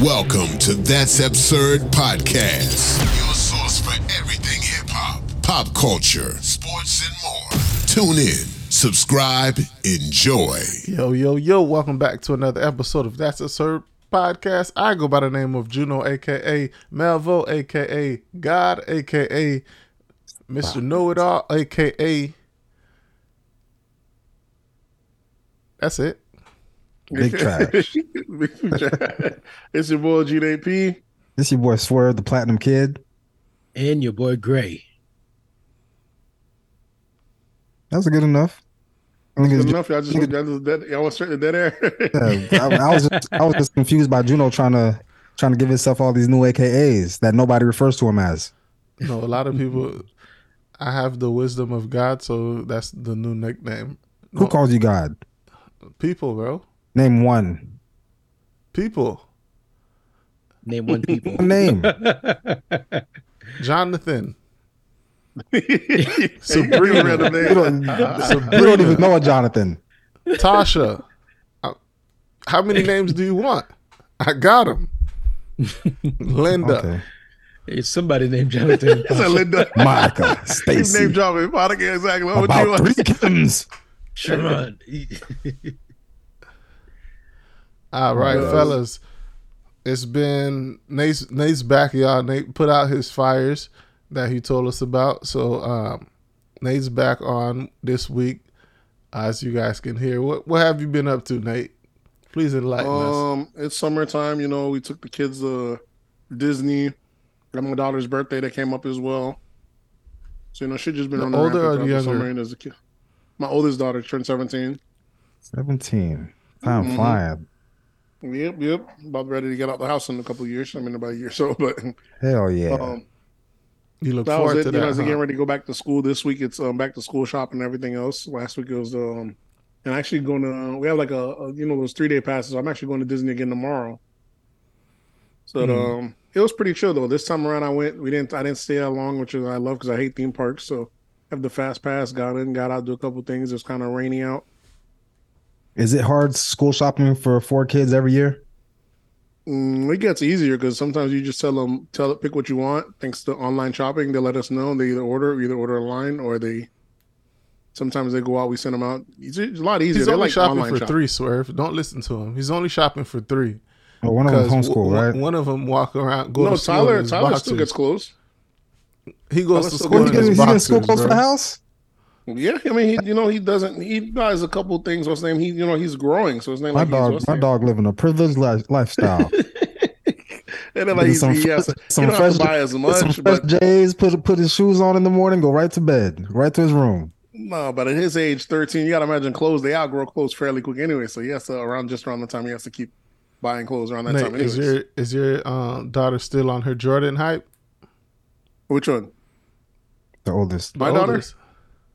Welcome to That's Absurd Podcast, your source for everything hip hop, pop culture, sports, and more. Tune in, subscribe, enjoy. Yo, yo, yo, welcome back to another episode of That's Absurd Podcast. I go by the name of Juno, aka Melvo, aka God, aka Mr. Know It All, aka. That's it. Big trash. Big trash. it's your boy GDP. It's your boy Swerve, the Platinum Kid. and your boy Gray. That was good enough. I think Good enough. Y'all just, y'all just dead, y'all went straight to dead air. Yeah, I, I was just, I was just confused by Juno trying to trying to give himself all these new AKAs that nobody refers to him as. You know, a lot of people. I have the wisdom of God, so that's the new nickname. Who No, calls you God? people, bro? Name one. People. Name one people. One name. Jonathan. Sabrina. Random You name. don't, you don't even know a Jonathan. Tasha. Uh, How many names do you want? I got them. Linda. Okay. it's somebody named Jonathan. That's a Linda. Monica, His Stacy. name dropping. Monica, exactly. What would you About want? three Kims. Sharon. All right, Yes. fellas. It's been Nate's Nate's back, y'all. Nate put out his fires that he told us about. So um Nate's back on this week. As you guys can hear. What what have you been up to, Nate? Please enlighten us. Um, it's summertime. You know, we took the kids to Disney. Got my daughter's birthday that came up as well. So you know, she just been The on older or the throughout younger? summer as a kid. My oldest daughter turned seventeen. 17. Time Mhm. flying. Yep, yep. About ready to get out the house in a couple of years. I mean, about a year or so, but Hell yeah. um, you look that was forward it. to You know, that. as they huh? getting ready to go back to school this week, it's um, back to school shop and everything else. Last week it was um, and actually going to we have like a, a you know those three day passes. I'm actually going to Disney again tomorrow. So Hmm. um, it was pretty chill though. This time around, I went. We didn't. I didn't stay that long, which is I love because I hate theme parks. So have the fast pass. Got in, got out, do a couple things. It's kind of rainy out. Is it hard school shopping for four kids every year? Mm, it gets easier because sometimes you just tell them, tell it, pick what you want. Thanks to online shopping, they let us know. They either order, either order online, or they. Sometimes they go out. We send them out. It's, it's a lot easier. He's They're only like shopping online for shopping. three, Swerve. Don't listen to him. He's only shopping for three. Oh, one of them homeschool, one, right? one of them walk around, go No, to school in Tyler. his Tyler boxers. still gets clothes. he goes Tyler to school What, in he his getting, he getting school boxers, clothes for the house? Yeah, I mean, he, you know, he doesn't. He buys a couple things. What's his name? He, you know, he's growing, so his name My like dog, my his dog living a privileged li- lifestyle. and then like some he has, fresh- he some don't to fresh- buy as much, some fresh but J's, put put his shoes on in the morning, go right to bed, right to his room. no. But at his age, thirteen, you got to imagine clothes. They outgrow clothes fairly quick anyway. So he has to around just around the time he has to keep buying clothes around that Nate, time. is your is your um, daughter still on her Jordan hype? Which one? The oldest. The My daughter? oldest?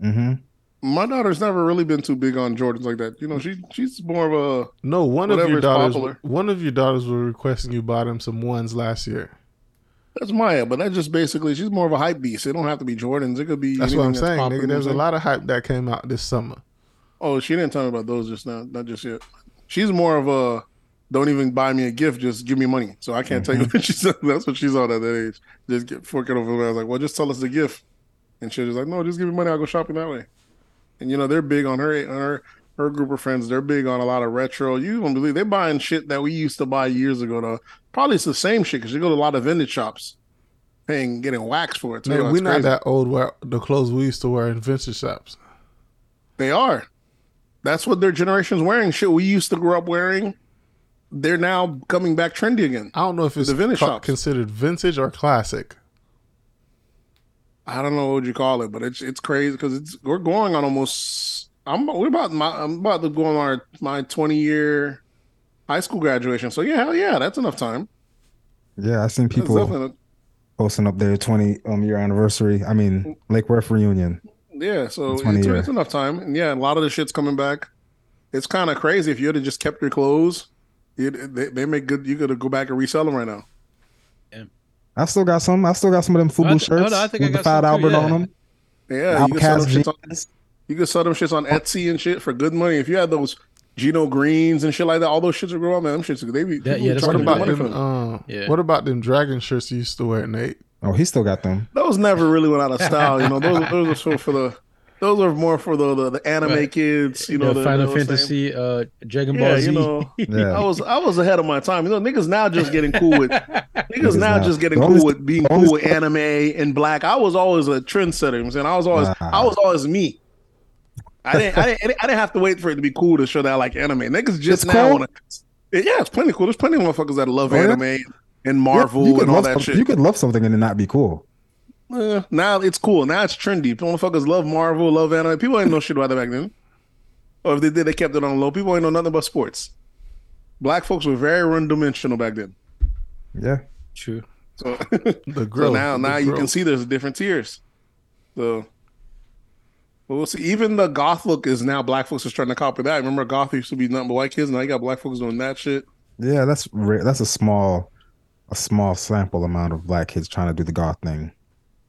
Mm-hmm. My daughter's never really been too big on Jordans like that. You know, she she's more of a No, one of your daughters. popular. One of your daughters were requesting you buy them some ones last year. that's Maya, but that's just basically she's more of a hype beast. It don't have to be Jordans. It could be. That's what I'm anything saying, nigga. There's a lot of hype that came out this summer. Oh, she didn't tell me about those just now. Not just yet. She's more of a don't even buy me a gift, just give me money. So I can't tell you what she's that's what she's on at that age. Just get forking over. There. I was like, well, just tell us the gift, and she was like, no, just give me money. I'll go shopping that way. And you know they're big on her on her her group of friends. They're big on a lot of retro. You won't believe they're buying shit that we used to buy years ago. Though probably it's the same shit because you go to a lot of vintage shops, paying getting wax for it. Too. Man, we're not crazy. that old. Where the clothes we used to wear in vintage shops. They are. That's what their generation's wearing. Shit we used to grow up wearing. They're now coming back trendy again. I don't know if it's The vintage ca- shops. considered vintage or classic. I don't know what you call it, but it's it's crazy because it's we're going on almost. I'm we're about my I'm about to go on our my 20 year high school graduation. So yeah, hell yeah, that's enough time. Yeah, I've seen people posting up their 20 um year anniversary. I mean, Lake Worth reunion. yeah, so it's, it's enough time. And yeah, a lot of the shit's coming back. It's kind of crazy if you had just kept your clothes. It, they, they make good. You got to go back and resell them right now. I still got some. I still got some of them I FUBU th- oh, shirts no, I think I with the got Fat some too, Albert yeah. on them. Yeah, you can sell them OutKast shits on. You can sell them shits on Etsy and shit for good money. If you had those Gino Greens and shit like that. All those shits are growing, man. Them shits, they be. That- yeah, be that's What about money them? Uh, Yeah. What about them dragon shirts you used to wear, Nate? Oh, he still got them. Those never really went out of style. You know, those those are for the. Those are more for the the, the anime Right. kids. You know, the the, Final you know Fantasy, saying? uh, Dragon Ball Yeah, Z. you know, Yeah. I was I was ahead of my time. You know, niggas now just getting cool with niggas Niggas now now. just getting cool only- with being the only- cool with anime and black. I was always a trendsetter. You know what I'm saying I was always Nah. I was always me. I didn't, I didn't I didn't have to wait for it to be cool to show that I like anime. Niggas just It's now cool? want to. Yeah, it's plenty cool. There's plenty of motherfuckers that love Oh, yeah? anime and Marvel you could and all love that some- shit. You could love something and it not be cool. Eh, now it's cool. Now it's trendy. Motherfuckers love Marvel, love anime. People ain't know shit about that back then. Or if they did, they kept it on low. People ain't know nothing about sports. Black folks were very one dimensional back then. Yeah. True. So, The so growth. now the now you can see there's different tiers. So but we'll see. Even the goth look is now black folks is trying to copy that. Remember goth used to be nothing but white kids. Now you got black folks doing that shit. Yeah, that's ra- that's a small a small sample amount of black kids trying to do the goth thing.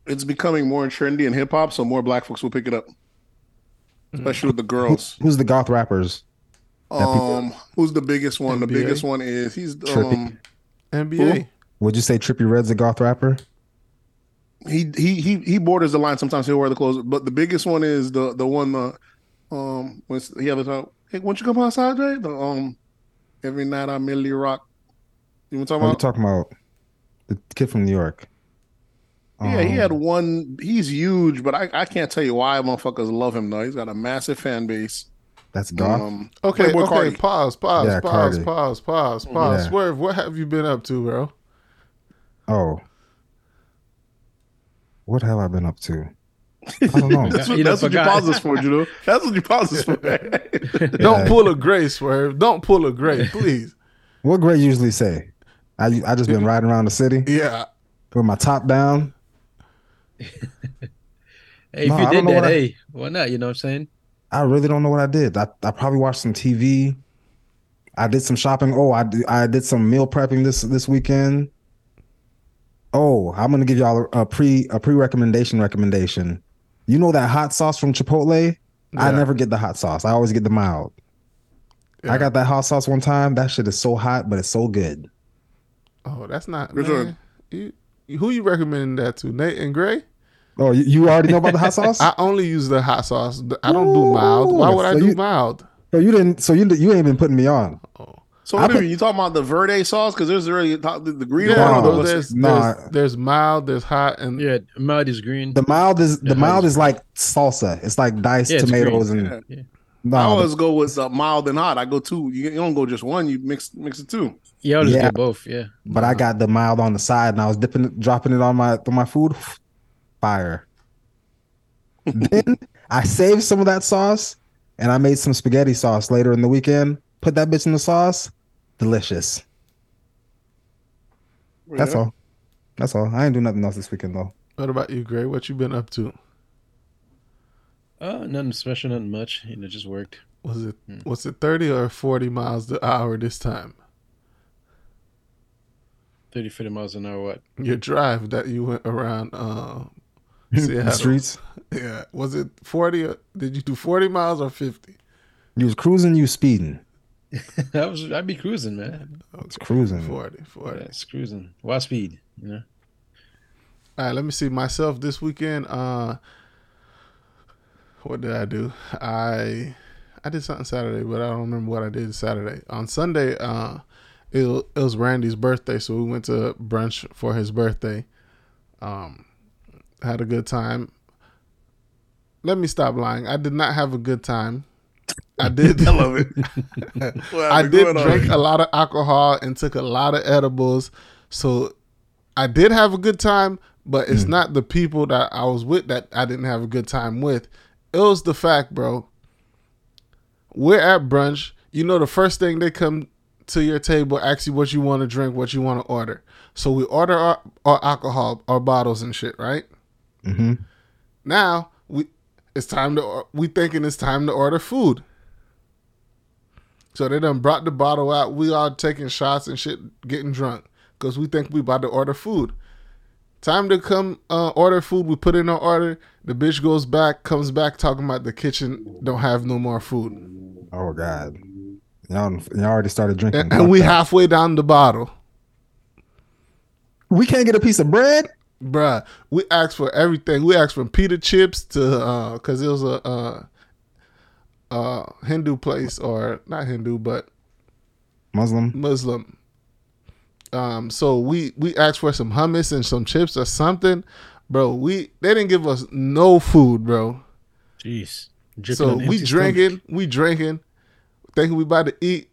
It's becoming more trendy in hip hop, so more black folks will pick it up. Especially with the girls. Who's the goth rappers? Um, who's the biggest one? The biggest one is he's Trippie. um NBA. Would you say Trippie Redd's a goth rapper? he he he he borders the line. Sometimes he'll wear the clothes, but the biggest one is the the one uh, um when he have a talk. Hey, won't you come outside, Jay? The um every night I merely rock. You want to talk Are you talking about the kid from New York? Yeah, he Um, had one. He's huge, but I, I can't tell you why motherfuckers love him though. He's got a massive fan base. That's goth. Um, Okay, Playboi okay. Carti. Pause, pause, Yeah, pause, Carti. pause, pause, pause. Yeah. Swerve, what have you been up to, bro? oh, what have I been up to? I don't know. That's what, You that's what you pause this for, you know. That's what you pause this for. Don't Yeah. pull a gray, Swerve. Don't pull a gray, please. what Gray usually say? I I just been riding around the city Yeah. with my top down. Hey, No, if you I did that, what I- hey, why not? You know what I'm saying? I really don't know what I did. I, I probably watched some TV. I did some shopping. Oh, I did, I did some meal prepping this this weekend. Oh, I'm gonna give y'all a, a pre a pre recommendation recommendation. You know that hot sauce from Chipotle? I never get the hot sauce. I always get the mild. Yeah. I got that hot sauce one time. That shit is so hot, but it's so good. Oh, that's not Which man. You, who you recommending that to? Nate and Gray? Oh, you, you already know about the hot sauce? I only use the hot sauce. I don't do mild. Why would I do you- mild? so you didn't. So you you ain't been putting me on. So I what you put- mean? You talking about the verde sauce? Because there's already the, the green Yeah, one. no, Or no, there's, Nah. there's there's mild, there's hot, and Yeah, mild is green. The mild is the Yeah, mild hot is like salsa. It's like diced Yeah, it's tomatoes green. and Yeah. Yeah. no, I the- always go with uh, mild and hot. I go two. You, you don't go just one. You mix mix it two. Yeah, I'll just Yeah. get both. Yeah. but I got the mild on the side and I was dipping it, dropping it on my on my food. Fire. then I saved some of that sauce and I made some spaghetti sauce later in the weekend. Put that bitch in the sauce. Delicious. That's all. That's all. I ain't do nothing else this weekend though. what about you, Gray? What you been up to? Uh, nothing special, nothing much. You know, just worked. Was it Hmm. was it thirty or forty miles an hour this time? 30, 50 miles an hour. What? Your drive that you went around uh the streets. Yeah. Was it forty or did you do forty miles or fifty? You was cruising, you was speeding. I was, I'd be cruising, man. It's cruising. 40, 40. Yeah, it's cruising. Why speed? You know. All right, let me see myself this weekend. Uh, what did I do? I I did something Saturday, but I don't remember what I did Saturday. On Sunday, uh, it, it was Randy's birthday, so we went to brunch for his birthday. Um, had a good time. Let me stop lying. I did not have a good time. I did. I love it. I did drink a lot of alcohol and took a lot of edibles. So I did have a good time, but it's hmm. not the people that I was with that I didn't have a good time with. It was the fact, bro. We're at brunch. You know, the first thing they come to your table, ask you what you want to drink, what you want to order. So we order our, our alcohol, our bottles and shit, right? Hmm Now we it's time to we thinking it's time to order food. So they done brought the bottle out. We all taking shots and shit, getting drunk because we think we about to order food. Time to come uh, order food. We put in our order. The bitch goes back, comes back talking about the kitchen don't have no more food. Oh God. Y'all, y'all already started drinking. and, and we halfway down the bottle. we can't get a piece of bread. Bruh, we asked for everything. We asked from pita chips to uh cause it was a uh uh Hindu place or not Hindu but Muslim. Muslim. Um so we we asked for some hummus and some chips or something. Bro, we they didn't give us no food, bro. Jeez. Dripping So we empty drinking, we drinking, thinking we about to eat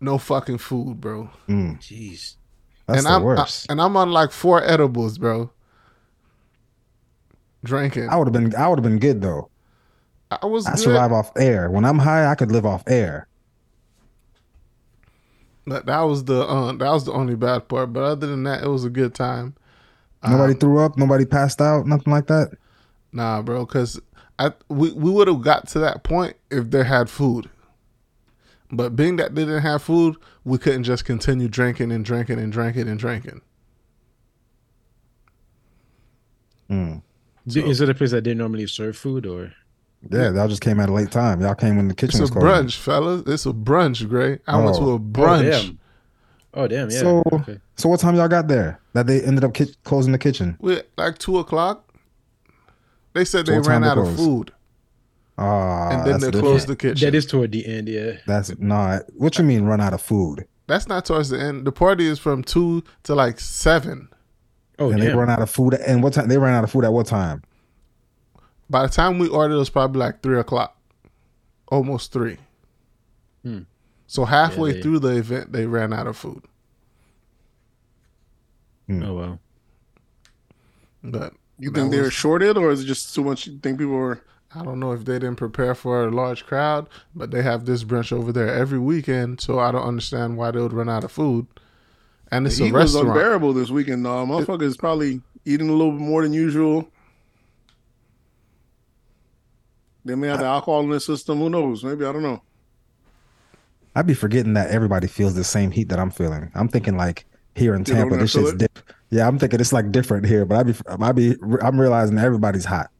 no fucking food, bro. Mm. Jeez. That's and the I'm I- and I'm on like four edibles, bro. Drinking. I would have been. I would have been good though. I was I good. survive off air. When I'm high, I could live off air. That, that was the uh, that was the only bad part. But other than that, it was a good time. Nobody Um, threw up. Nobody passed out. Nothing like that. Nah, bro, because I we, we would have got to that point if they had food. But being that they didn't have food, we couldn't just continue drinking and drinking and drinking and drinking. Mm. D- Is it a place that didn't normally serve food or? Yeah, y'all just came at a late time. Y'all came when the kitchen It's a was brunch, fellas. It's a brunch, Gray. I went to Oh. a Oh, damn. Oh, damn. Yeah. So, okay. so what time y'all got there? That they ended up ki- closing the kitchen. We like two o'clock. They said So they ran they out of close? food, Ah, and then they close the kitchen. That is toward the end, yeah. That's not. What you mean? Run out of food? That's not towards the end. The party is from two to like seven. Oh, and they run out of food. And what time? They ran out of food at what time? By the time we ordered, it was probably like three o'clock, almost three. Hmm. So halfway they- through the event, they ran out of food. Oh, wow. But You that think they were shorted, or is it just too much? You think people were? I don't know if they didn't prepare for a large crowd, but they have this brunch over there every weekend. So I don't understand why they would run out of food. And it's The a heat was unbearable this weekend. though. motherfuckers probably eating a little bit more than usual. They may have the alcohol in their system. Who knows? Maybe I don't know. I'd be forgetting that everybody feels the same heat that I'm feeling. I'm thinking like here in You Tampa, this feel shit's it? dip. Yeah, I'm thinking it's like different here, but I'd be, I'd be, I'm realizing everybody's hot.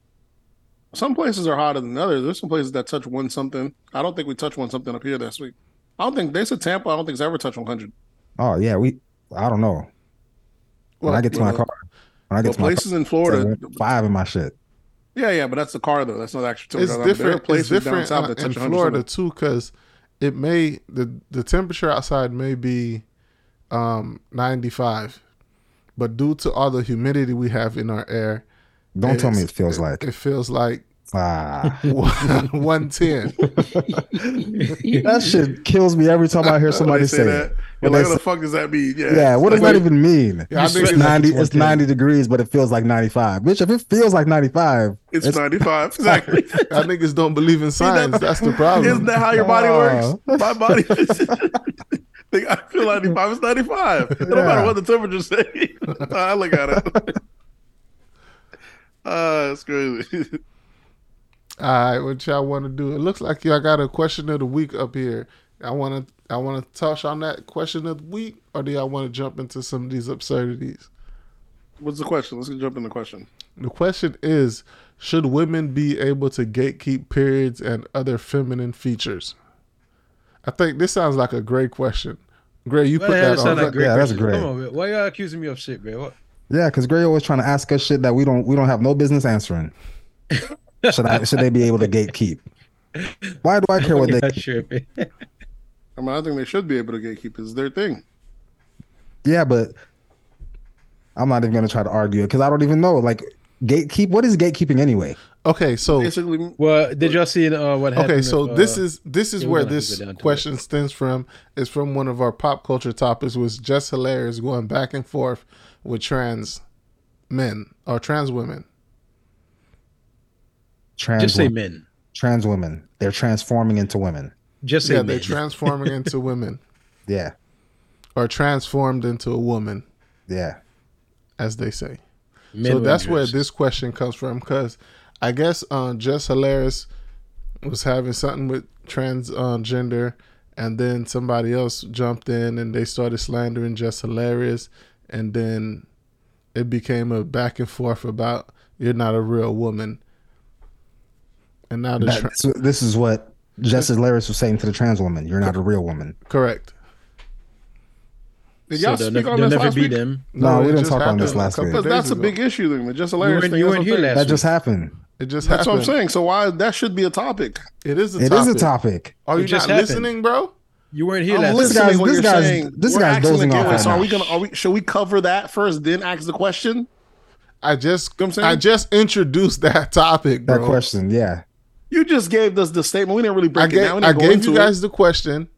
Some places are hotter than others. There's some places that touch one something. I don't think we touched one something up here this week. I don't think they said Tampa. I don't think it's ever touched 100. Oh yeah, we. I don't know. When Well, I get to my car, when I get But to my places car, in Florida, five in my shit. yeah, yeah, but that's the car though. That's not actually. it's There are different. places It's different down south uh, that in touch 100 Florida too, because it may the the temperature outside may be um 95, but due to all the humidity we have in our air, Don't tell me it feels like it feels like ah. 110. that shit kills me every time I hear somebody They say, that. You're like, what the fuck does that mean? Yeah. Yeah, what does Like, that even mean? Yeah, I think it's it's- ninety. it's It's ninety degrees, but it feels like ninety five. Bitch, if it feels like ninety five, It's, 95. Exactly. I niggas don't believe in science. That's the problem. Isn't that how your body works? My body. think I feel 95. It's 95. It don't matter what the temperature say. I look at it. Uh, it's crazy. All right, what y'all want to do? It looks like y'all got a question of the week up here. I want to I want to touch on that question of the week, or do y'all want to jump into some of these absurdities? What's the question? Let's jump in the question. The question is: Should women be able to gatekeep periods and other feminine features? I think this sounds like a great question. Gray, you Why put the that on. like great Yeah, that's great. Come on, man. Why y'all accusing me of shit, bro? What? Yeah, because Gray always trying to ask us shit that we don't we don't have no business answering. should I should they be able to gatekeep? Why do I care what they? Not sure. I mean, I think they should be able to gatekeep. It's their thing. Yeah, but I'm not even gonna try to argue it because I don't even know. Like gatekeep. What is gatekeeping anyway? Okay, so Basically, Well, did y'all see uh, what happened? Okay, so with, this uh, is this is where gonna have to this go down question stems from. Is from one of our pop culture topics, was just hilarious, going back and forth with trans men or trans women. Trans just say women, men. trans women. They're transforming into women. Just say yeah, men. they're transforming into women Yeah, or transformed into a woman, yeah. as they say. Men so that's where this question comes from, because I guess uh, Jess Hilarious was having something with transgender, and then somebody else jumped in and they started slandering Jess Hilarious, and then it became a back and forth about you're not a real woman. And now the That- tra- this, this is what Justice Hilarious was saying to the trans woman, "You're not a real woman." Correct. Did y'all they'll, speak on this never last be week? them. No, we it didn't talk on this last couple week. But that's days a big ago. issue thing. Just You weren't, you weren't here last That week. just happened. It just That's happened. what I'm saying. So why that should be a topic? It is a It topic. is a topic. Are It you just not happened. listening, bro? You weren't here I'm last listening week. guy's- what this you're guy's- saying. this We're guy's asking dozing off right So are we gonna? Are we? Should we cover that first, then ask the question? I just You know I'm saying? I just introduced that topic, That question, yeah. You just gave us the statement. We didn't really I break it gave, down. I gave into you it. guys the question,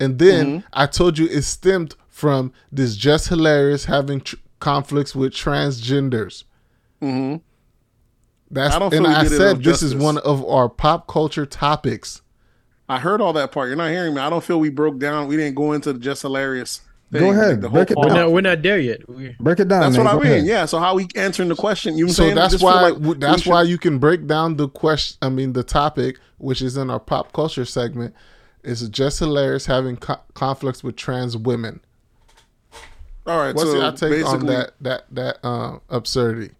and then Mm-hmm. I told you it stemmed from this Jess Hilarious having tr- conflicts with transgenders. Mm-hmm. That's I don't and I said this is one of our pop culture topics. I heard all that part. You're not hearing me. I don't feel we broke down. We didn't go into the Jess Hilarious. Thing, Go ahead, like break it whole We're not, we're not there yet. We- Break it down. That's man. what I mean. ahead. Yeah. So how we answering the question? You know what I'm So saying? That's why like w- we that's should- why you can break down the question. I mean, the topic, which is in our pop culture segment, is Jess Hilarious having co- conflicts with trans women. All right. What's so your take on that that that uh, absurdity?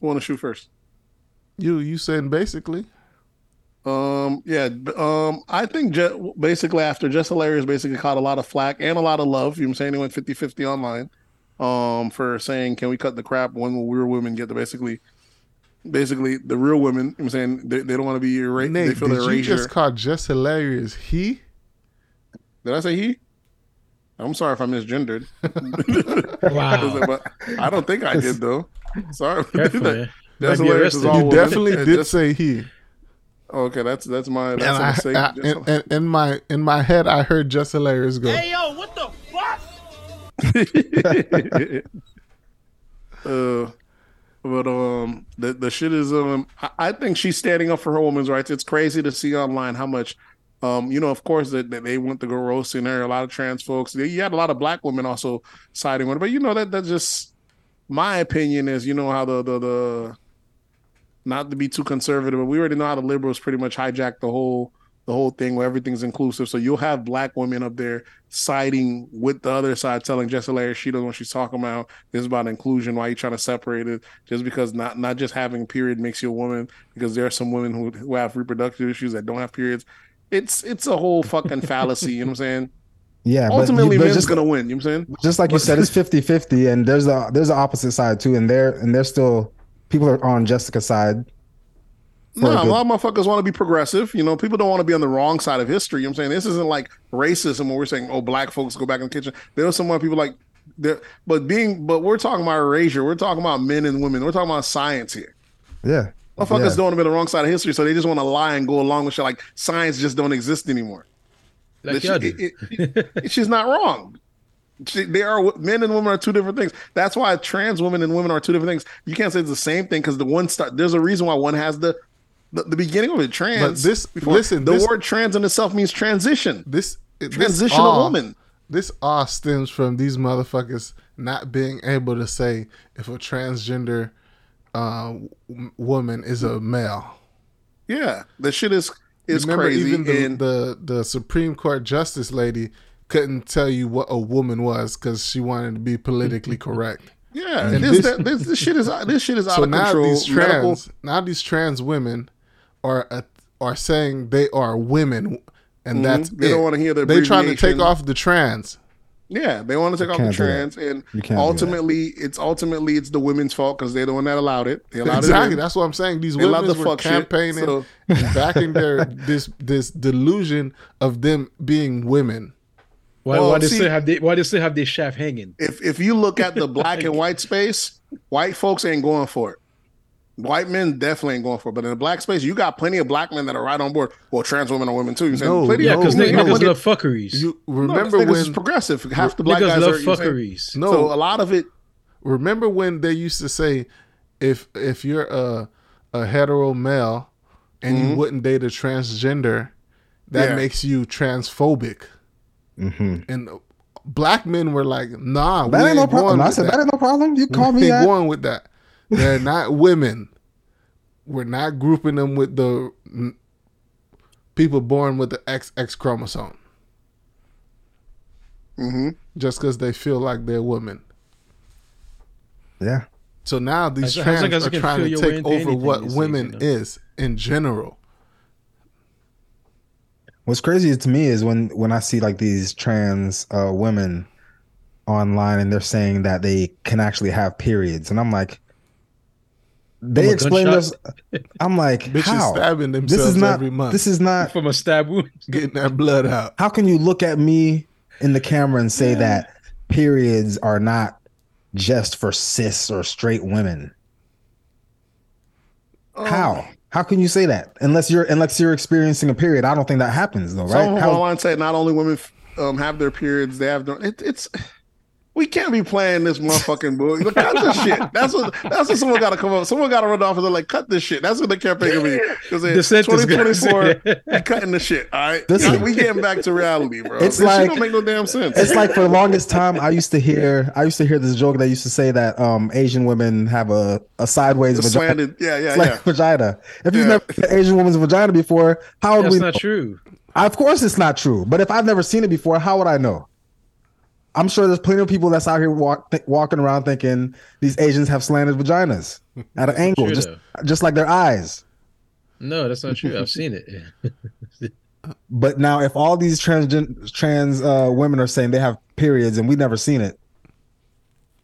Want to shoot first? You you saying basically? Um, yeah, um, I think Je- basically after Jess Hilarious basically caught a lot of flack and a lot of love. You know what I'm saying? He went 50 50 online um, for saying, can we cut the crap when will real women get the basically, basically the real women, you know what I'm saying? They, they don't want to be erased. They Nate, feel did they're you just call Jess Hilarious he? Did I say he? I'm sorry if I misgendered. Wow. but I don't think I did though. Sorry. Careful, man. Just Might be Hilarious is arrested. all You definitely did just- say he. Okay, that's that's my And, that's a I, mistake. I, Just- and, and in my in my head, I heard Jess Hilarious go. Hey yo, what the fuck? uh, but um, the the shit is um, I, I think she's standing up for her women's rights. It's crazy to see online how much, um, you know, of course that, that they went to go roasting her. A lot of trans folks. You had a lot of black women also siding with her, but you know that that's just my opinion is you know how the the the not to be too conservative, but we already know how the liberals pretty much hijacked the whole the whole thing where everything's inclusive. So you'll have black women up there siding with the other side, telling Jessica Hilarious she doesn't know what she's talking about. This is about inclusion. Why are you trying to separate it? Just because not not just having period makes you a woman, because there are some women who who have reproductive issues that don't have periods. It's it's a whole fucking fallacy. You know what I'm saying? Yeah, Ultimately, but men's just, gonna win. You know what I'm saying? just like you said, it's 50-50, and there's a there's an opposite side too, and they're and they're still people are on Jessica's side. for No, a a lot of motherfuckers want to be progressive. You know, people don't want to be on the wrong side of history. You know what I'm saying? This isn't like racism where we're saying, oh, black folks go back in the kitchen. There are some more people like there, but being, but we're talking about erasure. We're talking about men and women. We're talking about science here. Yeah, Motherfuckers yeah. don't want to be on the wrong side of history, so they just want to lie and go along with shit like science just don't exist anymore. Like she- do. it- it- she's not wrong. They are men and women are two different things. That's why trans women and women are two different things. You can't say it's the same thing because the one start. There's a reason why one has the the, the beginning of it trans. But this- before- listen, the this- word trans in itself means transition. This this Transitional all- woman. This all stems from these motherfuckers not being able to say if a transgender uh, woman is a male. Yeah, the shit is is Remember, crazy. even the, and the the Supreme Court justice lady couldn't tell you what a woman was because she wanted to be politically correct. yeah, and this, this- this this shit is this shit is out so of now control. these Medical- trans now these trans women are uh, are saying they are women and that's Mm-hmm. They don't wanna hear the they trying to take off the trans. Yeah, they want to take off the can't do that. trans, and You can't do that. ultimately, it's ultimately it's the women's fault because they're the one that allowed it. They allowed Exactly. it. That's what I'm saying. These They love women the were fuck shit, campaigning so- backing their this this delusion of them being women. Why, Well, why they still have they why they still have their shaft hanging? If if you look at the black and white space, white folks ain't going for it. White men definitely ain't going for it. But in the black space, you got plenty of black men that are right on board. Well, trans women are women too. You saying No, plenty Yeah, No, because no, niggas no. love fuckeries. You remember this niggas is progressive. Half the black guys love are you know what I'm saying? fuckeries. no So a lot of it, remember when they used to say if if you're a a hetero male and you wouldn't date a transgender, that Mm-hmm. Yeah. makes you transphobic. Mhm. And black men were like, "Nah, we That ain't no going problem. I said that. that ain't no problem. You call we me ain't that. going with that. They're not women. We're not grouping them with the people born with the XX chromosome Mhm. just because they feel like they're women. Yeah. So now these As- as trans long as are trying to take over what these days, women you know? is, in general. What's crazy to me is when when I see like these trans uh, women online and they're saying that they can actually have periods, and I'm like, they From a explain this. I'm like, Bitches how? stabbing This is not. every month. This is not. From a stab wound. getting that blood out. How can you look at me in the camera and say that periods are not just for cis or straight women? Oh. How? How can you say that? Unless you're unless you're experiencing a period, I don't think that happens though, right? of How- them online say not only women um, have their periods, they have their. It, it's we can't be playing this motherfucking boy. Look, cut this shit. That's what. That's what someone got to come up. Someone got to run off and they're like, cut this shit. That's what the campaign gonna be. Because The 2024, cutting the shit. All right, This is- we getting back to reality, bro. It's this like- shit don't make no damn sense. it's like for the longest time I used to hear I used to hear this joke that used to say that um Asian women have a, a sideways The vagina. slanted. Yeah, yeah, It's like yeah. vagina. If you've Yeah. never seen an Asian woman's vagina before, how would That's we That's not know? true. Of course it's not true. But if I've never seen it before, how would I know? I'm sure there's plenty of people that's out here walk, th- walking around thinking these Asians have slanted vaginas at an angle, True, just though. just like their eyes. No, that's not true. I've seen it. But now, if all these trans trans uh, women are saying they have periods and we've never seen it,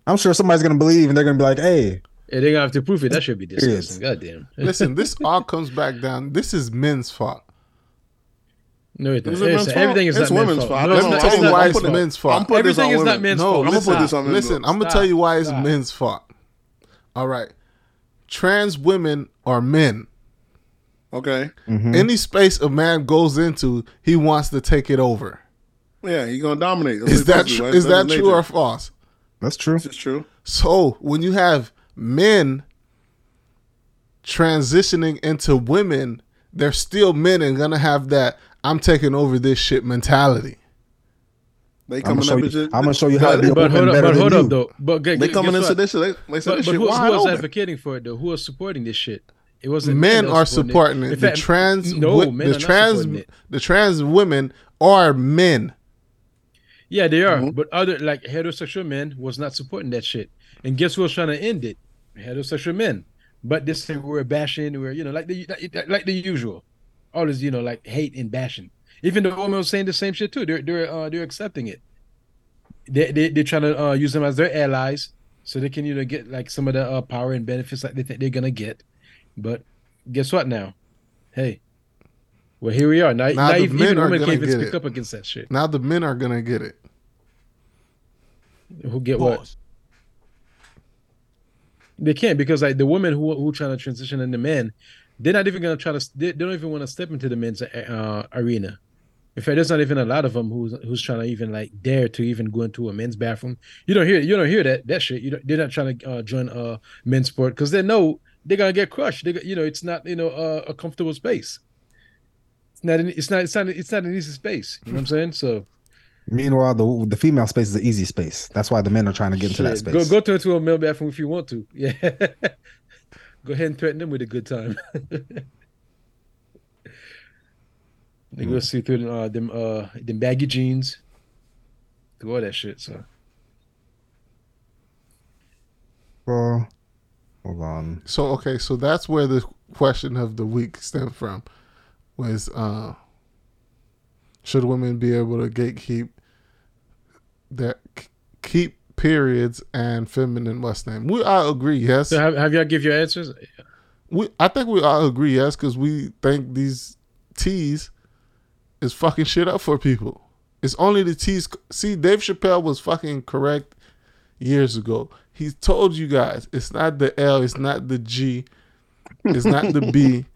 I'm sure somebody's gonna believe and they're gonna be like, "Hey, Yeah, they're gonna have to prove it. That should be Periods. disgusting. Goddamn. Listen, this all comes back down. This is men's fault. No, it Is doesn't. it men's Listen, fault? everything is It's not women's fault. fault. I No, don't it's Let tell you why it's men's fault. I'm putting this Everything on is not men's no, fault. I'm gonna listen, put this on listen. I'm gonna tell you why it's men's fault. All right, trans women are men. Okay. Mm-hmm. Any space a man goes into, he wants to take it over. Yeah, he's gonna dominate. That's Is what that tr- supposed is that true or false? that's true." This is true. So when you have men transitioning into women, they're still men and gonna have that I'm taking over this shit mentality. They I'm gonna show up. you. bitches- I'm gonna show you how to be a But woman hold up, better but than hold you. up though. But gu- They gu- coming guess into what? this shit. They, they said But, this but shit who, wide who was open. advocating for it though? Who was supporting this shit? It wasn't Men that are supporting it. In The fact, trans no, wo- men the are trans supporting it. the trans women are men. Yeah, they are. Mm-hmm. But other like heterosexual men was not supporting that shit. And guess who was trying to end it? Heterosexual men. But this thing we're bashing, we're you know like the like, like the usual, always you know like hate and bashing. Even the women was saying the same shit too. They're they're uh, they're accepting it. They they they're trying to uh, use them as their allies so they can you know get like some of the uh, power and benefits that they think they're gonna get. But guess what now? Hey. Well, here we are. Now, Now now the even women can't even speak it. up against that shit. Now the men are gonna get it. Who get what? They can't because like the women who who trying to transition into men, they're not even gonna try to. They, they don't even want to step into the men's uh, arena. In fact, there's not even a lot of them who's who's trying to even like dare to even go into a men's bathroom. You don't hear you don't hear that that shit. You don't, they're not trying to uh, join uh men's sport because they know they're gonna get crushed. They you know it's not you know uh, a comfortable space. It's not an, it's not it's not it's not an easy space. You know what I'm saying? So Meanwhile, the the female space is the easy space. That's why the men are trying to get into that space. Go go to into a male bathroom if you want to. Yeah. Go ahead and threaten them with a good time. they go see through uh, them uh them baggy jeans. Do all that shit. So Well, hold on. So okay, so that's where the question of the week stemmed from. Was uh should women be able to gatekeep that keep periods and feminine what's name? We all agree, yes. so have, have y'all give your answers? We I think we all agree, yes, because we think these T's is fucking shit up for people. It's only the T's. See, Dave Chappelle was fucking correct years ago. He told you guys it's not the L, it's not the G, it's not the B.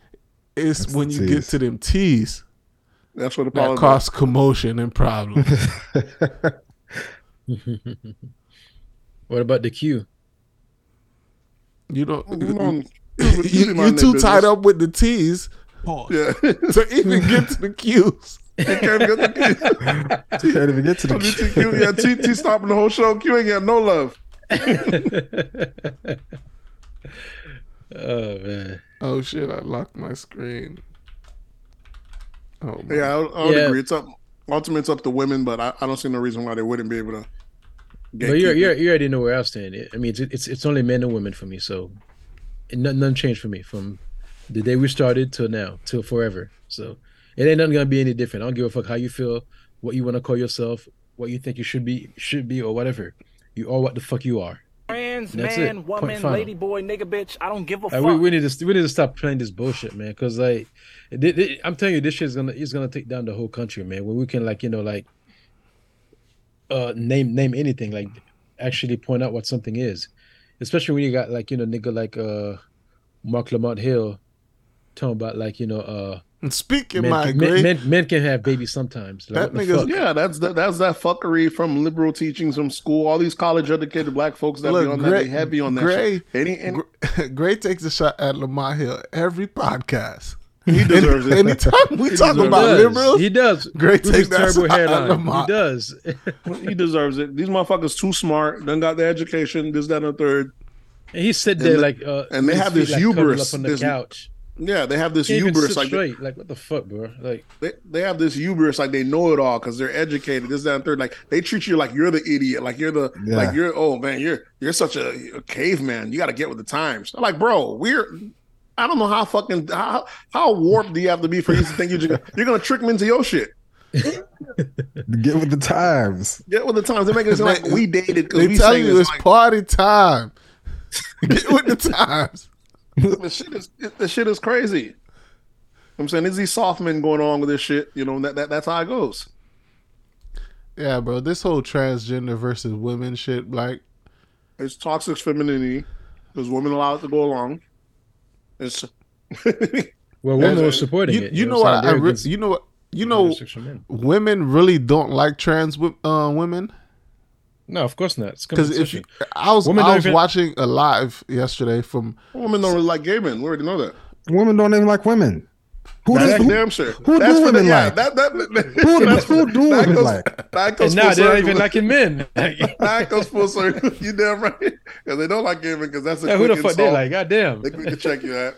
It's It's when the you get to them T's That's what the that problem is. cause commotion and problems. What about the Q? you don't. Oh, Come on. You, You mind you too that tied up with the T's Yeah. to even get to the Q's. You can't get to the key. You can't even get to T, the. Q, yeah, T, T stopping the whole show. Q ain't got no love. Oh man. Oh shit! I locked my screen. Oh my. Yeah, I, I would Yeah. agree. It's up. Ultimately, it's up to women, but I, I don't see no reason why they wouldn't be able to. But you gatekeep you it. you already know where I stand. I mean, it's it's it's only men and women for me. So, it, none, none changed for me from The day we started till now, till forever. So it ain't nothing gonna be any different. I don't give a fuck how you feel, what you want to call yourself, what you think you should be, should be, or whatever. You are what the fuck you are. Trans man, it. Point woman, final. lady boy, nigga, bitch. I don't give a Uh, fuck. we, we need to we need to stop playing this bullshit, man. Because like, it, it- I'm telling you, this shit's gonna it's gonna take down the whole country, man. When we can like you know like, uh, name name anything like, actually point out what something is, especially when you got like you know nigga like uh, Marc Lamont Hill, talking about like you know uh, And speaking men, my can, great, men, men men can have babies sometimes. Like, That nigga's- Yeah, that's that, that's that fuckery from liberal teachings from school. All these college educated black folks that be Look, on that, Gray- they heavy on that. Gray- shit. Any, any, Gray takes a shot at Lamont Hill every podcast. He deserves it. Anytime we He talk about does. liberals, He does. Great With take that terrible shot at hairline. He does. he deserves it. These motherfuckers too smart. Done got the education. This, that, and the third. And he sit there And like uh, and they have this like, hubris, up on the this- couch. Yeah, they have this Can't hubris. sit Like they. Like what the fuck, bro? Like they, they have this hubris. Like they know it all because they're educated. This, that, and third. Like they treat you like you're the idiot. Like you're the Yeah. like you're. Oh man, you're you're such a, a caveman. You got to get with the times. I'm like, bro, we're. I don't know how fucking how how warped do you have to be for you to think you're just, you're gonna trick me into your shit. Get with the times. Get with the times. They're making it sound like we dated because they we tell saying you it's it's like, party time. Get with the times. the shit is the shit is crazy. I'm saying, is these soft men going on with this shit? You know, that, that that's how it goes. Yeah, bro. This whole transgender versus women shit, like, It's toxic femininity because women allowed to go along. It's well, women and- were supporting you, it. you know what? what? I'm I, saying? They're re- you know what? You know, homosexual women really don't like trans uh, women No, of course not. Because if you, I was Women I was even- watching a live yesterday from women don't really like gay men. We already know that. Women don't even like women. Who That's does? Who, damn sure. who that's do for the, women yeah, like? That, that, that, Who- that's who do that women goes, like? That goes and full now they're not circle. even liking men. that goes full circle. You damn right. Because they don't like gay men because that's a Yeah, who quick the fuck they insult. like? God damn. They quick to check you at.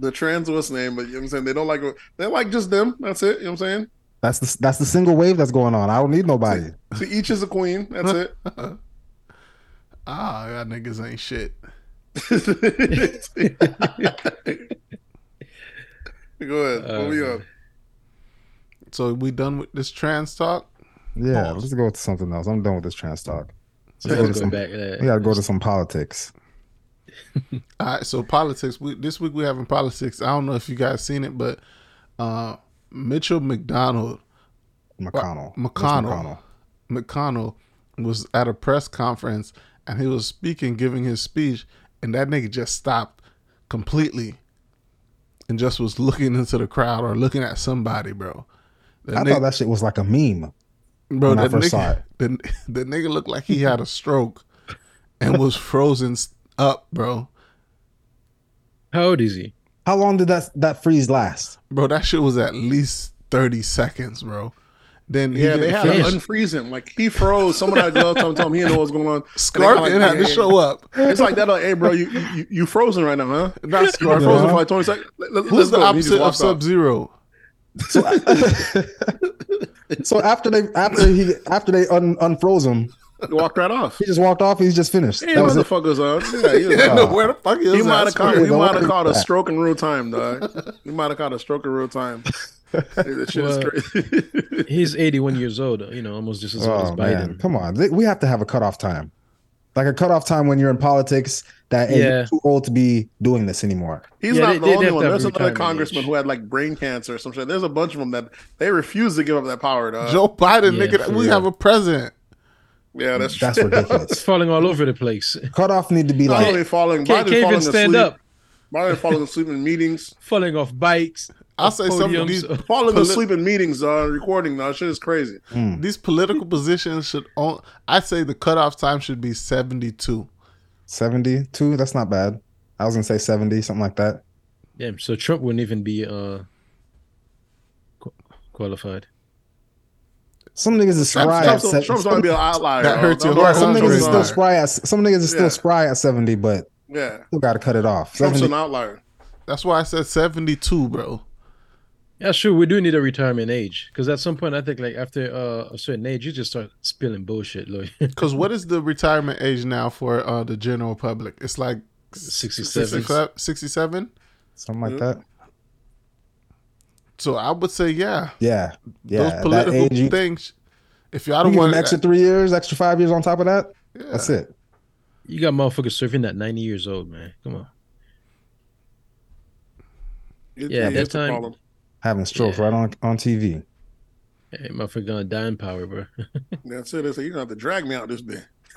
The trans what's name, but you know what I'm saying? They don't like they like just them. That's it. You know what I'm saying? That's the that's the single wave that's going on. I don't need nobody. To each is a queen. That's it. ah, y'all niggas ain't shit. Go ahead. Uh, what we on? So we done with this trans talk. Yeah, Pause. let's go to something else. I'm done with this trans talk. So Let's go to some- back. Uh, We gotta go to some politics. All right, so politics. We, this week we're having politics. I don't know if you guys seen it, but uh, Mitchell McDonald McConnell. McConnell. Mitch McConnell was at a press conference and he was speaking, giving his speech, and that nigga just stopped completely and just was looking into the crowd or looking at somebody, bro. The I nigga, thought that shit was like a meme. bro, when I that first nigga, saw it. The, the nigga looked like he had a stroke and was frozen up, bro. How old is he? How long did that that freeze last? Bro, that shit was at least 30 seconds, bro. Then he Yeah, they didn't had to unfreeze him. Like he froze. Someone had gloves told him he didn't know what was going on. Scorpion They kinda had to show up. It's like that. Like, hey, bro, you, you you frozen right now, huh? Not You Scorpion. frozen for like twenty seconds. Let, let, Who's the go. And he just opposite of Sub Zero? So after they after he after they un, unfroze him, He walked right off. he just walked off. He's just finished. Hey, That was it. motherfuckers on. Yeah, he, was, Yeah, no, where the fuck is he might have caught. Scorpion. He might have Don't caught a stroke in real time, dog. He might have caught a stroke in real time. That shit Well, is crazy. He's 81 years old. You know, almost just as old as Oh man, Biden. come on! We have to have a cutoff time, like a cutoff time when you're in politics. That Yeah. you're too old to be doing this anymore. He's Yeah, not they- the they'd only one. There's another congressman age. who had like brain cancer or some shit. There's a bunch of them that they refuse to give up that power, dog. Joe Biden, Yeah, nigga, we real. have a president. yeah, that's true. That's ridiculous. It's falling all over the place. Cutoff need to be Not like only falling, Can't, Biden can't falling even stand asleep. up. Biden falling asleep in meetings. Falling off bikes. I'll say some of these Falling Polit- asleep in meetings, uh, recording, though. Shit is crazy. these political positions should. On, I say the cutoff time should be seventy-two. 72. That's not bad. I was gonna say 70, something like that. Yeah, so Trump wouldn't even be uh qu- qualified. Some niggas is spry at Trump's, se- Trump's some, going to be an outlier. That hurts Don't- your heart. some niggas is still spry at some niggas is still Yeah. spry at 70, but Yeah, still gotta cut it off. Trump's 70, an outlier. That's why I said seventy-two, bro. Yeah, sure. We do need a retirement age because at some point, I think like after uh, a certain age, you just start spilling bullshit. Like Because what is the retirement age now for uh, the general public? It's like 67. 67? something like Yeah. that. So I would say, yeah, Yeah, yeah. those political age, things. If y'all you don't give want him extra three years, extra five years on top of that. yeah. That's it. You got motherfuckers surfing at 90 years old, man. Come on. It- Yeah, it that is time- problem. Having strokes Yeah. right on on TV. Hey, motherfucker gonna die in power, bro. That's it. They say you're gonna have to drag me out this bit.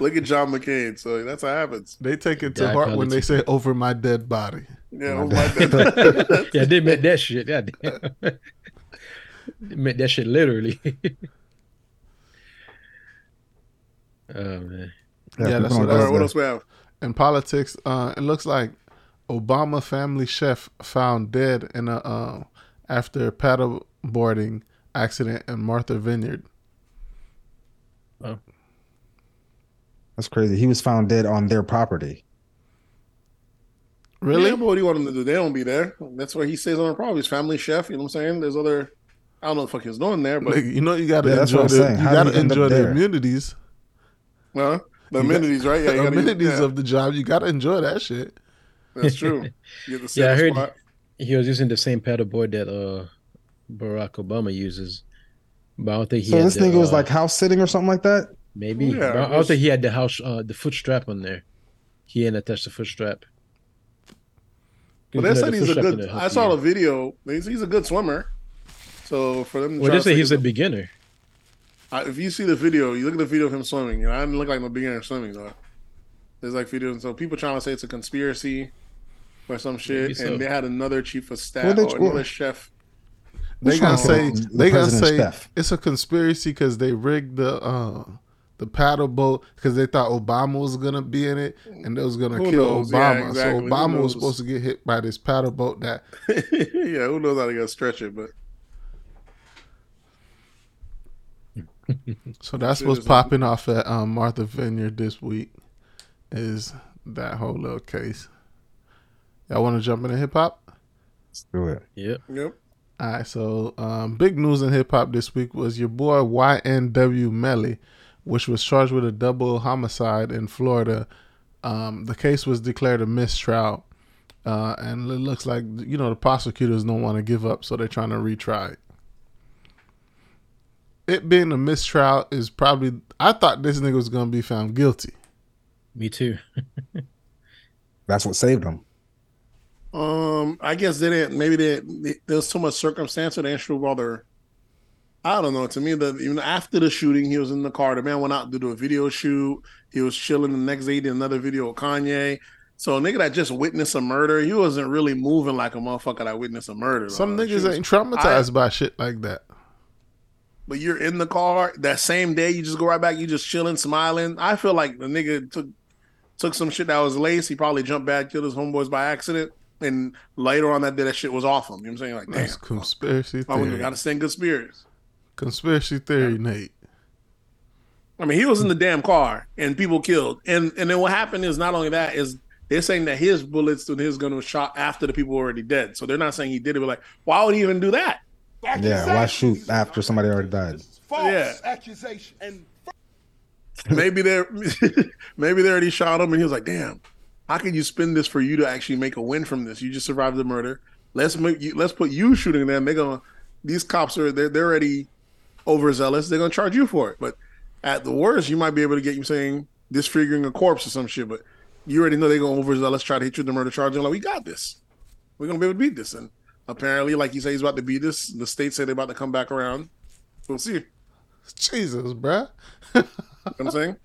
Look at John McCain. So that's what happens. They take it to Yeah, heart when they say "over my dead body." Yeah, My my God. yeah, they meant that shit. Yeah, they meant that shit literally. Oh man. Yeah, that's what don't All I- right, what else we have? In politics, uh, it looks like Obama family chef found dead in a uh, after paddle boarding accident in Martha Vineyard. Oh. That's crazy. He was found dead on their property. Really? Yeah, but what do you want them to do? They don't be there. That's why he stays on the property. His family chef. You know what I'm saying? There's other. I don't know what the fuck he's doing there, but Nigga, you know you gotta Yeah, that's enjoy what I'm the saying. you How gotta he enjoy the there? immunities. Huh? The You got- amenities, right? Yeah, the gotta amenities yeah, of the job. You gotta enjoy that shit. That's true. You get to Yeah, I heard spot. he was using the same paddle board that uh Barack Obama uses. But I don't think he So this the, nigga was uh, like house sitting or something like that. maybe. Yeah, but I it don't was- think he had the house uh the foot strap on there. He hadn't attached the foot strap. But they said he's a good. I saw the video. He's, he's a good swimmer. So for them, to Well, try they say say he's a the- beginner. I- if you see the video, you look at the video of him swimming. You know, I didn't look like no beginner swimming though. There's like videos, so people trying to say it's a conspiracy or some shit, Maybe so. and they had another chief of staff Well, they- or another well- chef. They gonna say the they gonna say chef? it's a conspiracy because they rigged the uh, the paddle boat because they thought Obama was gonna be in it and they was gonna Who kill knows? Yeah, Obama. exactly. So Obama was supposed to get hit by this paddle boat that yeah, who knows how they're going to stretch it, but So that's what's popping off at um, Martha Vineyard this week is that whole little case. Y'all want to jump into hip hop? Let's do it. Yep. yep. All right, so um, big news in hip hop this week was your boy YNW Melly, which was charged with a double homicide in Florida. Um, the case was declared a mistrial, uh, and it looks like you know the prosecutors don't want to give up, so they're trying to retry it. It being a mistrial is probably. I thought this nigga was gonna be found guilty. Me too. That's what saved him. Um, I guess they didn't. Maybe they, they there was too much circumstance that didn't shoot other. I don't know. To me, that even after the shooting, he was in the car. The man went out to do a video shoot. He was chilling. The next day, he did another video with Kanye. So a nigga that just witnessed a murder, he wasn't really moving like a motherfucker that witnessed a murder. Some though. niggas ain't traumatized by shit like that. But you're in the car that same day. You just go right back. You just chilling, smiling. I feel like the nigga took took some shit that was laced. He probably jumped back, killed his homeboys by accident, and later on that day, that shit was off him. You know what I'm saying? Like, damn, That's conspiracy theory. I theory. got to stay in good spirits. Conspiracy theory, Nate. I mean, he was in the damn car and people killed. And and then what happened is not only that is they're saying that his bullets and his gun was shot after the people were already dead. So they're not saying he did it. But like, why would he even do that? Yeah, why shoot after somebody already died? False Yeah. accusation. And Maybe they're maybe they already shot him and he was like, damn, how can you spin this for you to actually make a win from this? You just survived the murder. Let's make you let's put you shooting them. They're gonna these cops are they're they're already overzealous. They're gonna charge you for it. But at the worst, you might be able to get you saying disfiguring a corpse or some shit. But you already know they're gonna overzealous try to hit you with the murder charge. They're like, we got this. We're gonna be able to beat this. And apparently, like you say, he's about to beat this. The state say they're about to come back around. We'll see. Jesus, bruh. know what I'm saying?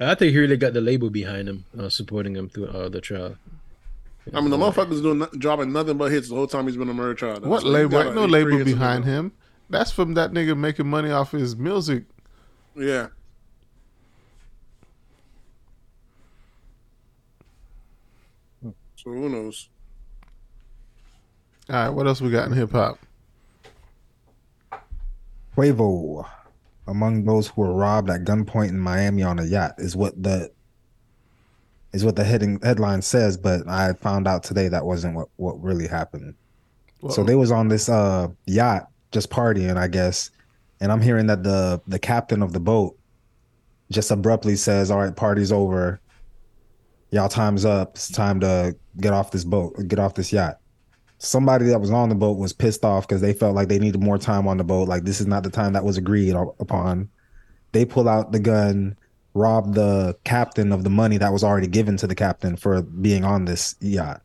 I think he really got the label behind him, uh, supporting him through uh, the trial. I mean, the motherfucker's doing no- dropping nothing but hits the whole time he's been on murder trial. though. What So label? got Ain't no label behind him. That's from that nigga making money off his music. Yeah. So who knows? All right, what else we got in hip hop? Quavo, among those who were robbed at gunpoint in Miami on a yacht, is what the is what the heading headline says. But I found out today that wasn't what what really happened. So they was on this uh yacht just partying, I guess, and I'm hearing that the the captain of the boat just abruptly says, "All right, party's over. y'all time's up. It's time to get off this boat, get off this yacht. Somebody that was on the boat was pissed off because they felt like they needed more time on the boat. Like this is not the time that was agreed upon. They pull out the gun, rob the captain of the money that was already given to the captain for being on this yacht.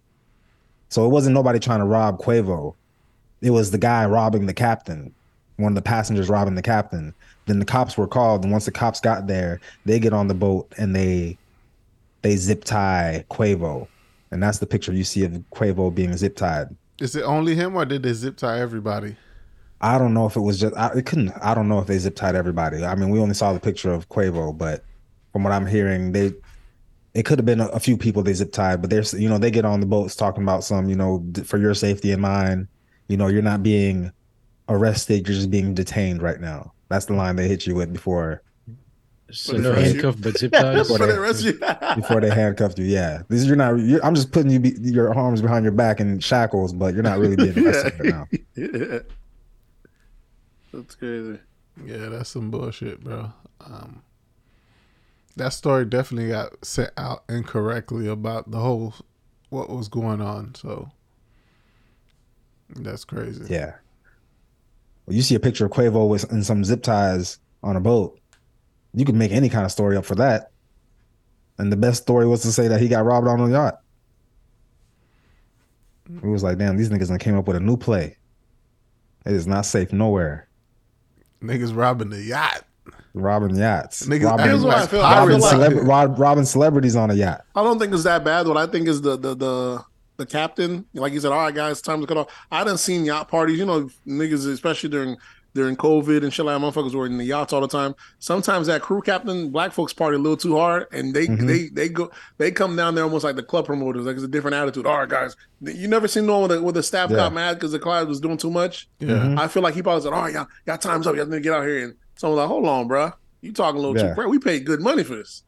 So it wasn't nobody trying to rob Quavo. It was the guy robbing the captain, one of the passengers robbing the captain. Then the cops were called, and once the cops got there, they get on the boat and they they zip tie Quavo, and that's the picture you see of Quavo being zip tied. Is it only him, or did they zip tie everybody? I don't know if it was just I, it couldn't. I don't know if they zip tied everybody. I mean, we only saw the picture of Quavo, but from what I'm hearing, they it could have been a, a few people they zip tied, but there's you know they get on the boats talking about some you know for your safety and mine. You know, you're not being arrested; you're just being detained right now. That's the line they hit you with before so no handcuff, but zip ties. before, they, before they handcuffed you, yeah. This is you're not. You're, I'm just putting you be, your arms behind your back in shackles, but you're not really being arrested right now. Yeah. That's crazy. Yeah, that's some bullshit, bro. Um, that story definitely got sent out incorrectly about the whole what was going on. So that's crazy. Yeah. Well, you see a picture of Quavo with in some zip ties on a boat you could make any kind of story up for that. And the best story was to say that he got robbed on a yacht. It was like, damn, these niggas and came up with a new play. It is not safe nowhere. Niggas robbing the yacht. Robbing yachts. Niggas, robbing, Here's what I feel. robbing, I feel like celebra- rob- robbing celebrities on a yacht. I don't think it's that bad. What I think is the the the the captain, like he said, all right, guys, time to cut off. I done seen yacht parties, you know, niggas, especially during during COVID and shit like that, motherfuckers were in the yachts all the time. Sometimes that crew captain, black folks party a little too hard, and they Mhm. they they go they come down there almost like the club promoters, like it's a different attitude. All right, guys, you never seen no one with a, with a staff Yeah. got mad because the client was doing too much. Yeah. Mhm. I feel like he probably said, "All right, y'all, y'all time's up. Y'all need to get out here." And someone's like, "Hold on, bro, you talking a little Yeah. too crazy. We paid good money for this."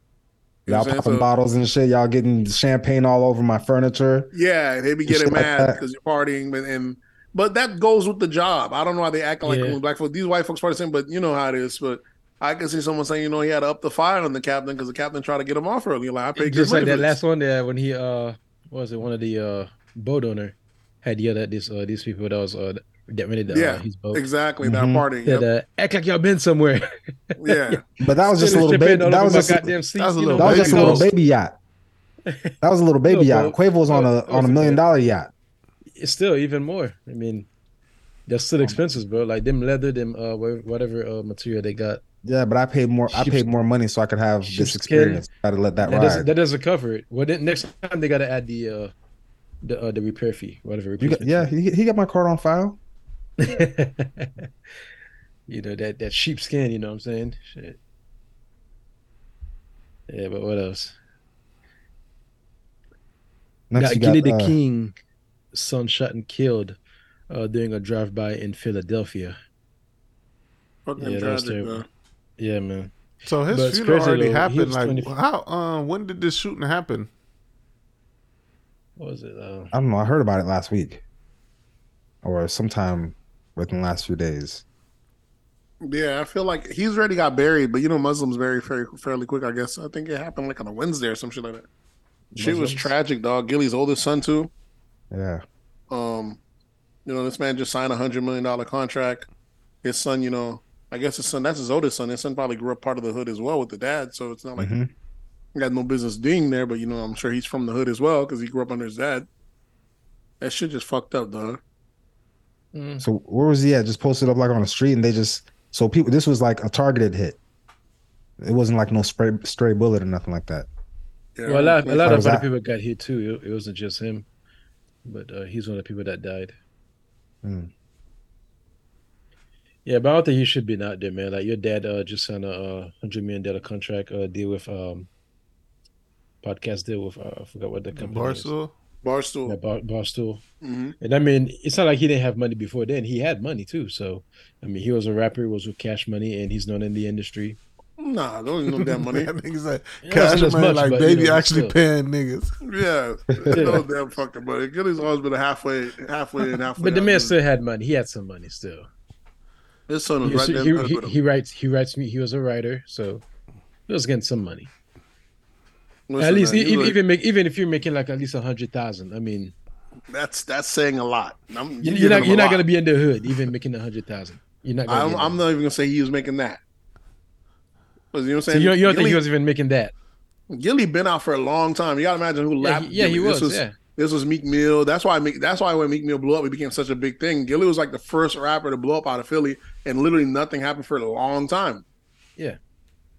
You y'all popping? So- bottles and shit. Y'all getting champagne all over my furniture. Yeah, they be getting mad that. because you're partying, but and but that goes with the job. I don't know why they act like Yeah. black folks. These white folks party the same, but you know how it is. But I can see someone saying, you know, he had to up the fire on the captain because the captain tried to get him off early. Like I paid Just like that last one there when he uh what was it one of the uh boat owner had yelled at this uh these people that was uh that rented the, Yeah, uh, his boat. Exactly Mhm. that party. Said, Yep. uh, act like y'all been somewhere. Yeah, But that was just a little baby. That was my just goddamn seats, that was a you know, little that was just a little baby yacht. That was a little baby yacht. boat. Quavo was on a on a million dollar yacht. It's still even more. I mean, that's still expenses, bro. Like them leather, them uh whatever uh material they got. Yeah, but I paid more. I paid more money so I could have this experience. Got to let that, That doesn't ride. that doesn't cover it. Well, then next time they got to add the uh the uh, the repair fee, whatever. You got, yeah, he, he got my card on file. you know that that sheepskin. You know what I'm saying? Shit. Yeah, but what else? Next, got Gillie got, the uh, King, son shot and killed uh, during a drive-by in Philadelphia. fucking Yeah, that was tragic. terrible. man. Yeah, man. So his But funeral crazy, already though. Happened. Like 20 how? Um, when did this shooting happen? What was it? Uh, I don't know. I heard about it last week, or sometime within the last few days. Yeah, I feel like he's already got buried, but you know, Muslims bury very fairly quick. I guess I think it happened like on a Wednesday or some shit like that. Shit was tragic, dog. Gillie's oldest son too. Yeah, Um, you know, this man just signed a hundred million dollar contract. His son, you know, I guess his son, that's his oldest son. His son probably grew up part of the hood as well with the dad. So it's not like Mhm. he got no business being there, but you know, I'm sure he's from the hood as well because he grew up under his dad. That shit just fucked up, dog. mm, So where was he at? Just posted up like on the street, and they just so people. This was like a targeted hit. It wasn't like no spray, stray bullet or nothing like that. Yeah, well, a lot, a lot of other that? people got hit too. It, it wasn't just him, but uh, he's one of the people that died. Hmm. Yeah, but I don't think you should be out there, man. Like your dad uh, just signed a uh, hundred million dollar contract uh, deal with um podcast deal with uh, I forgot what the company is. Barstool. Barstool. Yeah, Bar- Barstool. hmm And I mean, it's not like he didn't have money before then. He had money too. So, I mean, he was a rapper, was with Cash Money, and he's known in the industry. Nah, don't even know that money. That nigga's like Yeah, cash money, much, like but, you baby know, actually still. paying niggas. Yeah, no damn fucking money. Gillie's always been a halfway, halfway in, halfway. But the out, man still had money. He had some money still. his son was He, right he, there. he, he, he writes. He writes me. He was a writer, so he was getting some money. Listen, at least man, even like- even make even if you're making like at least a hundred thousand. I mean, that's that's saying a lot. I'm, you- giving you're not you're not lot. gonna be in the hood even making a hundred thousand. You're not. Gonna I'm, I'm not even gonna say he was making that. You know what I'm So saying? you don't, you don't think he was even making that? Gillie been out for a long time. You gotta imagine who Yeah, lapped. he, yeah, he Gillie. was. This yeah, This was Meek Mill. That's why Meek, that's why when Meek Mill blew up, it became such a big thing. Gillie was like the first rapper to blow up out of Philly, and literally nothing happened for a long time. Yeah.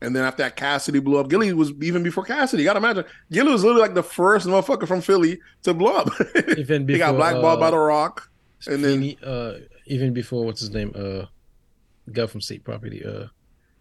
And then after that, Cassidy blew up. Gillie was even before Cassidy. You gotta imagine, Gillie was literally like the first motherfucker from Philly to blow up. even before, he got blackballed by uh, the Rock, and then uh, even before what's his name, uh, guy from State Property, uh,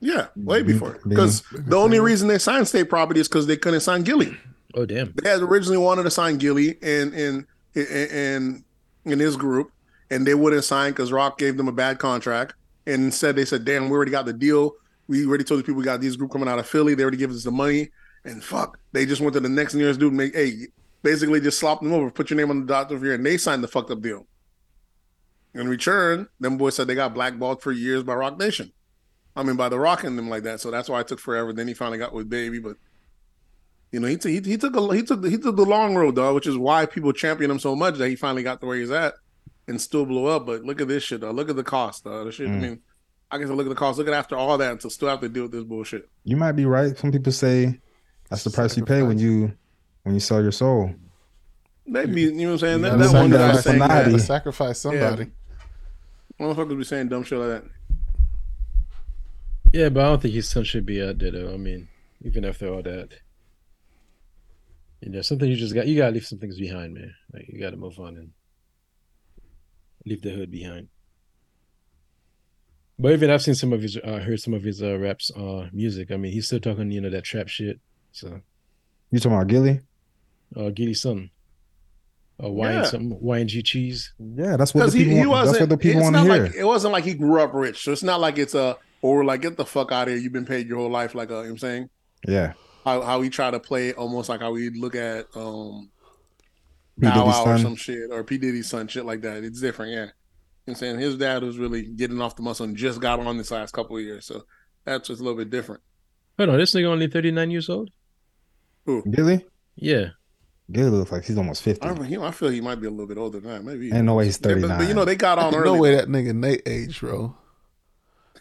yeah, way Be- before. be- Because the only reason they signed State Property is because they couldn't sign Gillie. oh damn, they had originally wanted to sign Gillie and in in in his group, and they wouldn't sign because Rock gave them a bad contract. And instead, they said, "Damn, we already got the deal. We already told the people we got this group coming out of Philly. They already gave us the money, and fuck, they just went to the next nearest dude and make hey, basically just slop them over, put your name on the doctor here, and they signed the fucked up deal. In return, them boys said they got blackballed for years by Roc Nation. I mean, by the Rock and them like that. So that's why it took forever. Then he finally got with Baby, but you know, he, t- he he took a he took he took the long road, dog, which is why people champion him so much that he finally got to where he's at and still blew up. But look at this shit, though. Look at the cost, though. The shit. I Mm. mean, I guess I look at the cost. Look at after all that, to still have to deal with this bullshit. You might be right. Some people say that's the price you pay when you when you sell your soul. Maybe you know what I'm saying. You That, that one guy sacrifice saying somebody. that. sacrifice somebody. Motherfuckers be saying dumb shit like that. Yeah, but I don't think his son should be out there though. I mean, even after all that, you know, something you just got you gotta leave some things behind, man. Like you gotta move on and leave the hood behind. But even I've seen some of his, uh, heard some of his uh, raps, uh, music. I mean, he's still talking, you know, that trap shit. So, You talking about Gillie? uh, Giddy something, uh, wine Yeah. something, YNG cheese. Yeah, that's what Because the people he want. wasn't. That's what the people it's want to not hear. like it wasn't like he grew up rich. So it's not like it's a or like get the fuck out of here. You've been paid your whole life. Like uh, you know what I'm saying. yeah. how how we try to play almost like how we look at um Bow Wow or some shit or P Diddy's son, shit like that. It's different, yeah. You know what I'm saying his dad was really getting off the muscle and just got on this last couple of years, so that's just a little bit different. Hold on, this nigga only 39 years old? Gillie? Yeah. Gillie looks like he's almost 50. I, don't know, he- I feel he might be a little bit older than that. Maybe Ain't no way he's Yeah, but- But, you know they got on Ain't early. no way that nigga Nate age, bro.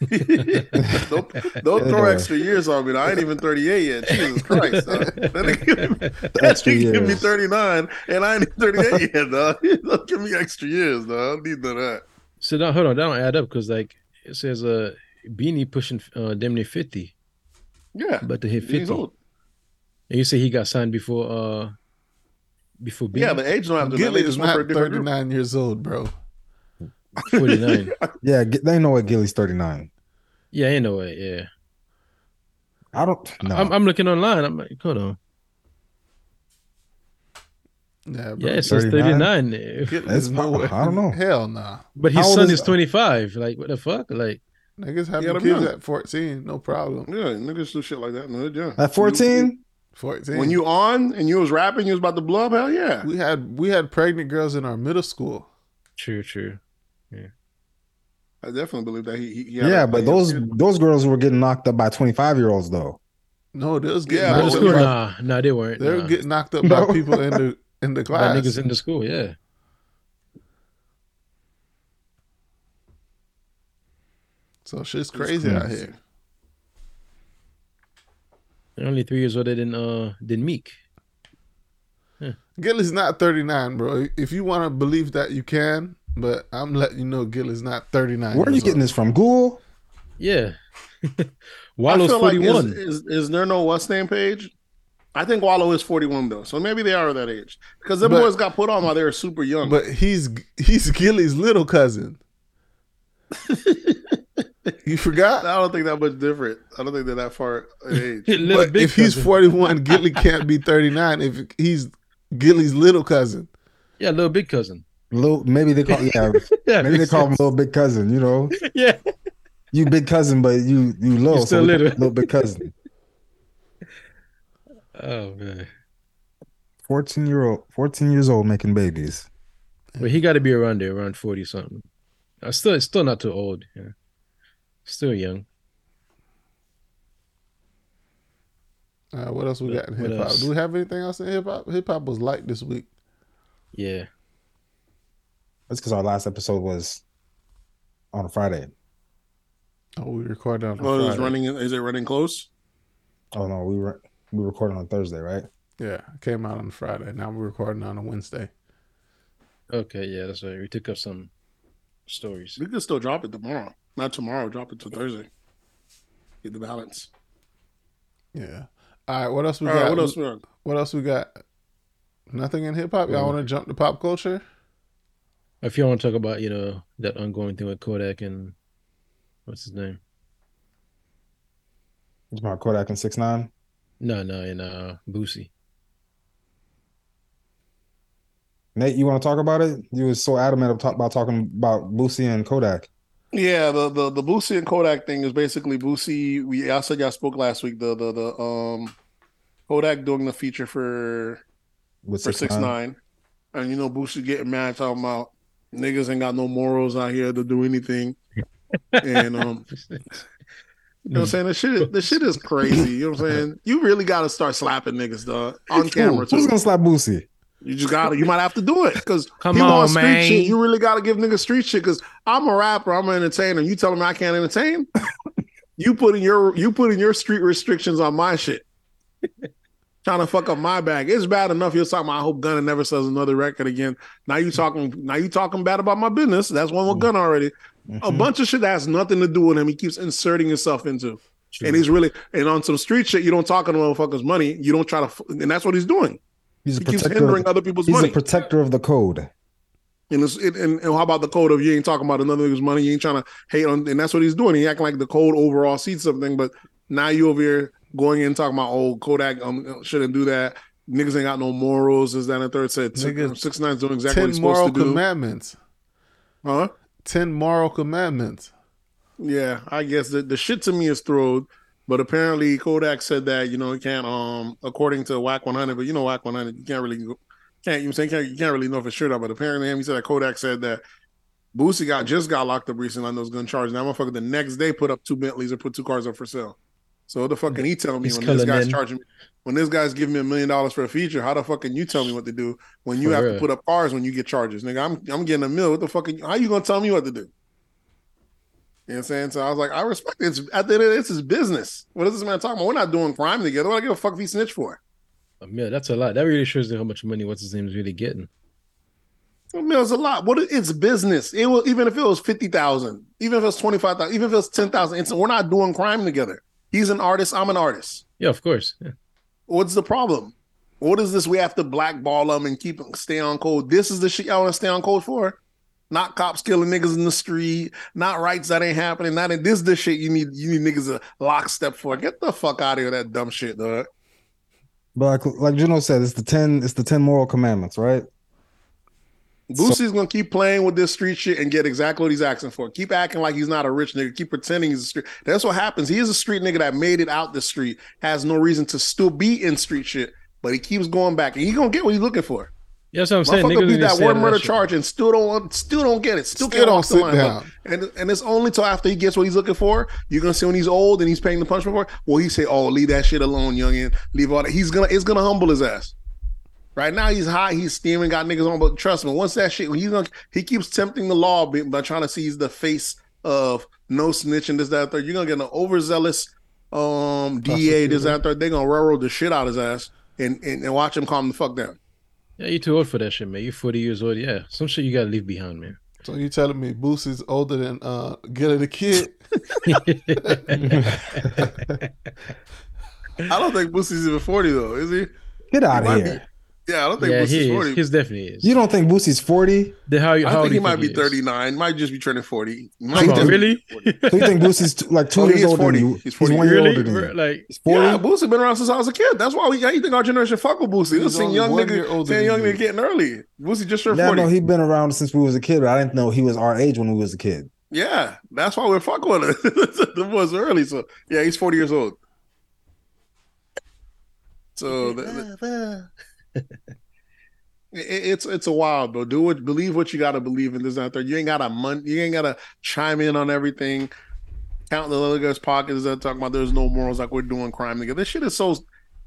don't don't Yeah, throw no. extra years on me. I ain't even 38 yet. Jesus Christ. dog. That nigga, that give me 39 and I ain't 38 yet, dog. Don't give me extra years, dog. I don't need none of that. So now, hold on, that don't add up because like it says uh Beanie pushing uh damn near 50, Yeah. about to hit 50. Old. And you say he got signed before uh before Beanie? Yeah, the age don't have to Gillie matter. is not 39 years old, bro. 49. Yeah, they know what Gillie's 39. yeah, ain't no way, yeah. I don't know. I'm I'm looking online. I'm like, hold on. Yeah, bro. Yeah, it says 39? 39. That's is no way. I don't know. Hell nah. But his old son is- is 25. Like, what the fuck? Like, Niggas Yeah, having them kids young. at 14, no problem. Yeah, niggas do shit like that. No, yeah. At 14? 14. when you on and you was rapping, you was about to blow up. Hell yeah. we had we had pregnant girls in our middle school. true, true. I definitely believe that he. he, he had Yeah, but a- those those girls were getting knocked up by 25 year olds though. No, they was getting Yeah, Middle school? Nah, nah, they weren't. they were nah. getting knocked up No. by people in the in the class. By niggas in the school, yeah. so shit's crazy out here. They're only three years older than uh than Meek. Gillie's not 39, bro. If you want to believe that, you can. But I'm letting you know Gillie's not 39. Where are you years getting old. this from? Google? Yeah. I Wallo's feel like 41. is, is is there no what's name page? I think Wallo is forty one though, so maybe they are that age because them But- boys got put on while they were super young. But he's he's Gillie's little cousin. you forgot? I don't think that much different. I don't think they're that far in age. But big if he's 41, Gillie can't be 39 if he's Gillie's little cousin. Yeah, little big cousin. Little maybe they call yeah, Yeah, maybe they makes call him little big cousin, you know. Yeah. You big cousin, but you you little, You still so little. little big cousin. Oh man. 14 year old 14 years old making babies. Well, he got to be around there, around 40 something. Uh, still, still not too old. Yeah. Still young. Uh, what else we got in hip hop? Do we have anything else in hip hop? Hip hop was light this week. Yeah. That's because our last episode was on a Friday. Oh, we recorded on Oh, it's running. Is it running close? Oh no, we were we recorded on Thursday, right? Yeah, it came out on Friday. Now we're recording on a Wednesday. Okay, yeah, that's right. We took up some stories. We could still drop it tomorrow. Not tomorrow. Drop it to Thursday. Get the balance. Yeah. All right. What else we All got? right. What else? we got? What else we got? Nothing in hip hop. Y'all mm. want to jump to pop culture? If you want to talk about, you know, that ongoing thing with Kodak and what's his name? It's about Kodak and Six Nine. No, no, and uh Boosie. Nate, you want to talk about it? You was so adamant about talking about Boosie and Kodak. Yeah, the the the Boosie and Kodak thing is basically Boosie. We I said y'all spoke last week. The the the um Kodak doing the feature for With for 6 six nine, and you know Boosie getting mad talking about niggas ain't got no morals out here to do anything, and um. You know what I'm saying? The shit, is, the shit is crazy. You know what I'm saying? You really got to start slapping niggas, dog, on camera Too. Who's gonna slap Boosie? You just got to. You might have to do it because Come he on, street man. shit. You really got to give niggas street shit because I'm a rapper. I'm an entertainer. You telling me I can't entertain? you putting your you putting your street restrictions on my shit. Trying to fuck up my bag. It's bad enough you're talking about I hope Gunna never sells another record again. Now you talking now you talking bad about my business. That's one with Gunna already. A Mhm. bunch of shit that has nothing to do with him. He keeps inserting himself into. And he's really and on some street shit, you don't talk on motherfuckers' money. You don't try to, and that's what he's doing. He's a He keeps protector. hindering Of, other people's he's money. a protector of the code. And, it's, it, and, and how about the code of you ain't talking about another nigga's money? You ain't trying to hate on, and that's what he's doing. He acting like the code overall sees something, but now you over here going in talking about oh Kodak um, shouldn't do that. Niggas ain't got no morals. Is that and the third said Nigga, six nine's doing exactly what he's moral supposed to do, commandments. huh? Ten moral commandments. Yeah, I guess the, the shit to me is thrown. But apparently Kodak said that you know he can't um according to Wack 100, but you know Wack 100 you can't really can't you saying can't, you can't really know for sure that. But apparently him he said that Kodak said that Boosie got just got locked up recently on those gun charges. Now motherfucker the next day put up two Bentleys and put two cars up for sale. So what the fuck can he tell me He's when this guy's men. charging me when this guy's giving me a million dollars for a feature? How the fuck can you tell me what to do when you For have real. to put up cars when you get charges? Nigga, I'm I'm getting a mill. What the fuck? Are you, how you gonna tell me what to do? You know what I'm saying? So I was like, I respect it. It's, at the end of the day, it's his business. What is this man talking about? We're not doing crime together. What I give a fuck if he snitch for? A mil, that's a lot. That really shows you how much money what's his name is really getting. A mill's a lot. What it's business. It will even if it was fifty thousand, even if it's twenty five thousand, even if it's ten thousand. It's we're not doing crime together. He's an artist. I'm an artist. Yeah, of course. Yeah. What's the problem? What is this? We have to blackball them and keep them stay on code. This is the shit y'all want to stay on code for. Not cops killing niggas in the street. Not rights that ain't happening. Not in this. The shit you need. You need niggas a lockstep for. Get the fuck out of here. That dumb shit, dog. But like, like Juno said, it's the ten. It's the ten moral commandments, right? Boosie's gonna keep playing with this street shit and get exactly what he's asking for. Keep acting like he's not a rich nigga. Keep pretending he's a street. That's what happens. He is a street nigga that made it out the street. Has no reason to still be in street shit, but he keeps going back, and he gonna get what he's looking for. Yeah, that's what I'm saying. Motherfucker Niggas beat gonna that one murder shit. charge and still don't still don't get it. Still, Still can't don't the sit line. down. And and it's only till after he gets what he's looking for. You're gonna see when he's old and he's paying the punishment for. it. Well, he say, "Oh, leave that shit alone, youngin. Leave all that." He's gonna it's gonna humble his ass. Right now he's high, he's steaming, got niggas on. But trust me, once that shit, he's gonna he keeps tempting the law by, by trying to see he's the face of no snitching, this, that, third. You're gonna get an overzealous um DA, this, that, third. They're gonna railroad the shit out his ass and, and and watch him calm the fuck down. Yeah, you're too old for that shit, man. You're 40 years old. Yeah, some shit you gotta leave behind, man. So you telling me Boosie's older than uh Gillie Da Kid? I don't think Boosie's even 40 though, is he? Get out might of here. Yeah, I don't think yeah, Boosie's he 40. is. He's definitely is. You don't think Boosie's forty? Then how, how I think do he might be is? 39. Might just be turning 40. He might on, think- really? So you think Boosie's t- like two Oh, years is older 40. than you? He's He's, 40. one year really? older than Bro, you. Like, He's forty. Yeah, Boosie's been around since I was a kid. That's why we, how you think our generation fuck with Boosie? This He's thing only young one year nigga, older young you. nigga getting early. Boosie just turned Yeah, 40. no, he'd been around since we was a kid, but I didn't know he was our age when we was a kid. yeah, that's why we're fucking with him. the boys early. So yeah, he's 40 years old. So the- the- it- it's it's a wild, bro. Do what believe what you gotta believe in this out there. You ain't gotta mon- you ain't gotta chime in on everything. Count the other guy's pockets that talking about there's no morals like we're doing crime together. This shit is so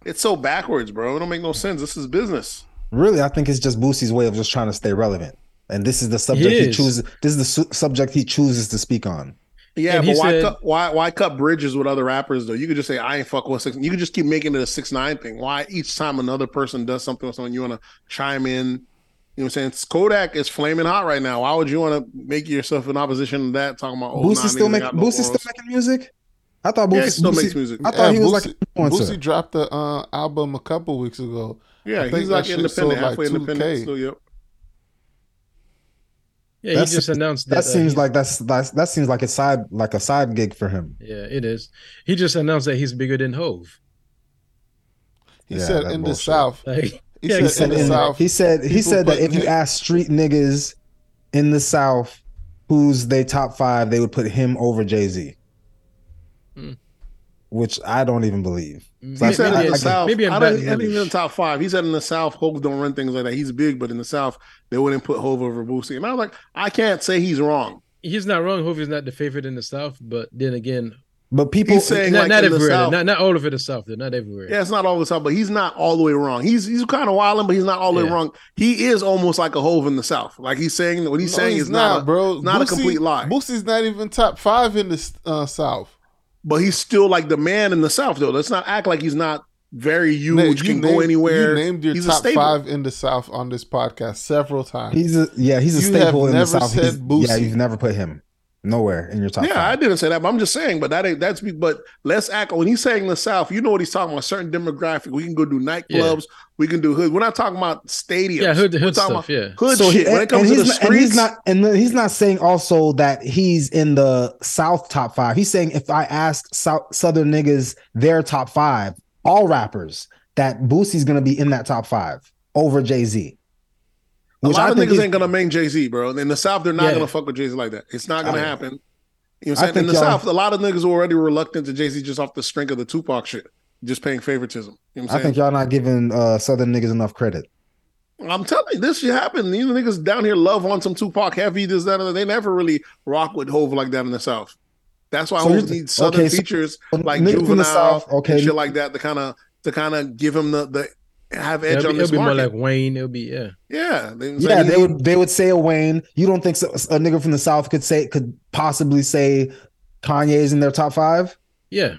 It's so backwards, bro. It don't make no sense. This is business. Really, I think it's just Boosie's way of just trying to stay relevant. And this is the subject he, is. chooses. This is the su- subject he chooses to speak on. Yeah, And but why said- cut why why cut bridges with other rappers though? You could just say I ain't fuck with six. You could just keep making it a six nine thing. Why each time another person does something with someone you want to chime in? You know what I'm saying? Kodak is flaming hot right now. Why would you want to make yourself in opposition to that? Talking about oh, Boosie nah, still niggas make no Boosie still making music. I thought Boosie Yeah, still Boosie- makes music. I thought he was like Boosie, an influencer. Boosie dropped the uh, album a couple weeks ago. Yeah, I think he's like shit independent, sold like halfway 2K. independent. Still, yep. Yeah, That's- he just announced that. that uh, seems he's- like that's, that's that seems like a side like a side gig for him. Yeah, it is. He just announced that he's bigger than Hove. He Yeah, said that in the. South. Like, He Yeah, said He in said, the in- South. he said he said that if putting you ask street niggas in the South who's they top five, they would put him over Jay Z. Hmm. Which I don't even believe. He maybe, said in the I- South. maybe I'm I don't, I don't even in the top five. He said in the South, Hove don't run things like that. He's big, but in the South, they wouldn't put Hove over Boosie. And I was like, I can't say he's wrong. He's not wrong. Hove is not the favorite in the South, but then again, But people He's saying not, like not in the everywhere. South. Not not all over the South. Though. Not everywhere. Yeah, it's not all the South, but he's not all the way wrong. He's he's kind of wilding, but he's not all the way wrong. He is almost like a Hove in the South. Like he's saying what he's No, saying he's is not, a- bro. not a complete lie. Boosie's not even top five in the uh, South. But he's still like the man in the South, though. Let's not act like he's not very huge, Na- can go anywhere. You named your he's top staple. five in the South on this podcast several times. he's a yeah, he's a You have staple in the South. said He's- Yeah, you've never put him nowhere in your top Yeah, I didn't say that, but I'm just saying. But that ain't that's me. But let's act when he's saying the South. You know what he's talking about? Certain demographic. We can go do nightclubs. We can do hood. We're not talking about stadiums. Yeah, hood- We're hood talking stuff, about yeah. hood So he- when it comes to the he's not- and he's not and he's not saying also that he's in the South top five. He's saying if I ask South Southern niggas their top five, all rappers, that Boosie's gonna be in that top five over Jay Z. a lot of niggas is- ain't gonna make Jay Z, bro. In the South, they're not Yeah. gonna fuck with Jay Z like that. It's not gonna I- happen. You know what I I'm saying? In the South, a lot of niggas were already reluctant to Jay Z just off the strength of the Tupac shit, just paying favoritism. You know what I I'm think y'all not giving uh, Southern niggas enough credit. I'm telling you, this shit happened. These niggas down here love on some Tupac heavy, this, that, and. They never really rock with Hove like that in the South. That's why So here's- needs southern okay, so- features like from the Juvenile South, okay. and shit like that to kind of to kind of give him the the have edge It'll on be, this it'll be more like Wayne. It'll be yeah. yeah, they, Yeah, they would they would say a Wayne. You don't think so, a nigga from the South could say could possibly say Kanye's in their top five? Yeah.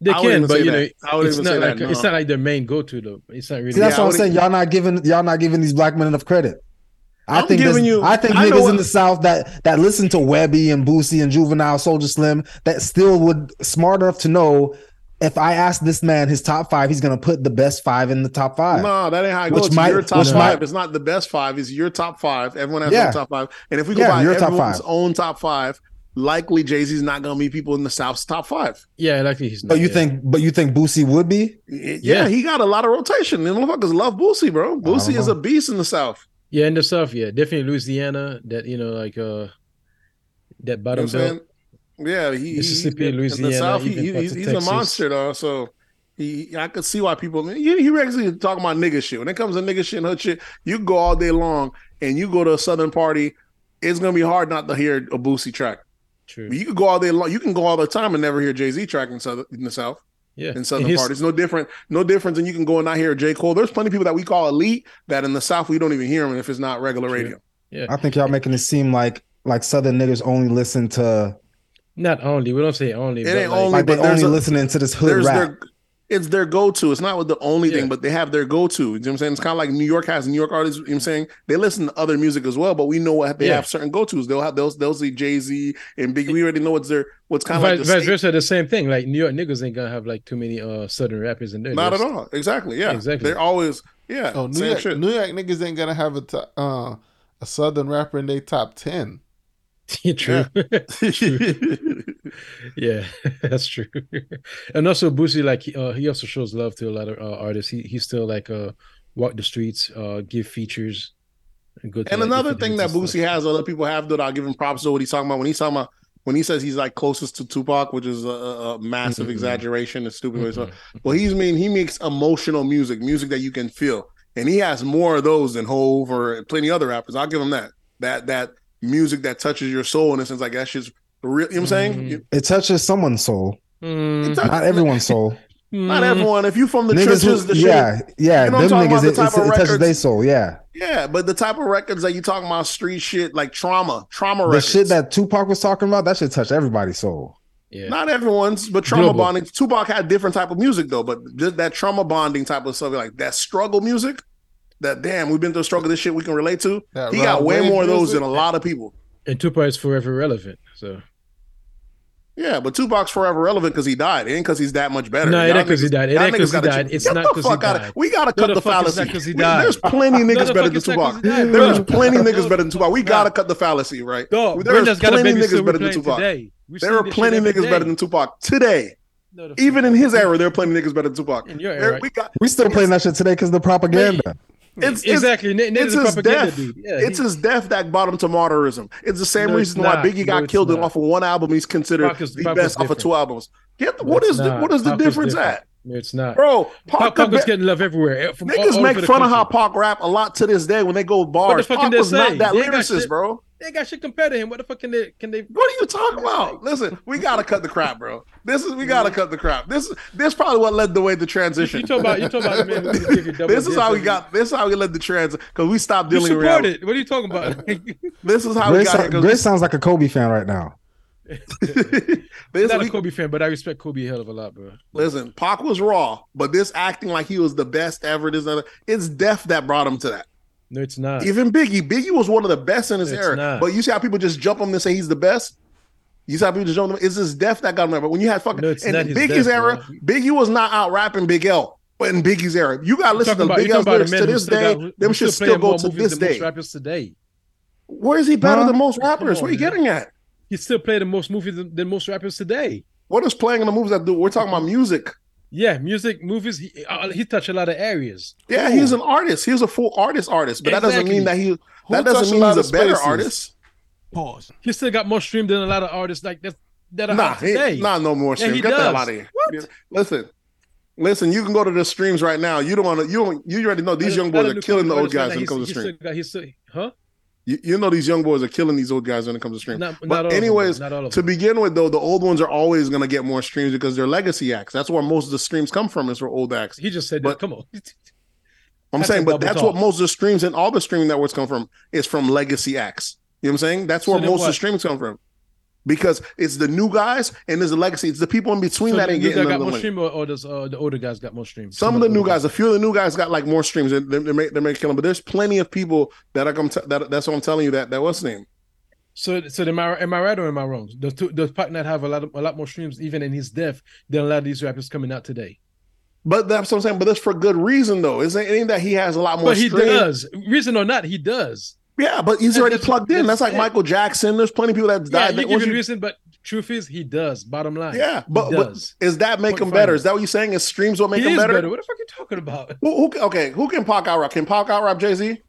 They I can, but you know, that. I wouldn't it's even not say like that, it's not like their main go-to though. It's not really. See, that's Yeah, what I'm saying. Y'all not giving y'all not giving these black men enough credit. I I'm think giving you- I think I niggas what- in the South that that listen to Webbie and Boosie and Juvenile, Soulja Slim, that still would smart enough to know if I ask this man his top five, he's gonna put the best five in the top five. No, that ain't how it Which goes. It's might- your top which five. might- it's not the best five. It's your top five. Everyone has Yeah. their top five. And if we go Yeah, by your top everyone's five. own top five, likely Jay Z's not gonna meet people in the South's top five. Yeah, likely he's not. But you yeah. think, but you think Boosie would be? Yeah, Yeah. he got a lot of rotation. The motherfuckers love Boosie, bro. Boosie is a beast in the South. Yeah, in the South, yeah, definitely Louisiana. That you know, like uh, that You know bottom what belt. Yeah, he, he Mississippi, in the South, he, he- he's, he's a monster, though. So he, I could see why people. He, he actually talking about nigga shit. When it comes to nigga shit and hood shit, you go all day long, and you go to a Southern party. It's gonna be hard not to hear a Boosie track. True. But you could go all day long. You can go all the time and never hear Jay Z track in Southern in the South Yeah, in Southern And his- parties. No different. No difference. And you can go and not hear J Cole. There's plenty of people that we call elite that in the South we don't even hear them if it's not regular True. radio. Yeah, I think y'all making it seem like like Southern niggas only listen to not only. We don't say only. It but ain't like, only- like they but only a- listening to this hood There's rap. their. It's their go-to. It's not with the only Yeah. thing, but they have their go-to. You know what I'm saying? It's kind of like New York has New York artists. You know what I'm saying? They listen to other music as well, but we know what they Yeah. have certain go-tos. They'll have they'll they'll see Jay-Z and Big. We already know what's their what's kind of vice, like the vice state- versa, the same thing. Like New York niggas ain't gonna have like too many uh Southern rappers in there. Not at all. Exactly. Yeah. Exactly. They're always yeah. Oh, New York, shit. New York niggas ain't gonna have a uh, a Southern rapper in their top ten. true. yeah, that's true. and also Boosie, like he, uh, he also shows love to a lot of uh, artists. He he still like uh walk the streets, uh give features, and go. And another thing that Boosie has, other people have that I'll give him props to what he's talking about when he's talking about when he says he's like closest to Tupac, which is a, a massive Mhm. exaggeration, a stupid way. Mhm. Well, he's mean he makes emotional music, music that you can feel, and he has more of those than Hove or plenty other rappers. I'll give him that. That that music that touches your soul in a sense, like that shit's real. You know what I'm saying? Mhm. You- it touches someone's soul, Mm, it touch- not everyone's soul. Not Mm, everyone. If you from the niggas trenches, who, the shit. yeah, yeah, You know what I'm them talking niggas, about, the it, type of it touches records- their soul. Yeah, Yeah, but the type of records that you talking about, street shit like trauma, trauma the records. shit that Tupac was talking about, that should touch everybody's soul. yeah. Not everyone's, but trauma Global. bonding. Tupac had different type of music though, but just that trauma bonding type of stuff, like that struggle music. That damn, we've been through a struggle. This shit we can relate to. That he got way more of those than a lot of people. and Tupac is forever relevant. So Yeah, but Tupac's forever relevant because he died. It ain't because he's that much better. No, it Y'all ain't 'cause he died. It y'all ain't 'cause he gotta died. ch- It's Get not the 'cause he fuck outta- died. We gotta No, cut the the fallacy. not 'cause he We- died. There's plenty No, niggas the better than it's not 'cause Tupac. died. There's plenty No. niggas better than Tupac. We gotta cut the fallacy, right? Dog, There's Brenda's got a plenty baby niggas better than Tupac. today. There are plenty shit niggas better than Tupac today. Even in his era, there are plenty niggas better than Tupac. In your era. we got We still playing that shit today because the propaganda. It's exactly. Nate It's his death. Yeah, it's he- his death that brought him to martyrism. It's the same No, it's reason why. Biggie got it's killed not. off of one album. He's considered Pac is- the Pac best off of two albums. Get the, no, what is the, what is the Pac difference at, it's not. bro? Pac, Pac, was be- getting love everywhere. Eh, from niggas all make over the fun of how. Pac rap a lot to this day when they go bars. fuck Pac was say? not that They lyricist, bro. They got shit compared to him. What the fuck can they? Can they? What are you talking about? Listen, we gotta cut the crap, bro. This is we gotta cut the crap. This is this probably what led the way to transition. You talking about? You talking about the man give you this is how we got. This is how we led the trans because we stopped You dealing with support reality. it. What are you talking about? This is how we got here. sound- 'cause sounds like a Kobe fan right now. this, not we- a Kobe fan, but I respect Kobe a hell of a lot, bro. Listen, Pac was raw, but this acting like he was the best ever, this other, it's death that brought him to that. No, it's not. Even Biggie, Biggie was one of the best in his It's era. not. But you see how people just jump him and say he's the best. You see how people just jump on him. It's his death that got him there. But when you had fucking No, it's in not his Biggie's death, era, bro. Biggie was not out rapping Big L. But in Biggie's era, you gotta listen to about- Big L's talking about a lyrics to this day. got- them should still go to this day. rappers today. Where is he better Huh? than most rappers? Come what are you on, getting at? He still played the most movies than, than most rappers today. What is playing in the movies that do? We're talking about music. Yeah, music, movies. He, uh, he touched a lot of areas. Yeah, he's an artist. He's a full artist artist, but that doesn't mean that he Who that touched doesn't mean lot he's a better spaces? artist. Pause. He still got more streamed than a lot of artists like that that are Nah, out today. he, nah, no more Yeah, streams. he Get the hell does. out of here. What? Listen, listen. You can go to the streams right now. You don't want to. You don't. You already know these young boys are killing the old guys when it comes to stream. stream. He's still, huh? You, you know these young boys are killing these old guys when it comes to streams. Not, not But all of them, anyways, not to begin with, though, the old ones are always going to get more streams because they're legacy acts. That's where most of the streams come from. Is for old acts. He just said but- that. Come on. I'm That's saying, but that's talk. what most of the streams and all the streaming networks come from is from legacy acts. You know what I'm saying? That's where then most of the what? streams come from. Because it's the new guys and there's the legacy. It's the people in between So that ain't getting got the more money. stream, or, or does uh, the older guys got more streams? Some of the new older guys, a few of the new guys got like more streams. and They, they make they make killing, but there's plenty of people that are come. T- that that's what I'm telling you. That that what's the name? So, so am I am I right or am I wrong? Does two, does Pac not have a lot of, a lot more streams even in his death than a lot of these rappers coming out today? But that's what I'm saying. But that's for good reason though. Isn't it ain't that he has a lot more? But he does, reason or not, he does. Yeah, but he's already plugged in. That's like it. Michael Jackson. There's plenty of people that died. Yeah, you that give you- reason, but truth is, he does. Bottom line, yeah, he but, but does. is that make Point him better? Is that what you're saying? Is streams what make he him is better? better. What the fuck are you talking about? Who, who okay? Who can Pac out rap? Can Pac out rap Jay Z?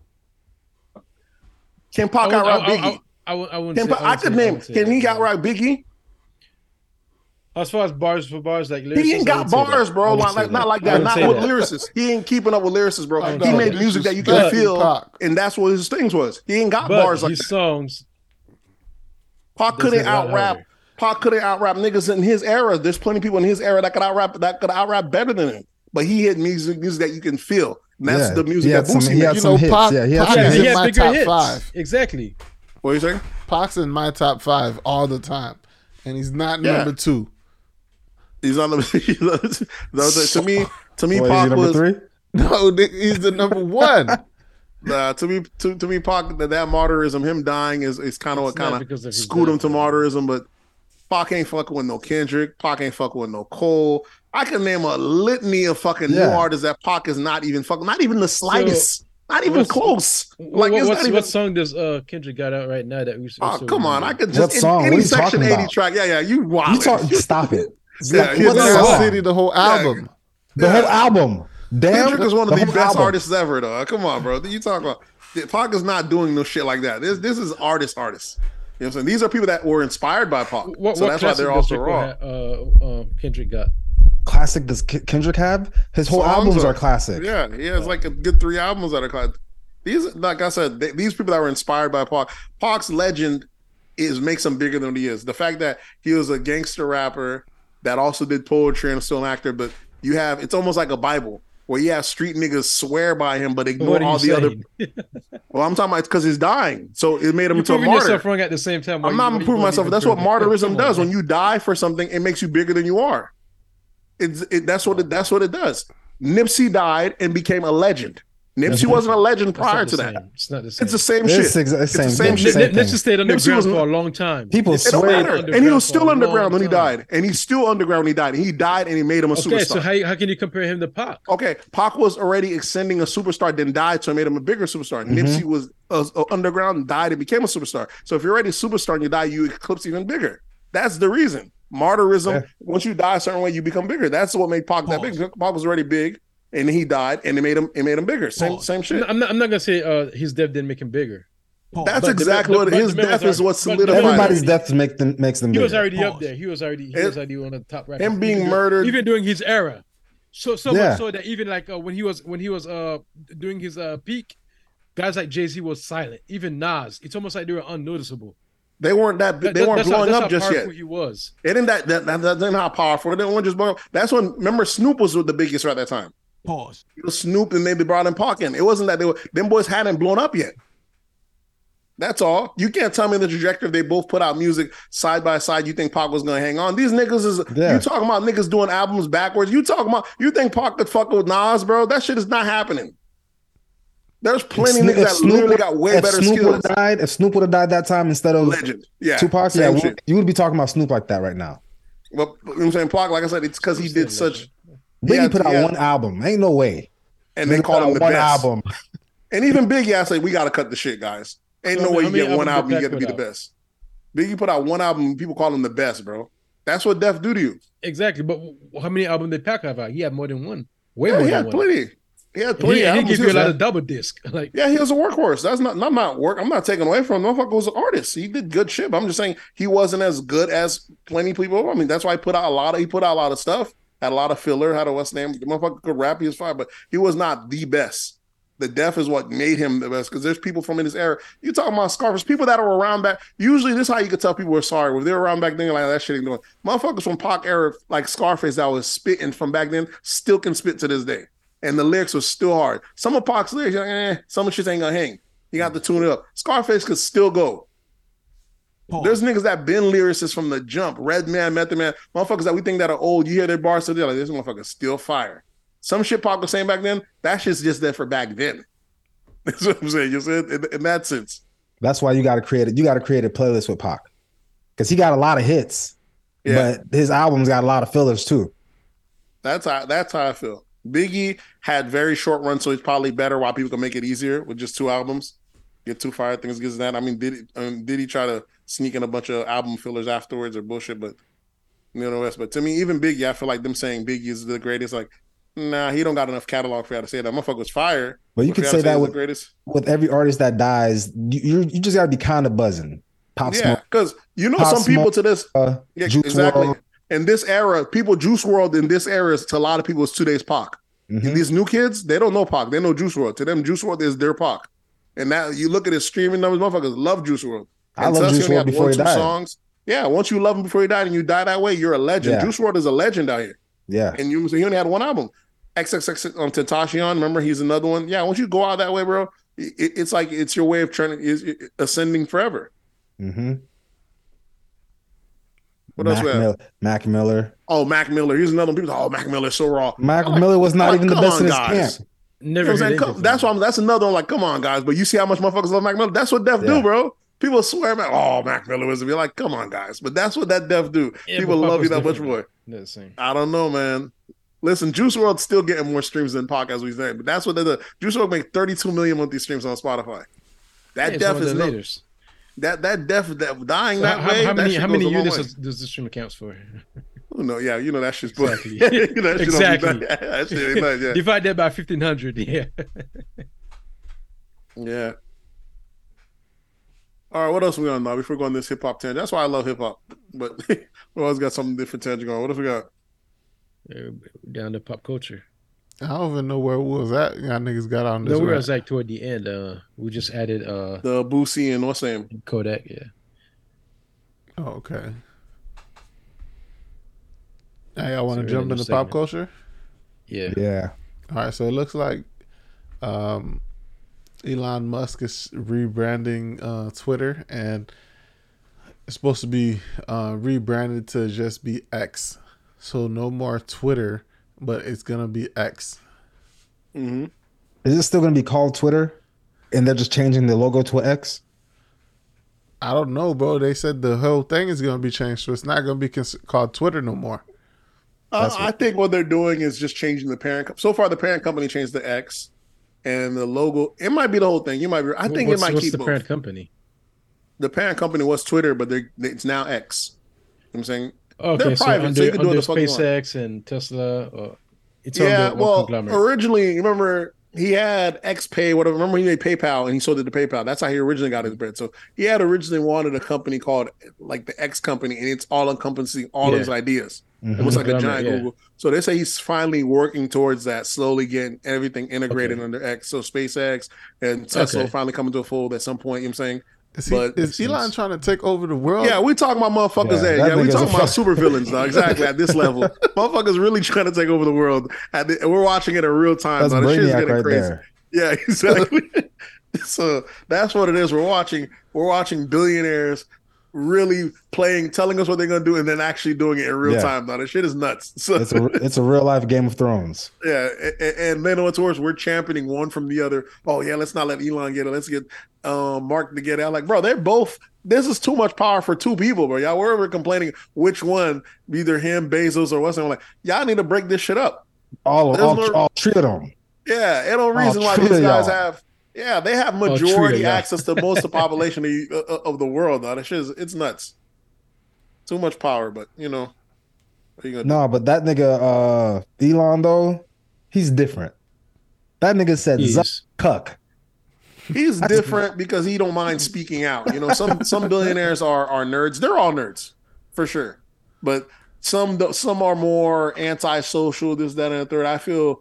Can Pac out rap Biggie? I, I, I, I wouldn't Can say- I wouldn't could name. Can he out rap Biggie? As far as bars for bars, like He lyricists, ain't got would bars, bro. Like, like- not like that. Not with that. lyricists. He ain't keeping up with lyricists, bro. I He made music that you can feel, Pac. and that's what his things was. He ain't got But bars like his that. songs, Pac couldn't it out rap. Pac couldn't out rap niggas in his era. There's plenty of people in his era that could out rap that could out rap better than him. But he hit music music that you can feel. And that's Yeah, the music that had some- Boosie made. You know, hits. Pac, Yeah, he had Pac some yeah, is he in had my top hits. five. Exactly. What you saying? Pac's in my top five all the time, and he's not Yeah. number two. He's on the. to me, to me, What, he Pac was three? No, he's the number one. uh, to me to, to me Pac that, that martyrism, him dying is is kind of what kind of screwed him to martyrism. But Pac ain't fucking with no Kendrick. Pac ain't fucking with no Cole. I can name a litany of fucking new artists that Pac is not even fucking, not even the slightest, not even close. Like what's, not even. what song does uh Kendrick got out right now that we? Oh come on! I could just What song? any What section eighty about? track. Yeah, yeah. You wild. You talk. Stop it. Yeah, Kid What in song? the City, the whole album. The whole album. Damn. Kendrick is one of the, whole best album. artists ever, though. Come on, bro. You talk about Pac is not doing no shit like that. This this is artist artists. You know what I'm saying? These are people that were inspired by Pac. What, so what that's why they're classic also does J. Raw. uh, um, Kendrick got. Classic. Does Kendrick have? His whole Songs albums are- are classic. Yeah, he has like a good three albums that are classic. These, like I said, they, these people that were inspired by Pac. Pac's legend is makes him bigger than he is. The fact that he was a gangster rapper that also did poetry and still an actor, but You have it's almost like a Bible where you have street niggas swear by him, but ignore all the other. Well, I'm talking about because he's dying, so it made him You're into a martyr. yourself wrong at the same time. I'm not proving myself. That's what martyrism does. When you die for something, it makes you bigger than you are. It's it, that's what it, that's what it does. Nipsey died and became a legend. Nipsey wasn't a legend prior the to that. same. It's not the same. It's the same It's shit. exa- It's the same- same shit. the same Nipsey thing. stayed underground was- for a long time. People It don't swear. matter. And he was still underground when he died. And he's still underground when he died. And he died and he made him a superstar. Okay, superstar. so how, how can you compare him to Pac? Okay, Pac was already extending a superstar, then died, so it made him a bigger superstar. Mm-hmm. Nipsey was uh, uh, underground, died, and became a superstar. So if you're already a superstar and you die, you eclipse even bigger. That's the reason. Martyrism. Yeah. Once you die a certain way, you become bigger. That's what made Pac that big. Pac was already big, and he died, and it made him it made him bigger. Same Pause. same shit. I'm not, I'm not gonna say uh, his death didn't make him bigger. That's But exactly the- what but his death was is. What already- but the solidified. man was it. Everybody's death makes them makes them He was bigger. already up there. He was already he Him- was already one of the top rappers. Him being Even- murdered. even during his era. So so Yeah. much so that even like uh, when he was when he was uh doing his uh peak, guys like Jay Z was silent. Even Nas, it's almost like they were unnoticeable. They weren't that. That- They that- weren't that's how- blowing up just yet. He was. It didn't that that, that that's not how powerful. They didn't just blow up. That's when remember Snoop was the biggest right at that time. Pause. It was Snoop and maybe brought in Pac in. It wasn't that they were them boys hadn't blown up yet. That's all. You can't tell me the trajectory they both put out music side by side. You think Pac was gonna hang on? These niggas is Yeah. you talking about niggas doing albums backwards. You talking about you think Pac could fuck with Nas, bro? That shit is not happening. There's plenty If niggas that if Snoop literally got way if better Snoop skills. would've died, if Snoop would have died that time instead of Legend, yeah. Tupac, same yeah, you would be talking about Snoop like that right now. Well, you know what I'm saying Pac, like I said, it's because he did such. Biggie Yeah, put out yeah. one album. Ain't no way. and they Nigga called put him the one best. album. And even Biggie, I say we gotta cut the shit, guys. Ain't How no way you get one album, did you get to be the put out? best. Biggie put out one album, people call him the best, bro. That's what Def do to you. Exactly. But how many albums did Pac have out? He had more than one. Way Yeah, more he than had one. plenty. He had And plenty. He, and he albums. gave He you a lot of double disc. Like yeah, he was a workhorse. That's not. I'm not work. I'm not taking away from him. Motherfucker was an artist. He did good shit. But I'm just saying he wasn't as good as plenty people. I mean, that's why he put out a lot of. He put out a lot of stuff. Had a lot of filler. Had a what's name. The motherfucker could rap. He was fine, but he was not the best. The Def is what made him the best because there's people from in this era. You talking about Scarface, people that are around back. Usually, this is how you could tell people were sorry. If they're around back then, like that shit ain't doing. Motherfuckers from Pac era, like Scarface, that was spitting from back then, still can spit to this day. And the lyrics were still hard. Some of Pac's lyrics, like, eh, some of shit ain't gonna hang. You got to tune it up. Scarface could still go. Pause. There's niggas that been lyricists from the jump. Redman, Method Man, motherfuckers that we think that are old. You hear their bars today, like this motherfucker still fire. Some shit Pac was saying back then, that shit's just there for back then. That's what I'm saying. You said in, in that sense. That's why you got to create it. You got to create a playlist with Pac because he got a lot of hits, Yeah. but his albums got a lot of fillers too. That's how that's how I feel. Biggie had very short runs, so he's probably better. Why people can make it easier with just two albums, get two fire things, gets that. I mean, did he, um, did he try to sneak in a bunch of album fillers afterwards or bullshit? But you know, but to me, even Biggie, I feel like them saying Biggie is the greatest. Like, nah, he don't got enough catalog for y'all to say that. Motherfucker was fire. But you could y'all say that with the greatest. with every artist that dies. You you, just got to be kind of buzzing. Pop Yeah, because you know Pop some people Smoke, to this. uh, Yeah, Juice exactly. WRLD. In this era, people Juice WRLD in this era is to a lot of people is two days Pac. Mhm. These new kids, they don't know Pac. They know Juice WRLD. To them, Juice WRLD is their Pac. And now you look at his streaming numbers, motherfuckers love Juice WRLD. I And love to us, Juice WRLD had before one, he two died. Songs. Yeah, once you love him before he died and you die that way, you're a legend. Yeah. Juice WRLD is a legend out here. Yeah, And you he only had one album. XXX on Tentacion, remember he's another one. Yeah, once you go out that way, bro, it, it's like it's your way of trying is ascending forever. hmm What else Mac, we have? Mil- Mac Miller. Oh, Mac Miller. Here's another one. People say, oh, Mac Miller's so raw. Mac like, Miller was not like, even the come best on, in his guys. camp. You never know what I'm saying? heard Come- anything that's why I'm, that's another one. Like, come on, guys. But you see how much motherfuckers love Mac Miller? That's what Def Yeah. do, bro. People swear, man, oh, Mac Miller was. You're like, come on, guys. But that's what that Def do. Yeah, People love you that much more. Same. I don't know, man. Listen, Juice WRLD's still getting more streams than Pac, as we say. But that's what they do. Juice WRLD make 32 million monthly streams on Spotify. That Yeah, Def is no, that that Def that dying So that how, way. how many how many units does, does the stream accounts for? Oh, no, yeah, you know that shit's Exactly. that shit don't be Exactly. nice. that shit ain't nice, yeah. Divide that by fifteen hundred. Yeah. Yeah. All right, what else we on now before we go on this hip hop tangent? That's why I love hip hop. But we always got something different tangent going. What else we got? Down to pop culture. I don't even know where we was at. Y'all niggas got on this. No, we rap. was like toward the end. Uh, we just added uh The Boosie and what's name? Kodak. Yeah. Oh, okay. Hey, y'all want to It's a really jump new into pop culture? Yeah. Yeah. All right, so it looks like um, Elon Musk is rebranding uh, Twitter, and it's supposed to be uh, rebranded to just be X. So no more Twitter, but it's gonna be X. hmm Is it still going to be called Twitter, and they're just changing the logo to an X? I don't know, bro. They said the whole thing is gonna be changed, so it's not gonna be cons- called Twitter no more. Uh, That's I think what they're doing is just changing the parent. co- So far, the parent company changed the X, and the logo. It might be the whole thing. You might be. I think what's, it might what's keep the both. parent company? The parent company was Twitter, but they're, it's now X. You know I'm saying. Okay, They're private, so under, you can do what the fuck you want. SpaceX and Tesla, or it's yeah, well, originally, remember he had XPay, whatever. Remember he made PayPal and he sold it to PayPal. That's how he originally got his bread. So he had originally wanted a company called like the X company, and it's all encompassing all Yeah. his ideas. Mhm. It was like a giant yeah. Google. So they say he's finally working towards that, slowly getting everything integrated under X. So SpaceX and Tesla Okay. finally coming to a fold at some point. You know what I'm saying? Is, he, But- is Elon trying to take over the world? Yeah, we talking about motherfuckers Yeah, that, that yeah, we nigga's talking about super villains now. Exactly at this level, motherfuckers really trying to take over the world. At the, we're watching it in real time. That's. This shit's getting right crazy. there. Yeah, exactly. so that's what it is. We're watching. We're watching billionaires really playing, telling us what they're gonna do, and then actually doing it in real Yeah. time. Now, this shit is nuts. So It's a it's a real life Game of Thrones. yeah, and, and then what's worse, we're championing one from the other. Oh yeah, let's not let Elon get it. Let's get um, Mark to get out. Like, bro, they're both. This is too much power for two people, bro. Y'all were ever complaining which one, either him, Bezos, or what's I'm like, y'all need to break this shit up. All There's all, no- all three of them. Yeah, ain't no reason why these guys y'all. have. Yeah, they have true to majority y'all. access to most of the population of, the- uh, of the world. Though that shit is it's nuts. Too much power, but you know, what you gonna do? No, but that nigga uh Elon though, he's different. That nigga said Zuck cuck. He's That's- different because he don't mind speaking out. You know, some some billionaires are are nerds. They're all nerds, for sure. But some some are more antisocial. This, that, and the third. I feel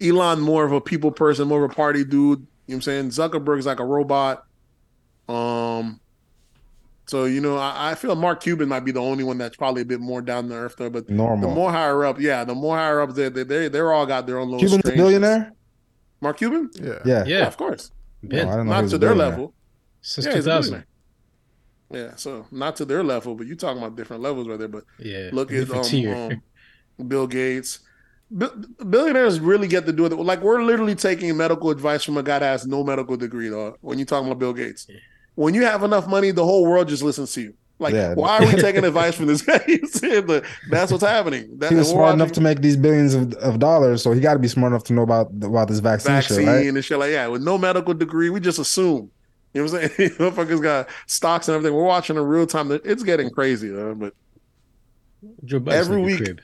Elon more of a people person, more of a party dude. You know what I'm saying? Zuckerberg's like a robot. Um. So you know, I, I feel Mark Cuban might be the only one that's probably a bit more down to earth there. But the more higher up, yeah, the more higher up they they they they're all got their own little. Cuban's a billionaire? Mark Cuban? yeah. Yeah. Yeah, yeah, of course. been No, I didn't know Not to their level. since Yeah, he's a 2000. Yeah, so not to their level, but you talking about different levels right there. But Yeah, look at um, um, Bill Gates. Bi- billionaires really get to do it. Like we're literally taking medical advice from a guy that has no medical degree, though. When you're talking about Bill Gates, when you have enough money, the whole world just listens to you. Like, Yeah. why are we taking advice from this guy? But That's what's happening. That, He was smart enough to make these billions of, of dollars, so he got to be smart enough to know about about this vaccine, vaccine shit, right? and shit like yeah, with no medical degree, we just assume. You know what I'm saying? Motherfuckers got stocks and everything. We're watching in real time. It's getting crazy, though. But Joe every week- crib.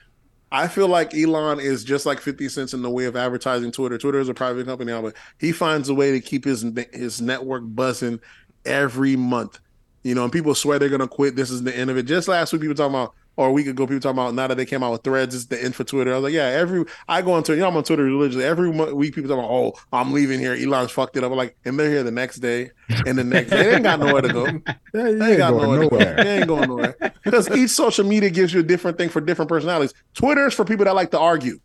I feel like Elon is just like 50 cents in the way of advertising Twitter. Twitter is a private company now, but he finds a way to keep his his network buzzing every month. You know, and people swear they're gonna quit. This is the end of it. Just last week, people talking about, or a week ago, people talking about now that they came out with threads, it's the end for Twitter. I was like, yeah, every I go on Twitter, you know, I'm on Twitter religiously. Every week, people talking about, oh, I'm leaving here. Elon's fucked it up. I'm like, and they're here the next day, and the next day, they ain't got nowhere to go. Yeah, They ain't ain't got going nowhere. to go. nowhere. They ain't going nowhere. Because each social media gives you a different thing for different personalities. Twitter is for people that like to argue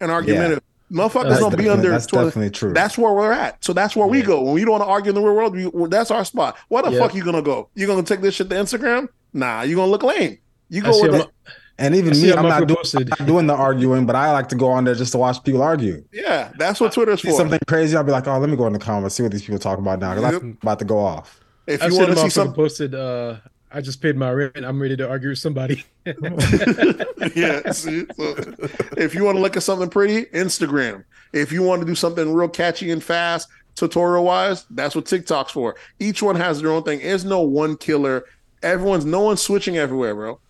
and argumentative. Motherfuckers That's don't be under that's Twitter. definitely true. That's where we're at. So that's where we go. When we don't want to argue in the real world, we, that's our spot. Where the Yeah. fuck you gonna go? You gonna take this shit to Instagram? Nah, you gonna look lame. You go with a, the, and even I me, a I'm not, doing. I'm not doing the arguing, but I like to go on there just to watch people argue. yeah. That's what Twitter's See for. something crazy, I'll be like, oh, let me go in the comments, see what these people talk about now. Because Yep. I'm about to go off. If I've you want to see something, posted. Uh, I just paid my rent. I'm ready to argue with somebody. yeah. See? So, if you want to look at something pretty, Instagram. If you want to do something real catchy and fast, tutorial wise, that's what TikTok's for. Each one has their own thing. There's no one killer. Everyone's no one's switching everywhere, bro.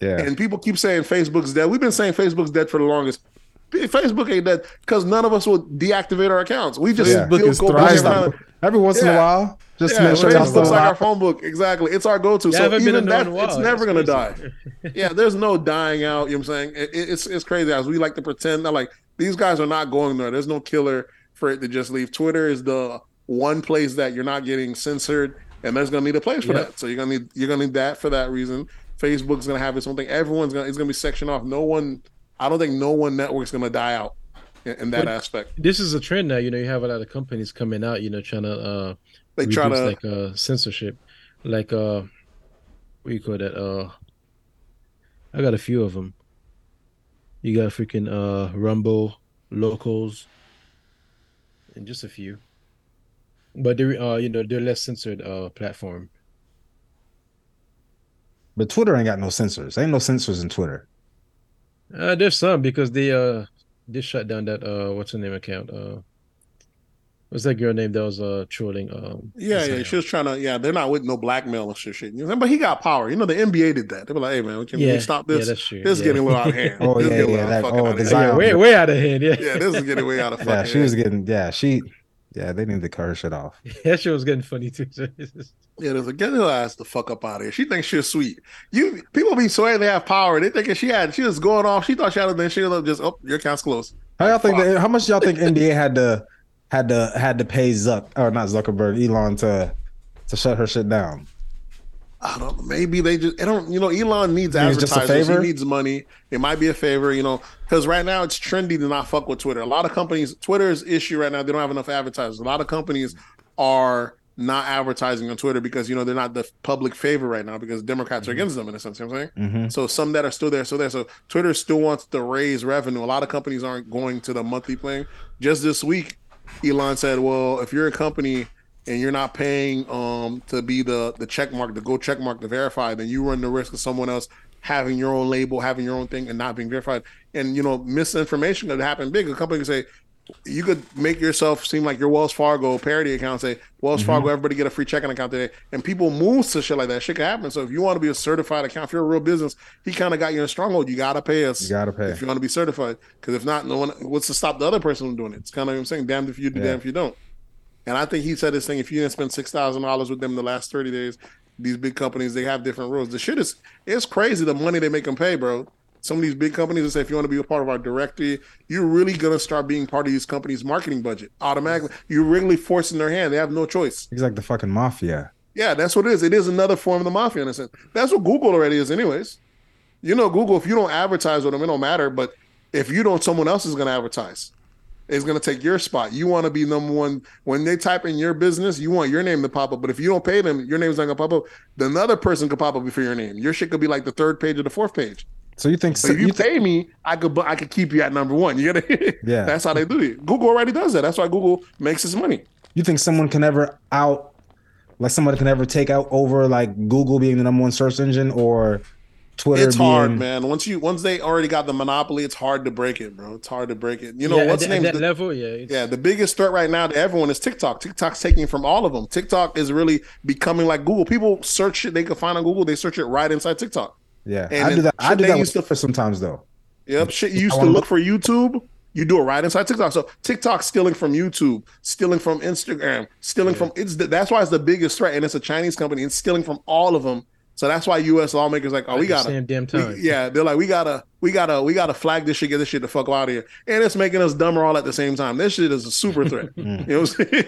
Yeah. And people keep saying Facebook's dead. We've been saying Facebook's dead for the longest. Facebook ain't dead because none of us will deactivate our accounts. We just Yeah. Facebook is go back thriving. Every once in a while, just to Yeah, make sure y'all still Facebook's like our phone book. Exactly. It's our go-to. So even that, in a while. it's never gonna crazy. die. yeah, there's no dying out. You know what I'm saying? It, it- it's it's crazy as we like to pretend that like these guys are not going there. There's no killer for it to just leave. Twitter is the one place that you're not getting censored, and there's gonna need a place for Yeah. that. So you're gonna need you're gonna need that for that reason. Facebook's gonna have its own thing. Everyone's gonna it's gonna be sectioned off. No one. I don't think no one network's gonna die out. in, in that But- aspect. This is a trend now. You know, you have a lot of companies coming out. You know, trying to uh, They try reduce, to like uh censorship, like uh, what do you call that? Uh, I got a few of them. You got freaking uh Rumble, Locals, and just a few. But they're uh, you know, they're less censored uh platform. But Twitter ain't got no censors. Ain't no censors in Twitter. Uh, there's some because they uh they shut down that uh what's her name account uh. What's that girl name that was uh trolling? Um, Yeah, yeah. She was trying to. Yeah, they're not with no blackmail and shit. shit. You know, but he got power. You know, the NBA did that. They were like, "Hey, man, we can yeah, we stop yeah, this? that's true. this is yeah. getting a little out of hand. Oh, This yeah, yeah, little that- fucking oh, out of hand. Yeah, way way out of hand. Yeah, Yeah, this is getting way out of fucking Yeah, she was getting. Yeah, she. Yeah, they need to cut her shit off. that shit was getting funny too. Yeah, there's a get her ass the fuck up out of here. She thinks she's sweet. You people be swearing they have power. They thinking she had. She was going off. She thought she had. Then she was just oh, your account's closed. How y'all think? Fuck. That, how much y'all think NBA had to had to had to pay Zuck or not Zuckerberg, Elon to to shut her shit down? I don't know. Maybe they just. I don't. You know, Elon needs think it's just a advertisers. He needs money. It might be a favor. You know, because right now it's trendy to not fuck with Twitter. A lot of companies, Twitter's issue right now. They don't have enough advertisers. A lot of companies are not advertising on Twitter because you know they're not the public favor right now because Democrats Mm-hmm. are against them in a sense. You know what I'm saying. hmm So some that are still there, still there. So Twitter still wants to raise revenue. A lot of companies aren't going to the monthly plan. Just this week, Elon said, "Well, if you're a company and you're not paying um to be the the check mark, the go check mark to verify, then you run the risk of someone else having your own label, having your own thing, and not being verified. And you know, misinformation could happen big. A company could say." You could make yourself seem like your Wells Fargo parody account. Say Wells Fargo, everybody get a free checking account today, and people move to shit like that. Shit can happen. So if you want to be a certified account, if you're a real business, he kind of got you in a stronghold. You gotta pay us You gotta pay. if you want to be certified. Because if not, no one. What's to stop the other person from doing it? It's kind of what I'm saying. Damned if you do, Yeah. damned if you don't. And I think he said this thing: if you didn't spend six thousand dollars with them in the last thirty days, these big companies they have different rules. The shit is it's crazy the money they make them pay, bro. Some of these big companies will say if you want to be a part of our directory, you're really gonna start being part of these companies' marketing budget automatically. You're really forcing their hand. They have no choice. He's like the fucking mafia. Yeah, that's what it is. It is another form of the mafia in a sense. That's what Google already is, anyways. You know, Google, if you don't advertise with them, it don't matter. But if you don't, someone else is going to advertise. It's going to take your spot. You want to be number one. When they type in your business, you want your name to pop up. But if you don't pay them, your name's not going to pop up. Then another person could pop up before your name. Your shit could be like the third page or the fourth page. So you think? So if you, you pay me, I could I could keep you at number one. You get it? Yeah. That's how they do it. Google already does that. That's why Google makes its money. you think someone can ever out, like somebody can ever take out over like Google being the number one search engine or Twitter? it's hard, man. Once you once they already got the monopoly, it's hard to break it, bro. It's hard to break it. You know yeah, what's at, the at name? that level, yeah, yeah, the biggest threat right now to everyone is TikTok. TikTok's taking from all of them. TikTok is really becoming like Google. People search shit they can find on Google. They search it right inside TikTok. Yeah, And I do that. I do they that with used to- Twitter sometimes though. Yep, shit you used to wanna- look for YouTube. You do it right inside TikTok. So TikTok stealing from YouTube, stealing from Instagram, stealing from it's the, that's why it's the biggest threat, and it's a Chinese company. It's stealing from all of them. So that's why U.S. lawmakers like, oh, at we gotta same damn we- yeah, they're like, we gotta, we gotta, we gotta flag this shit, get this shit the fuck out of here, and it's making us dumber all at the same time. This shit is a super threat. you know what I'm saying?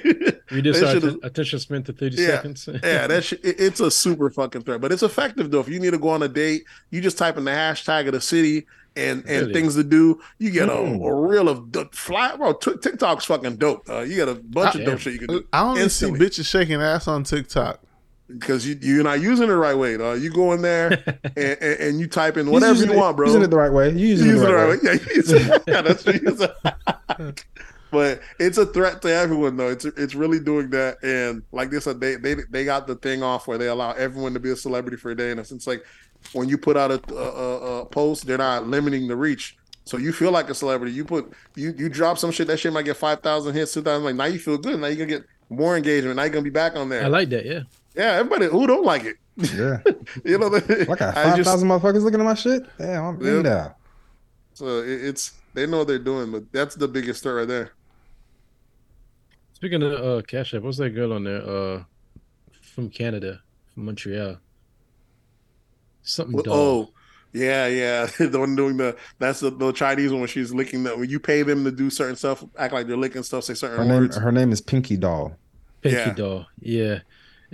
Reduce That our is- attention span to thirty Yeah. seconds. yeah, that shit, it- it's a super fucking threat, but it's effective though. If you need to go on a date, you just type in the hashtag of the city and and Really? things to do. You get a, Mm. a reel of d- flat, bro. T- TikTok's fucking dope. Uh, you get a bunch of Damn. dope shit you can do I only Instantly. see bitches shaking ass on TikTok. Because you you're not using it the right way. Though. You go in there and, and, and you type in whatever using you it- want, bro. Using it the right way. You using You it the it right way. way. Yeah, you yeah, that's what you use. But it's a threat to everyone, though. It's it's really doing that, and like this, uh, they they they got the thing off where they allow everyone to be a celebrity for a day, and it's, it's like when you put out a, a, a, a post, they're not limiting the reach, so you feel like a celebrity. You put you you drop some shit, that shit might get five thousand hits, two thousand. Like now you feel good. Now you're gonna get more engagement. Now you're gonna be back on there. I like that. Yeah, yeah, everybody who don't like it, Yeah, you know. I got I five just- motherfuckers looking at my shit. Damn, I'm Yeah. in there. So it, it's they know what they're doing, but that's the biggest threat right there. Speaking of uh, Cash App, what's that girl on there? Uh, from Canada, from Montreal. Something Well. Oh, yeah, yeah. the one doing the that's the, the Chinese one when she's licking that when you pay them to do certain stuff, act like they're licking stuff, say certain Her name, words. her name is Pinky Doll. Pinky yeah. doll. Yeah.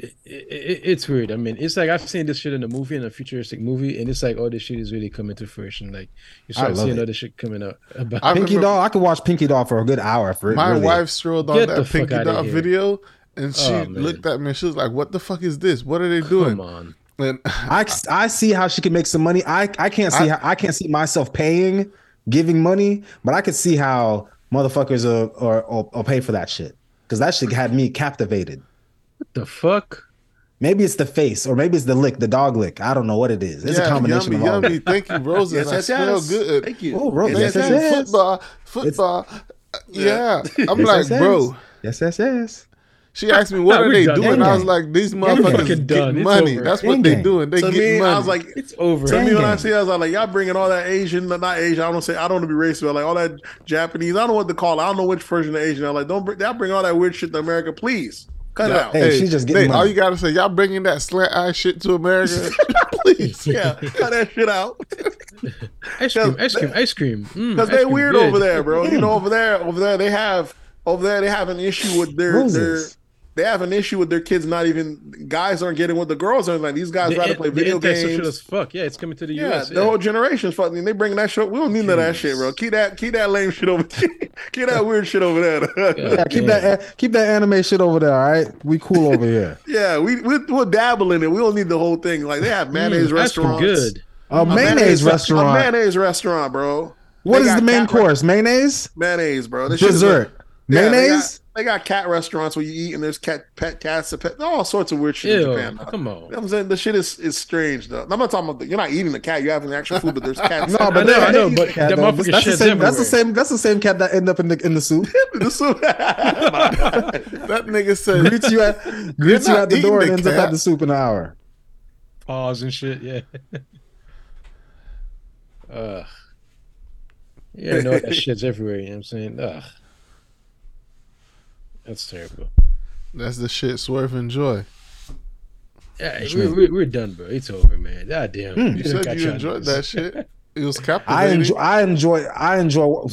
It, it, it's weird. I mean, it's like I've seen this shit in a movie, in a futuristic movie, and it's like, oh, this shit is really coming to fruition. Like you start seeing it. other shit coming up about. I Pinky remember- Doll, I could watch Pinky Doll for a good hour. For My really. wife strolled on Get that Pinky Doll video, and she Oh, looked at me. She was like, "What the fuck is this? What are they doing?" Come on. And I, I see how she can make some money. I, I can't see I- how I can't see myself paying, giving money, but I could see how motherfuckers are, or, or, or pay for that shit because that shit had me captivated. What the fuck? Maybe it's the face, or maybe it's the lick, the dog lick. I don't know what it is. It's a combination yummy, of all. yummy. Thank you, Roses. Yes, I yes, smell yes. good. Thank you. Oh, Rose, Yes, yes, yes, yes. football, football. Yeah, I'm Yes, like, yes, bro. yes. Yes, yes, yes. She asked me, "What Nah, are they done. doing?" Gang I was like, "These fucking motherfuckers done. getting It's money. That's what they gang. doing. They To getting me, money." I was like, It's over. to me when I see, it, I was like, y'all bringing all that Asian, not Asian. I don't say, I don't want to be racist, but like all that Japanese. I don't know what to call. it. I don't know which version of Asian. I'm like, don't bring, y'all bring all that weird shit to America, please. Cut it out. Hey, she's just getting Nate, all you gotta say, y'all bringing that slant eye shit to America, please. Yeah, cut that shit out. ice cream, ice cream, ice cream. Mm, Because ice they cream, weird good. over there, bro. You know, over there, over there, they have over there they have an issue with their their Roses. They have an issue with their kids not even guys aren't getting what the girls are like. These guys The rather play video games. as fuck. Yeah, it's coming to the Yeah, US. the whole generation's fucking. They bring that shit. We don't need none of that shit, bro. Keep that, keep that lame shit over. There. Keep that weird shit over there. Yeah, keep that keep that anime shit over there. All right, we cool over here. yeah, we we we'll dabble in it. We don't need the whole thing. Like they have mayonnaise Mm, restaurants. good. A A mayonnaise restaurant. A mayonnaise restaurant, bro. What They is the main course? Mayonnaise, Mayonnaise, bro. This dessert, Yeah, mayonnaise. Got, they got cat restaurants where you eat and there's cat pet cats, pet, all sorts of weird shit in Japan. dog. come You know on. what I'm saying the shit is is strange though. I'm not talking about the, you're not eating the cat. You're having actual food, but there's cats. No, but know, I know, but eat cat, that though. motherfucker that's the sheds same. That's the same. That's the same cat that end up in the in the soup. in The soup- That nigga said, greets you at greets you at the door and eating ends the up at the soup in an hour. Pause and shit. Yeah. Ugh. Yeah, I know that shit's everywhere. You know what I'm saying? Ugh. That's terrible. "That's the shit." Swerve and joy. Yeah, we're, we're, we're done, bro. It's over, man. God damn. Hmm. You said you enjoyed that shit. It was I enjoy. I enjoy. I enjoy.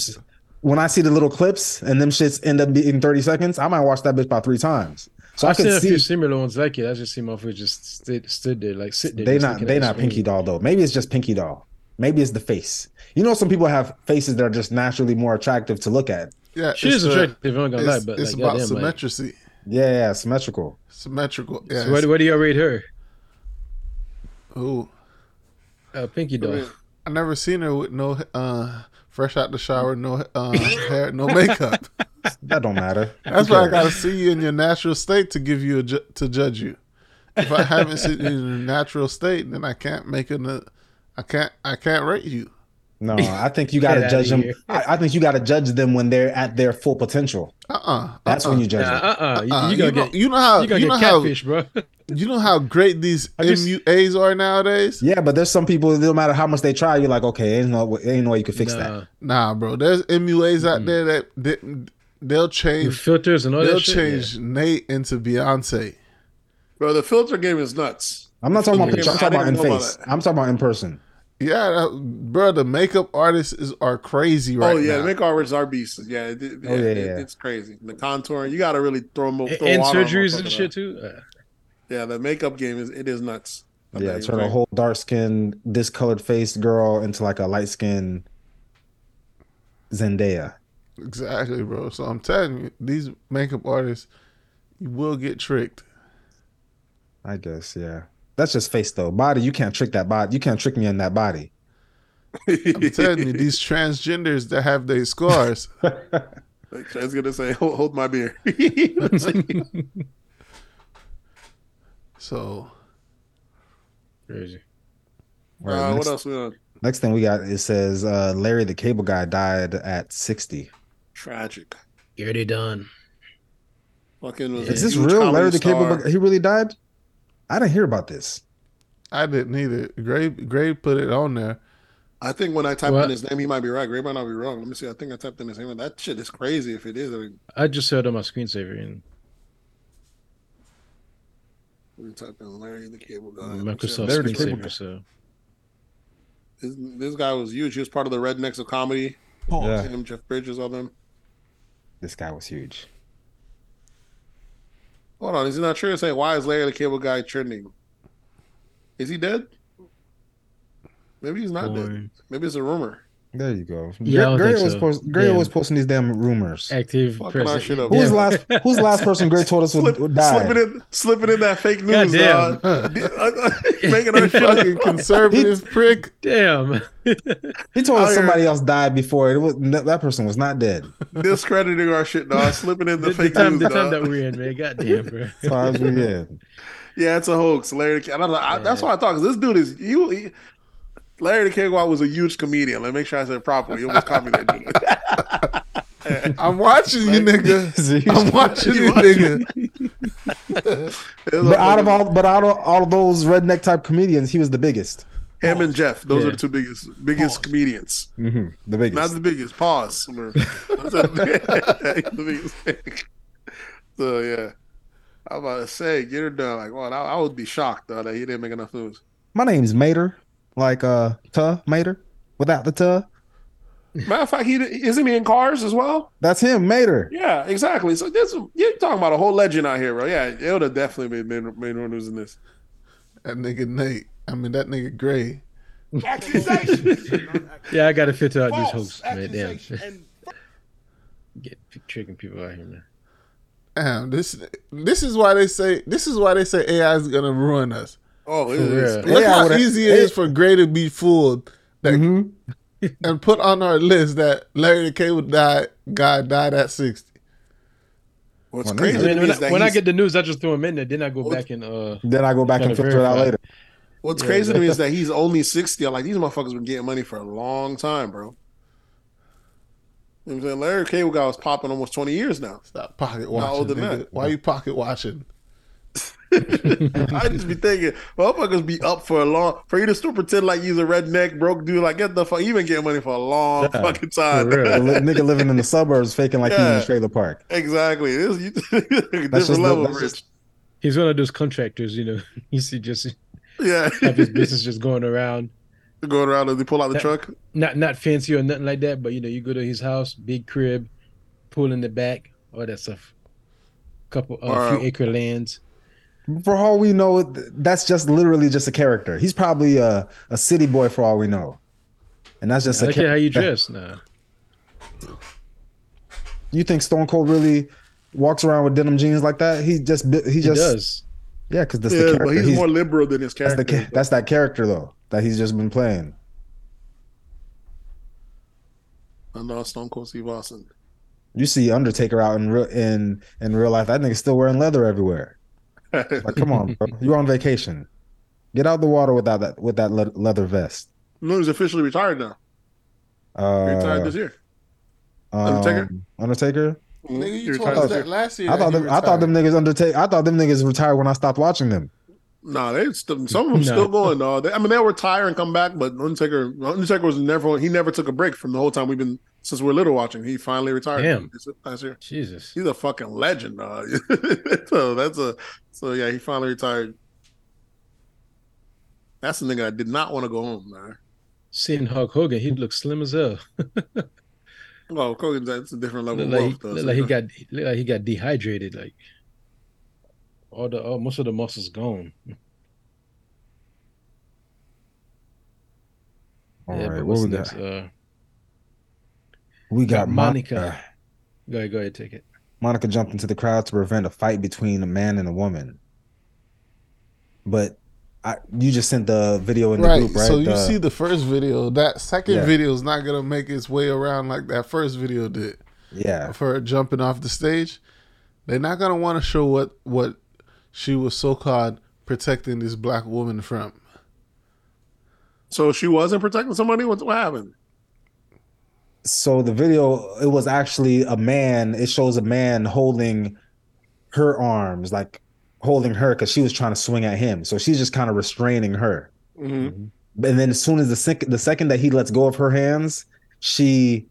When I see the little clips and them shits end up being thirty seconds, I might watch that bitch about three times. So I I've seen could a few similar ones like it. I just see my motherfuckers just stood, stood there, like sit there. they just not they at not Pinky. Doll though. Maybe it's just Pinky Doll. Maybe it's the face. You know, some people have faces that are just naturally more attractive to look at. Yeah, She it's is the- attractive, I'm not gonna lie, It's, but it's like, about goddamn, like, symmetry. Yeah, yeah, symmetrical. Symmetrical. Yeah. so what, what do you rate her? Ooh, Uh, Pinky Doll. I never seen her with no uh, fresh out the shower, no uh, hair, no makeup. That don't matter. That's why I gotta see you in your natural state to give you a ju- to judge you. If I haven't seen you in your natural state, then I can't make an. I can't. I can't rate you. No, I think you got to judge them. I, I think you got to judge them when they're at their full potential. Uh. uh That's when you judge Nah, them. uh-uh. You, Uh, you you, gonna know, you know how you gonna you get know how catfish, bro. you know how great these just- MUAs are nowadays. Yeah, but there's some people. No matter how much they try, you're like, okay, ain't no, ain't no way you can fix that. Nah. Nah, bro. There's MUAs out there that they, they'll With change. filters and all They'll that shit. change Nate into Beyonce. bro, the filter game is nuts. I'm not talking about Okay, picture. I'm talking about in didn't know about face. I'm talking about in person. Yeah, that, bro. The makeup artists is, are crazy right oh yeah, now. the make artists are beasts. Yeah, it, it- Oh, yeah, it- yeah. it's crazy. The contouring, you got to really throw them. Yeah. Throw And water on surgeries and shit too. Uh, Yeah, the makeup game is it is nuts. I Yeah, turn a whole dark skinned, discolored faced girl into like a light skinned Zendaya. Exactly, bro. So I'm telling you, these makeup artists, you will get tricked. I guess, yeah. That's just face though. Body, you can't trick that body. You can't trick me in that body. I'm telling you, these transgenders that have their scars. Like, I was gonna say, hold, hold my beer. So crazy. All right, uh, next, what else we on? next thing we got it says uh, Larry the Cable Guy died at 60. Tragic. You're already done. Fucking was Is this real? comedy Larry the Cable. Guy, he really died? I didn't hear about this. I didn't either. Gray Gray put it on there. I think when I typed What? in his name, he might be right. Gray might not be wrong. Let me see. I think I typed in his name. That shit is crazy. If it is, I mean, I just saw it on my screensaver and we type in Larry the Cable Guy. Microsoft Larry the Cable Guy. screensaver. So This, this guy was huge. He was part of the Rednecks of comedy. Yeah. Him, Jeff Bridges, all of them. This guy was huge. Hold on, is he not true? Saying why is Larry the Cable Guy trending? Is he dead? Maybe he's not dead. Maybe it's a rumor. There you go. Yeah, Gray was, so. post, Gray Yeah. always posting these damn rumors. Active Fucking our president. shit up. Who Yeah. last? Who's the last person Gray told us would, Slip, would die? slipping in, slipping in that fake news, Goddamn. dog. Uh, uh, Making our Fucking up. conservative prick. Damn. He told Out us oh, here- somebody else died before. It was that person was not dead. discrediting our shit, dog. Slipping in the, the, the fake time, news, the time dog. that we're in, man. Goddamn, bro. As far as we yeah. Yeah, it's a hoax. Larry the I don't know. I, that's what I thought. Because this dude is you. He, Larry the King was a huge comedian. Let me make sure I said it properly. You almost called me that dude. I'm watching you, nigga. I'm watching you, nigga. But out of all, but out of all of those redneck type comedians, he was the biggest. him and Jeff, those Yeah. are the two biggest biggest comedians. Mm-hmm. The biggest. Not the biggest. Pause. The biggest. so yeah, I'm about to say, get her done. Like, well, I, I would be shocked though that he didn't make enough news. My name's Mater, like uh, Tuh Mater, without the Tuh. Matter of fact, he isn't he in cars as well. That's him, Mater. Yeah, exactly. So this you're talking about a whole legend out here, bro. Yeah, it would have definitely been made, made more news than this. That nigga Nate. I mean, that nigga Gray. Yeah, I got to filter out these hosts, man. Damn. Get tricking people out here, man. Damn, this this is why they say this is why they say AI is gonna ruin us. Oh, it For Look AI how easy it is for Gray to be fooled that, Mhm. and put on our list that Larry the Cable died guy died at sixty. What's Well, crazy I mean, when, is I, that when I get the news, I just throw him in there. Then I go back and uh, Then I go back and filter it out later. What's Yeah, crazy to me is that he's only 60. I'm like, these motherfuckers been getting money for a long time, bro. You know what I'm saying? Larry Cable Guy was popping almost 20 years now. Stop pocket Not watching. older than that. Why are you pocket watching? I just be thinking, motherfuckers be up for a long for you to still pretend like you's a redneck broke dude. Like, get the fuck, you been getting money for a long Yeah, fucking time. real. A nigga living in the suburbs, faking like he's in Yeah. a trailer park. exactly. This, you, different just level, that's Rich. just- he's one of those contractors, you know. You see, just yeah, have his business just going around, going around and they pull out the That- truck. not not fancy or nothing like that, but you know, you go to his house, big crib, pool in the back, all that stuff. Couple, a Wow. few acre lands. For all we know, that's just literally just a character. He's probably a, a city boy for all we know. And that's just I a don't how you dress. now. You think Stone Cold really walks around with denim jeans like that? He just bi- he he just does. yeah, because that's the Yeah, character. but he's, He's- more liberal than his that's the character. that's that character though that he's just been playing. I know Stone Cold Steve Austin. You see Undertaker out in real in in real life. That nigga's still wearing leather everywhere. Like, come on, bro. You're on vacation. Get out the water without that with that le- leather vest. no, he's officially retired now. retired Uh, this year. Undertaker? um, Undertaker. Nigga, you retired told us this that year. last year. I thought that he them, I thought them retired. niggas undertake. I thought them niggas retired when I stopped watching them. Nah, they still, some of them No. still going. though. They, I mean, they'll retire and come back, but Undertaker, Undertaker was never. He never took a break from the whole time we've been since we're little watching. He finally retired. Damn. Last year. Jesus. He's a fucking legend, dog. so that's a. So yeah, he finally retired. That's the nigga I did not want to go home, man. Seeing Hulk Hogan, he looked slim as hell. Well, Kogan, that's a different level Look of like, wealth, though. look so like he got like he got dehydrated. Like all the all, most of the muscles gone. All Yeah, right, what what's we next? got? Uh, We got got Monica. Monica. go ahead, go ahead, take it. Monica jumped into the crowd to prevent a fight between a man and a woman. But I, you just sent the video in the Right. group, right? So you The- see the first video. That second Yeah. video is not gonna make its way around like that first video did yeah, of her jumping off the stage. They're not gonna want to show what what she was so called protecting this black woman from. So she wasn't protecting somebody. What, what happened? so the video it was actually a man it shows a man holding her arms like holding her because she was trying to swing at him so she's just kind of restraining her hmm and then as soon as the second the second that he lets go of her hands she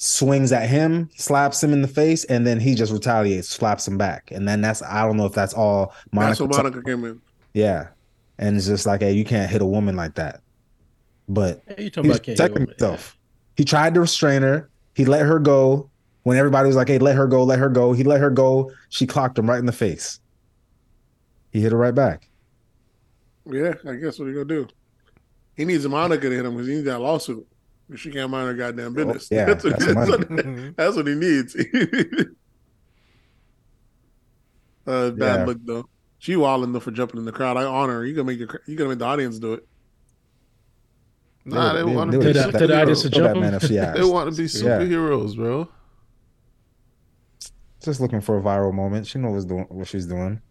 swings at him slaps him in the face and then he just retaliates slaps him back and then that's i don't know if that's all That's monica what Monica came in. yeah and it's just like hey you can't hit a woman like that but Hey, you talking he was about can't protecting hit women. himself. He tried to restrain her. He let her go. When everybody was like, "Hey, let her go, let her go," he let her go. She clocked him right in the face. He hit her right back. Yeah, I guess what are you gonna do? He needs Monica to hit him because he needs that lawsuit. She can't mind her goddamn business. Oh, yeah, that's, what, that's that's, what, that's what he needs. uh, bad Yeah. look though. She wilding though for jumping in the crowd. I honor her. You gonna make your, you gonna make the audience do it. Nah, they would- want to would be To the- to the audience to jump that man him? if. They want to be Yeah. superheroes, bro. Just looking for a viral moment. She knows what she's doing.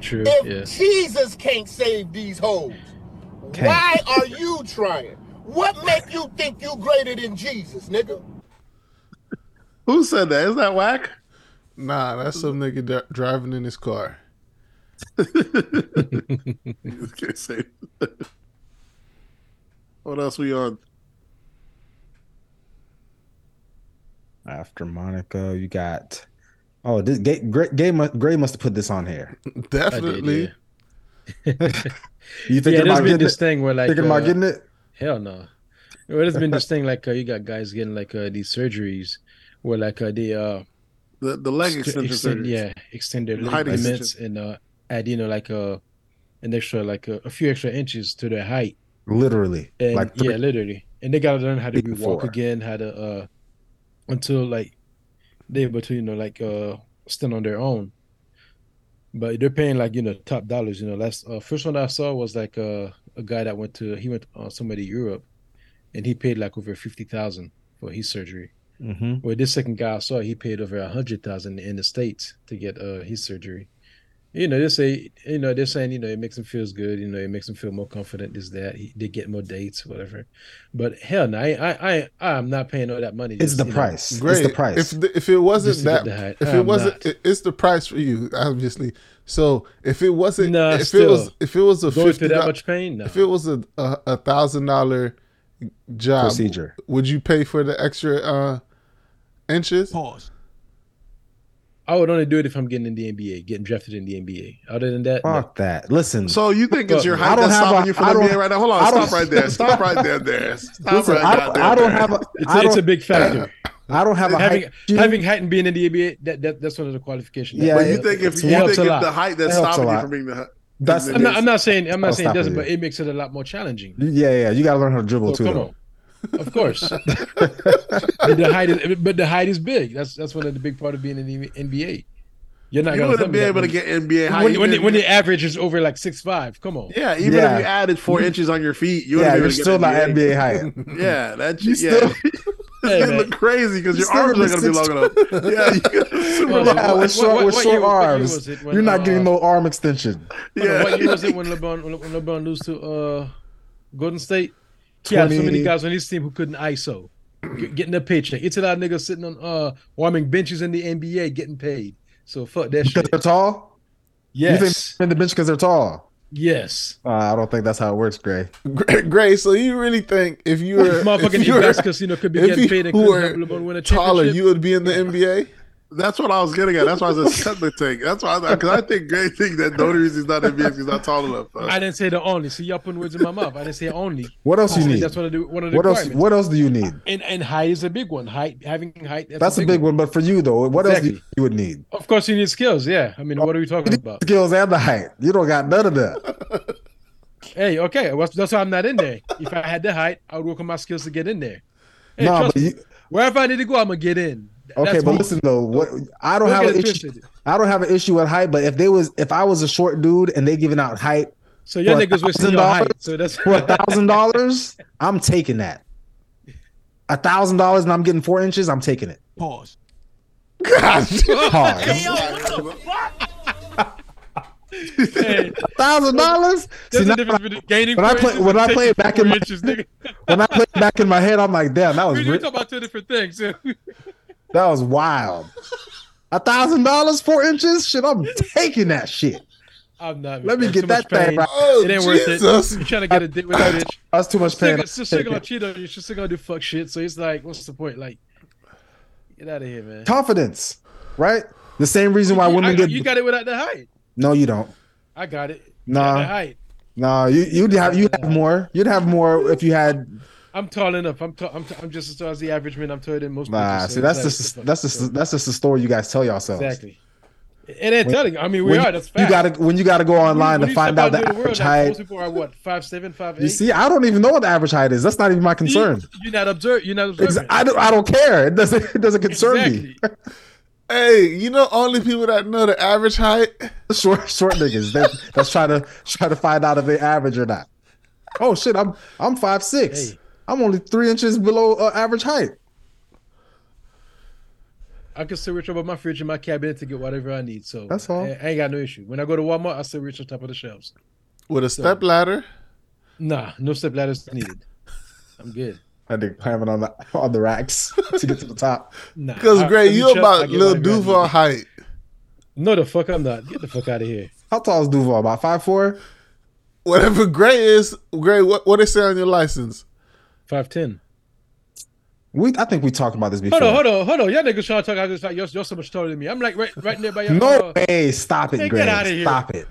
True. If Yeah. Jesus can't save these hoes, Can't. why are you trying? What make you think you greater than Jesus, nigga? Who said that? Is that whack? Nah, that's some nigga dri- driving in his car. Can't say. what else we on? After Monica, you got. Oh, this Gay, Gray, Gray, must, Gray must have put this on here. I did, Definitely. You yeah. thinking yeah, about there's been getting this it? thing where like Thinking about uh, getting it? Hell no. Well, there's been this thing like uh, you got guys getting like uh, these surgeries where like uh, they uh The the leg ext- extension extend, yeah extend their The height ligaments and uh add you know like uh an extra like uh, a few extra inches to their height Literally. and like three, yeah literally and they gotta learn how to three, walk four. again how to uh until like they're able to you know like uh stand on their own but they're paying like you know top dollars you know last uh, first one i saw was like uh, a guy that went to he went uh, somewhere to europe and he paid like over 50000 for his surgery Mhm. well this second guy i saw he paid over a hundred thousand in the states to get uh his surgery you know, they say, you know, they're saying, you know, it makes them feels good, you know, it makes them feel more confident. This, that, he, they get more dates, whatever. But hell, no, I, I, I, I'm not paying all that money. It's just, the you know, price. Great. It's the price. If the, if it wasn't that, the height. if I'm it wasn't, not. it's the price for you, obviously. So if it wasn't, Nah, if it was, if it was a going fifty, through that much pain. No. if it was a a, a thousand dollar job Procedure. would you pay for the extra uh inches? Pause. I would only do it if I'm getting in the NBA, getting drafted in the NBA. Other than that, no. Fuck that. Listen. So you think it's your I height that's stopping a- you from I the don't- NBA right now? Hold on, stop right there. Stop right there. There. Stop listen, right I, don't- I don't there. have a. it's, I a, it's a big factor. I don't have a having height issue. having height and being in the NBA, that, that that's one of the qualifications. Yeah, But it- you think if you think if the height that's It helps a stopping you from being the height. That's I'm not, I'm not saying I'm not I'll saying it doesn't, with but it makes it a lot more challenging. Yeah, yeah. You got to learn how to dribble So too. come Though. on. Of course. but the height is but the height is big. That's that's one of the big part of being in the NBA. You're not You gonna wouldn't be able to get NBA height. when, when, the, when if- the average is over like six five. Come on. yeah, even Yeah. if you added four inches on your feet, you Yeah, wouldn't be you're able to still not NBA height. Yeah, that You yeah. still- Hey, you man. look crazy because your arms still are gonna be long enough. Yeah, super Well, long. Yeah, with short, what- with what short year- what year arms. when, You're not uh, getting no arm extension. Yeah, What year was it when LeBron when LeBron lose to uh Golden State? He had so many guys on his team who couldn't ISO, getting a paycheck. It's a lot of niggas sitting on uh warming benches in the NBA getting paid. So fuck that Because shit. they're tall? Yes. You think Yes, they're in the bench because they're tall? yes. Uh, I don't think that's how it works, Gray. Gray, Gray, so you really think if you were if Motherfucking you were, Nebraska, you know, could be getting paid and were couldn't help LeBron taller, you would be in the NBA? That's what I was getting at. That's why I was a the take. That's why because I think Gray think that the only reason he's not NBA is because he's not tall enough. Uh, I didn't say the only. See, y'all putting words in my mouth. I didn't say only. What else I you need? That's one of the one of the What else? requirements. What else do you need? And and height is a big one. Height, having height. That's, That's a big one. But for you though, what else do you, would need? Of course, you need skills. Yeah, I mean, what are we talking about? Skills and the height. You don't got none of that. Hey, okay, well, that's why I'm not in there. If I had the height, I would work on my skills to get in there. Hey, no, trust but you, wherever I need to go, I'm gonna get in. Th- okay, that's but me. listen though, what I don't Don't have an issue. I don't have an issue with height, but if they was if I was a short dude and they giving out height So your For niggas wasting your $1,000? height. So that's for a thousand dollars, I'm taking that. A thousand dollars and I'm getting four inches, I'm taking it. Pause. God. Hard. hey, A thousand dollars? there's See, a now, gaining when I play- when I play it back in my- inches, nigga. when I play it back in my head, I'm like, damn, that was We ri- talk about two different things. that was wild. A thousand dollars, four inches? Shit, I'm taking that shit. I'm not. Let me get that much thing right. Oh, It ain't worth Jesus. it. You're trying to get a dick with a bitch. That's too much pain. Still, still gonna cheat on you. She's still gonna do fuck shit. So it's like, what's the point? Like, get out of here, man. Confidence, right? The same reason why women I- get you got it without the height. no, you don't. I got it. Nah. Without the height. No, you you'd have you have more. You'd have more if you had. I'm tall enough. I'm tall. I'm, t- I'm just as tall as the average man. I'm taller than most. Nah, bitches, so see, that's it's just like- that's just that's just the story you guys tell yourselves. exactly. It ain't telling. I mean, we when are. you, That's you gotta when you gotta go online When to you find out the into average like, height. Most people are what five seven, five eight. You see, I don't even know what the average height is. That's not even my concern. You're not observe. You're not Ex- observing. I don't. I don't care. It doesn't. It doesn't concern me. Hey, you know, only people that know the average height. Short, short niggas. That, that's trying to try to find out if they average or not. Oh shit! I'm I'm five six. Hey. I'm only three inches below uh, average height. I can still reach over my fridge and my cabinet to get whatever I need. So That's all. I, I ain't got no issue. When I go to Walmart, I still reach on top of the shelves. With a step ladder. Nah, no step ladders needed. I'm good. I think climbing on the on the racks to get to the top. Nah. Because Gray, you reach up, about get Lil whatever I Duval need. height. No, the fuck I'm not. Get the fuck out of here. How tall is Duval? About five four. Whatever Gray is, Gray, what what they say on your license? Five ten. We I think we talked about this before. Hold on, hold on, hold on. Y'all niggas trying to talk out this fact. You're, you're so much taller than me. I'm like right, right there by your. No way! Stop it, Hey, get Greg. outta here. Stop it.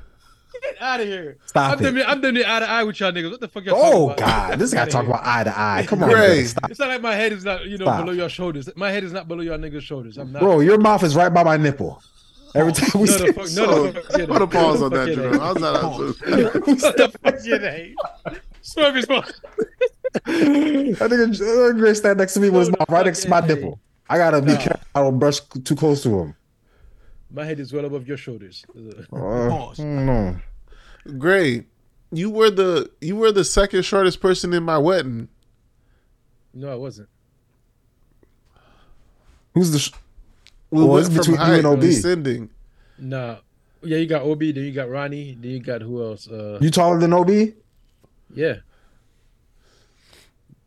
Get out of here. Stop I'm it. Doing, I'm doing it eye to eye with y'all niggas. What the fuck y'all Oh talking about? God! This guy Outta talking about eye to eye. Come on, Greg. Greg. Stop. It's not like my head is not, you know, Stop. below your shoulders. My head is not below your niggas' shoulders. I'm not. bro. Your mouth is right by my nipple. Every time we no, say the fuck, no, the fuck, Put a pause on that, Fuck Jerome. it, How's that? What the fuck you ain't? Swerve his mouth. I think uh, Greg stand next to me with his mouth right next to my Fucking nipple. I gotta be Nah. careful. I don't brush too close to him. My head is well above your shoulders. Uh, I don't. Gray, you were the you were the second shortest person in my wedding. No, I wasn't. Who's the? Sh- We Well, it's between you height and OB. descending. Nah. Yeah, you got Obi, then you got Ronnie, then you got who else? Uh, you taller than Ob? yeah.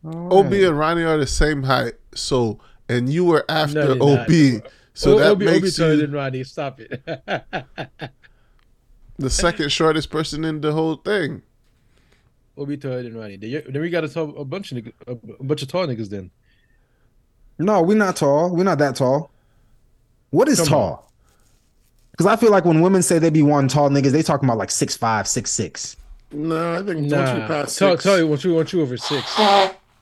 OB and Ronnie are the same height. So, and you were after they're OB. not. So O- that Obi, Obi makes taller you than Ronnie. Stop it. the second shortest person in the whole thing. Obi taller than Ronnie. Then, we got to talk a bunch of a, a bunch of tall niggas. Then No, we're not tall. We're not that tall. What is Come tall? Because I feel like when women say they be one tall niggas, they talking about like six five, six six. No, I think once you nah. pass Tell, six, tell you, want you, want you over six.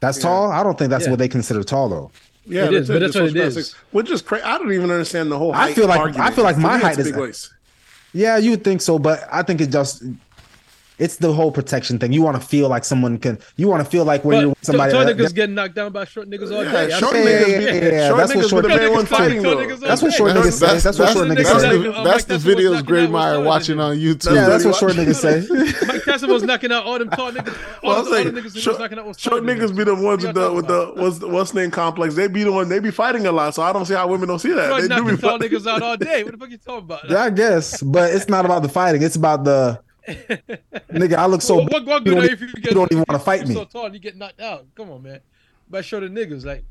That's tall. I don't think that's Yeah. what they consider tall though. yeah, It is, but that's just what it once is. Which is crazy. I don't even understand the whole. I feel like- I feel like my height is- big waist. Yeah, you would think so, but I think it just it's the whole protection thing. You want to feel like someone can. You want to feel like when But you're with somebody. tall niggas that- getting knocked down by short niggas all day. I short seen yeah, niggas yeah, yeah, yeah. short That's what niggas short be the niggas one fight fighting tall though. That's what short niggas say. that's, That's what short niggas that's say. the, I'm that's the that's what was videos Gray out Meyer watching on YouTube. Yeah, that's what What? short niggas say. Mike Tyson was knocking out all them tall niggas. All, I'm the, saying, niggas short, out short niggas be the ones with the with the what's what's name complex. They be the one. They be fighting a lot. So I don't see how women don't see that. They do knocking be tall niggas out all day. What the fuck you talking about? Yeah, I guess, but it's not about the fighting. It's about the nigga. I look so. what, what, what you good don't if you you get don't even wanna fight you're me. So tall and you get knocked out. Come on, man. By shorter niggas, like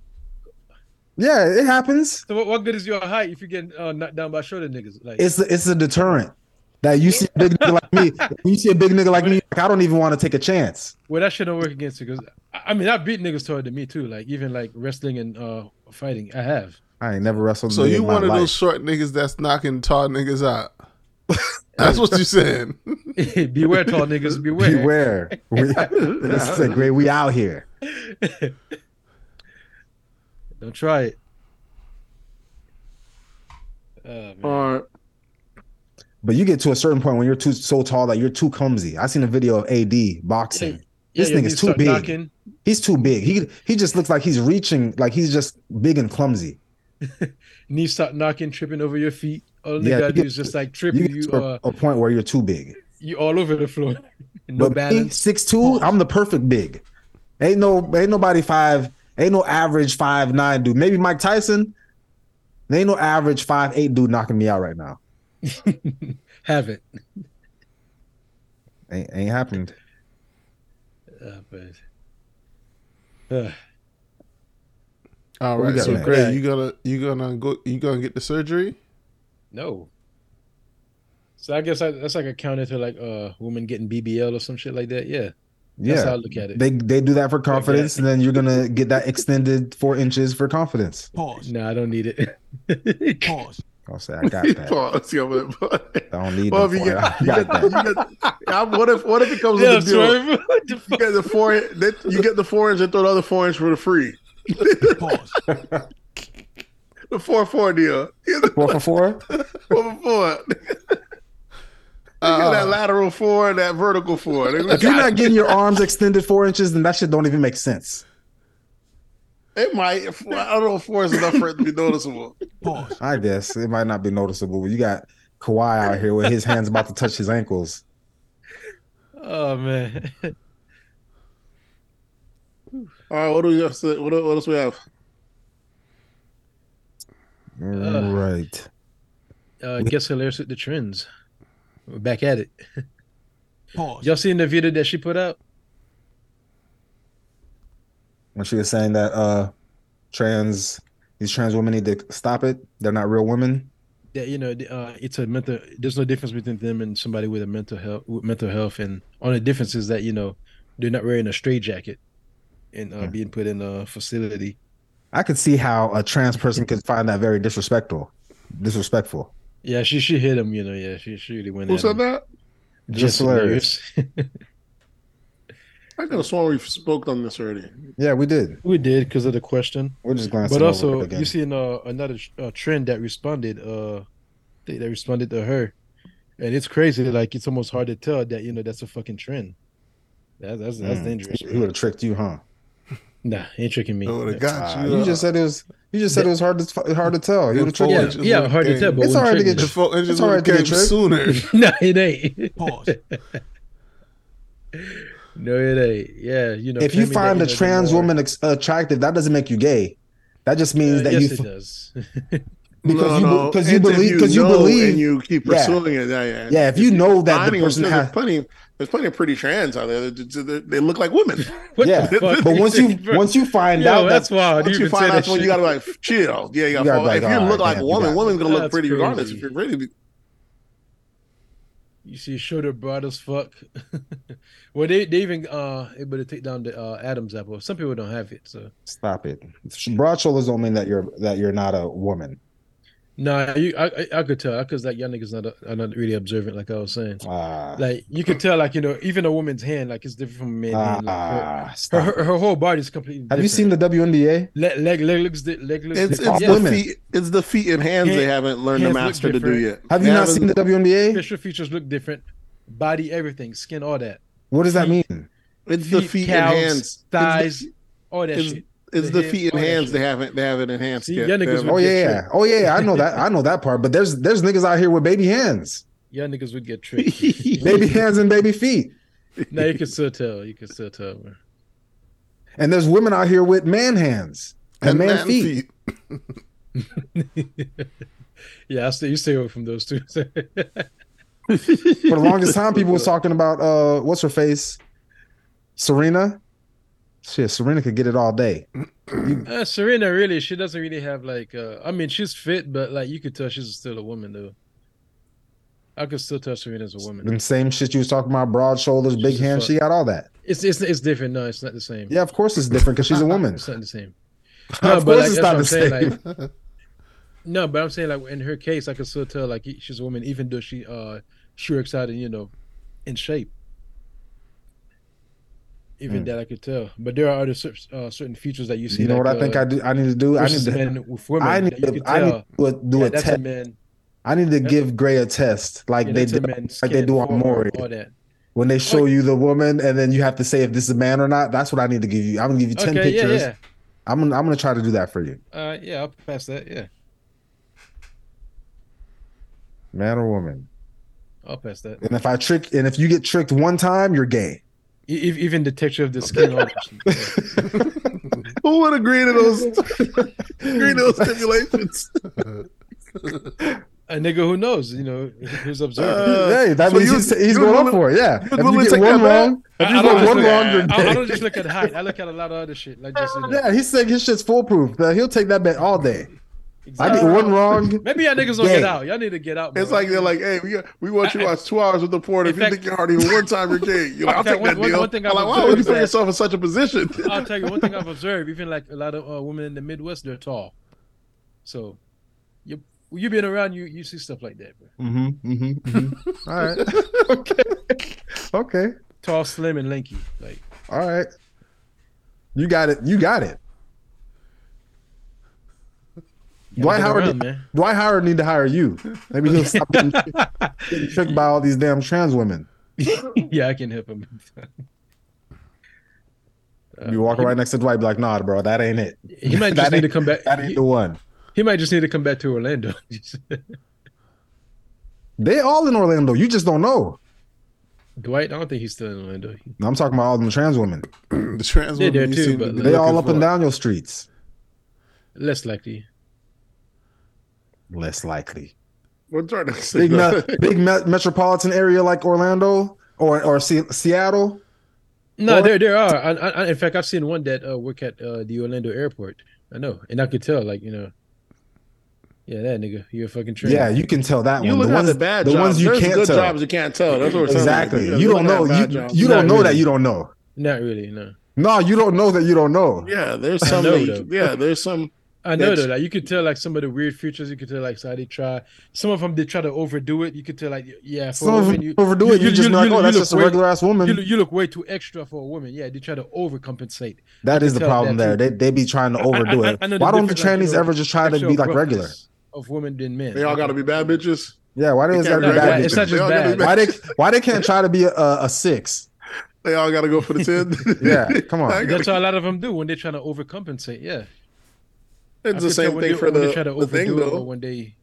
Yeah, it happens. so. What, what good is your height if you get uh, knocked down by shorter niggas? Like It's it's a deterrent that you see a big nigga like me. You see a big nigga like me, like, I don't even want to take a chance. well, that shit don't work against you because I, I mean I beat niggas taller than me too. Like even like wrestling and uh fighting, I have. I ain't never wrestled. So you one of life. those short niggas that's knocking tall niggas out. That's what you're saying. beware, tall niggas. Beware. Beware. We, this is a great. We out here. Don't try it. Oh, man. All right. But you get to a certain point when you're too so tall that you're too clumsy. I seen a video of AD boxing. Yeah, this yeah, nigga's you too big. knocking. He's too big. He he just looks like he's reaching, like he's just big and clumsy. knees start knocking, tripping over your feet. All the Yeah, gotta do is just like You tripping you. to a, Uh, a point where you're too big. you all over the floor. no but me, balance. six two, I'm the perfect big. Ain't no ain't nobody five. Ain't no average five nine dude. Maybe Mike Tyson. There ain't no average five eight dude knocking me out right now. Have it. Ain't, ain't happened. Uh, but uh, All What we So next? Gray, you gonna you gonna go you gonna get the surgery? No. So I guess I, that's like a counter to like uh woman getting BBL or some shit like that. Yeah, that's how I Yeah, look at it. they they do that for confidence, and then you're gonna get that extended four inches for confidence. Pause. No, I don't need it. Pause. I'll say I got that. Pause. Yeah, but- but- I don't need Well, that. if you for you. you I get, got you that. get, yeah, what if what if it comes yeah, with a deal? Swerve. What the You get the four. That you get the four inch and throw the other four inch for the free. The four four deal. Four for four. Four for four. Nigga, uh, that lateral four, and that vertical four. Nigga, If you're not getting your arms extended four inches, then that shit don't even make sense. it might. I don't know if four is enough for it to be noticeable. I guess it might not be noticeable. You got Kawhi out here with his hands about to touch his ankles. Oh man. All right, what do we have? To, what, what else we have? Right. Uh, Jess Hilarious with the trends. We're back at it. Pause. Y'all seen the video that she put out? When she was saying that uh trans these trans women need to stop it. They're not real women. That you know, uh, it's a mental. There's no difference between them and somebody with a mental health, with mental health, and only difference is that you know they're not wearing a straitjacket and uh, being put in a facility. I could see how a trans person could find that very disrespectful. Disrespectful. Yeah, she she hit him. You know, yeah, she she really went. Who at said him. that? Jess Hilarious. I could have sworn we spoke on this already. Yeah, we did. we did because of the question. We're just glancing But over also, it again. you seen uh, another uh, trend that responded. Uh, they, they responded to her, and it's crazy. Like it's almost hard to tell that you know that's a fucking trend. That, that's that's Mm. dangerous. He would have tricked you, huh? Nah, he ain't tricking me. I would have got Ah, you. you uh, just said it was. You just said it was hard to hard to tell. You would have tricked yeah, you. yeah, would've hard to tell, but It's when alright to get me- it It's just all would right have to get tricked. sooner. no, it ain't. Pause. No, it ain't. Yeah, you know. If you find a trans more- woman ex- attractive, that doesn't make you gay. That just means Uh, that yes, you it does. because you because you believe because you, know believe and you keep Yeah. pursuing it. Yeah, yeah. yeah. If you know that the person has plenty. There's plenty of pretty trans out there. They, they- they look like women. Yeah, but once you once you find Yo, out that's that wild. Once you even find that out, when you gotta be like chill. Yeah, you gotta. gotta like, if you all look like a woman, got woman's gonna look That's pretty regardless. crazy. If you're really, You see, shoulder broad as fuck. well, they they even uh able to take down the uh, Adam's apple. Some people don't have it, so stop it. Broad shoulders don't mean that you're that you're not a woman. No, you I I, I could tell because that young niggas not are not really observant, like I was saying. Ah, Like you could tell, like you know, even a woman's hand, like it's different from a man's hand. Like, her, ah, her, her, her whole body is completely. Have you seen the WNBA? leg leg leg looks di- leg looks it's, different. it's Yeah, the feet. It's the feet and hands they haven't learned to hands master to do yet. Have you not haven't- seen the WNBA? facial features look different, body, everything, skin, all that. What does that mean? It's the feet and hands. It's the- thighs, all that shit. It's the the feet and that hands they haven't they haven't enhanced See, yet. y'all They niggas haven't- Oh yeah, yeah. Oh yeah, yeah. I know that. I know that part. But there's there's niggas out here with baby hands, Y'all niggas would get tricked. baby hands and baby feet, no, you can still tell. You can still tell. Man. and there's women out here with man hands and, man, man feet. yeah, I stay. You stay away from those two. For the longest time, people was talking about uh, what's her face, Serena. Shit, Serena could get it all day. uh, Serena, really, she doesn't really have like. uh I mean, she's fit, but like you could tell she's still a woman though. I could still tell Serena as a woman. The same shit you was talking about, broad shoulders, big She's a hands. She got all that. It's it's it's different. No, it's not the same. Yeah, of course it's different because she's a woman. It's not the same. of but, course like, it's not the same. like- No, but I'm saying like in her case, I can still tell like she's a woman, even though she uh she works out and you know, in shape. Even Hmm. that I could tell, but there are other uh, certain features that you see. you know like, what I think uh, I do? I need to do. I need to. men with women. I need to. I need to do yeah, a that's test. a. I need to give Gray a test like yeah, they do, like they do on Maury. When they show you the woman and then you have to say if this is a man or not. That's what I need to give you. I'm gonna give you ten Okay, pictures. yeah. I'm gonna I'm gonna try to do that for you, Uh, yeah, I'll pass that. Yeah, man or woman. I'll pass that. And if I trick and if you get tricked one time, you're gay. Even the texture of the skin. all that shit. Who would agree to those agree to those stipulations? a nigga who knows, you know, who's observing. Uh, hey, that so means you- he's, he's going would up for it. Yeah. If you get one wrong, if I- you get don't one just wrong, look- you're I, I don't just look at height. I look at a lot of other shit. Like just you know, Yeah, he's saying his shit's foolproof. That he'll take that bet all day. I exactly. get one wrong. Maybe y'all niggas don't get out. Y'all need to get out. It's like they're like, hey, we we want you to watch two hours with the porn. If In you think you're hard even one time, you're gay. You're like, I'll fact, take that one- one- deal. one thing I'm like, why would you put yourself in such a position? I'll tell you one thing I've observed. Even like a lot of uh, women in the Midwest, they're tall. So you you been around, you you see stuff like that, bro. Mm-hmm, mm-hmm, mm-hmm. All right. okay. Okay. Tall, slim, and lanky. Like All right. You got it. You got it. Dwight Get Howard, around, man. Dwight Howard need to hire you. Maybe he'll stop getting, getting tricked by all these damn trans women. yeah, I can help him. You walk uh, right next to Dwight, be like, "Nah, bro, that ain't it. He might just need to come back. That ain't He, the one." he might just need to come back to Orlando. They all in Orlando. You just don't know. Dwight, I don't think he's still in Orlando. I'm talking about all the trans women. The trans They're women too, but They all looking up and down your streets. Less likely. Less likely. What's trying to say? Big, me- big me- metropolitan area like Orlando or or Se- Seattle. No, Or- there there are. I, I, in fact, I've seen one that uh, work at uh, the Orlando airport. I know, and I could tell, like you know, yeah, that nigga, you're a fucking train. Yeah, you can tell that You one. The ones, the bad the jobs. ones you There's can't good tell. jobs you can't tell. That's what we're saying. Exactly. Yeah, You don't know. You you don't know that you don't know. not really. No, No, you don't know that you don't know. Yeah, there's some. know, that you- yeah, there's some. I know That's- though. Like you could tell, like some of the weird features. You could tell, like so they try. Some of them they try to overdo it. You could tell, like yeah, for Some a of them you overdo it. You're just be like, oh, you that's just a way- regular ass woman. You look, you look way too extra for a woman. Yeah, they try to overcompensate. that you is can the problem there. too. They they be trying to I- I- overdo I- it. I know the Why don't the difference, like, trannies know, ever just try to be like regular? Of women than men. They all got to be bad bitches. Yeah, why they always can't gotta be be bad bad. It's not bitches? Just all gotta be bad. Why they why they can't try to be a, a, a six? They all got to go for the ten. Yeah, come on. That's what a lot of them do when they're trying to overcompensate. Yeah, I It's the same thing for when the, the thing overdo it or though. When they,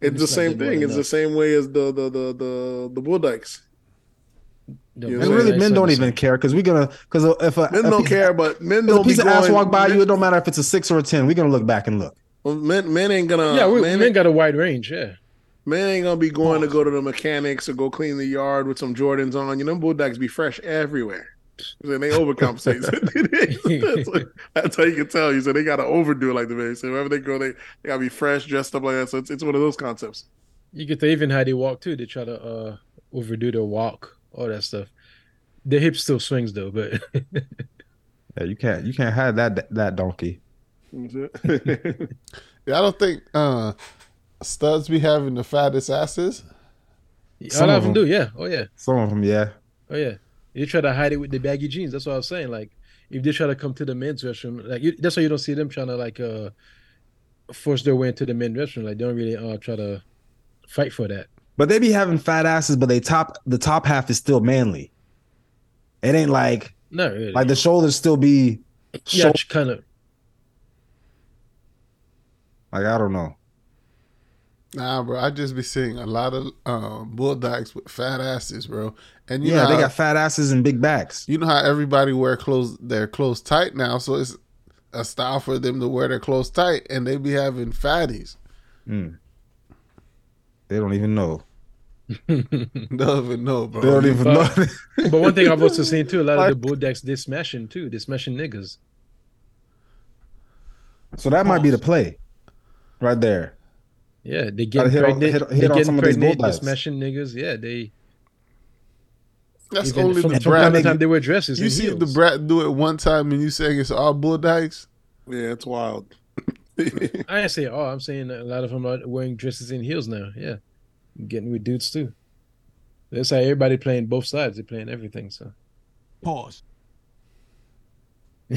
It's the same thing. It's the same way as the the the the the bull dykes. the You And really, men don't even care because we're gonna because if a, Men don't piece, care, but men If a don't be piece of ass walk by men, you, it don't matter if it's a six or a ten. We're gonna look back and look. Well, Men, men ain't gonna. Yeah, we, men, men got a wide range. Yeah, men ain't gonna be going to go to the mechanics or go clean the yard with some Jordans on. You know, bull dykes be fresh everywhere. Then they overcompensate. that's, what- that's how you can tell. You said they gotta overdo it like the man. So wherever they go, they, they gotta be fresh, dressed up like that. So it's, it's one of those concepts. you get to even how they walk too. They try to uh overdo their walk, all that stuff. The hip still swings though, but Yeah, you can't you can't have that that donkey. Yeah, I don't think uh, studs be having the fattest asses. a Some lot of of them them. do. Yeah, oh yeah, Some of them, yeah. oh yeah. They try to hide it with the baggy jeans. That's what I was saying. Like if they try to come to the men's restroom, like you, that's why you don't see them trying to like uh force their way into the men's restroom. Like they don't really uh try to fight for that. But they be having fat asses, but they top the top half is still manly. It ain't like no, really. like the shoulders still be yeah, kind of. like I don't know. Nah, bro, I just be seeing a lot of um, bulldogs with fat asses, bro. And you Yeah, know they how, got fat asses and big backs. you know how everybody wear clothes their clothes tight now, so it's a style for them to wear their clothes tight, and they be having fatties. Mm. They don't even know. Don't even know, bro. They don't even know. But- But one thing I've also seen too, a lot of the bulldogs they smashing too. They smashing niggas. so that might be the play, right there. Yeah, they get hit on- pregnant. hit- hit they on some of these pregnant. They bulldogs. smashing niggas. Yeah, they. That's even only from, the from time time they wear dresses. You see heels. the brat do it one time, and you saying it's all bulldogs. yeah, it's wild. I ain't saying oh, I'm saying a lot of them are wearing dresses and heels now. Yeah, getting with dudes too. That's how everybody playing both sides. They're playing everything. So Pause. oh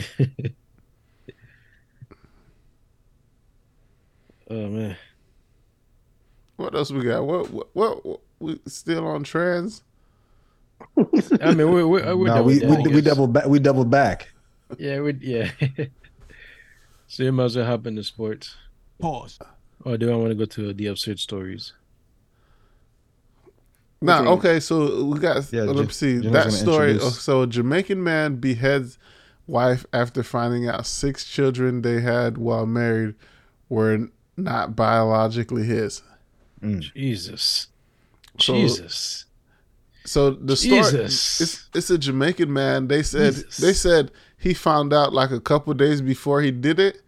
man, What else we got? What what, what, what we still on trans? I mean we're we're, we're no, done we with we, we double back. We doubled back. Yeah, we yeah. so you might as well hop into sports. Pause. Or do I want to go to the absurd stories? Nah, Okay. okay, so we got Yeah, let's see Jenna's that story. introduce- So Jamaican man beheads wife after finding out six children they had while married were not biologically his. Mm. Jesus, So- Jesus. So the story Jesus. it's it's a Jamaican man. They said Jesus. they said he found out like a couple days before he did it,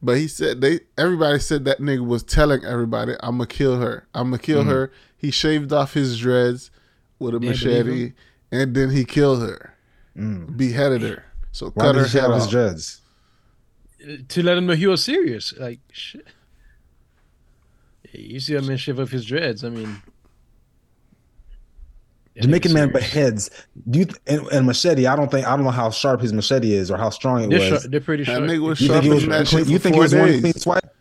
but he said they everybody said that nigga was telling everybody, "I'm gonna kill her. I'm gonna kill mm. her." He shaved off his dreads with a They believe machete, and then he killed her, mm. beheaded her. So Why cut did her he shave head his off. dreads? to let him know he was serious. Like, shit. You see a man shave off his dreads. I mean, Jamaican man serious. beheads. Do you th- and, and machete? I don't think I don't know how sharp his machete is or how strong it They're, was. sharp, they're pretty That sharp. nigga was You think he was? sharpening that clean- shit you for think he four was wearing days. clean swipe?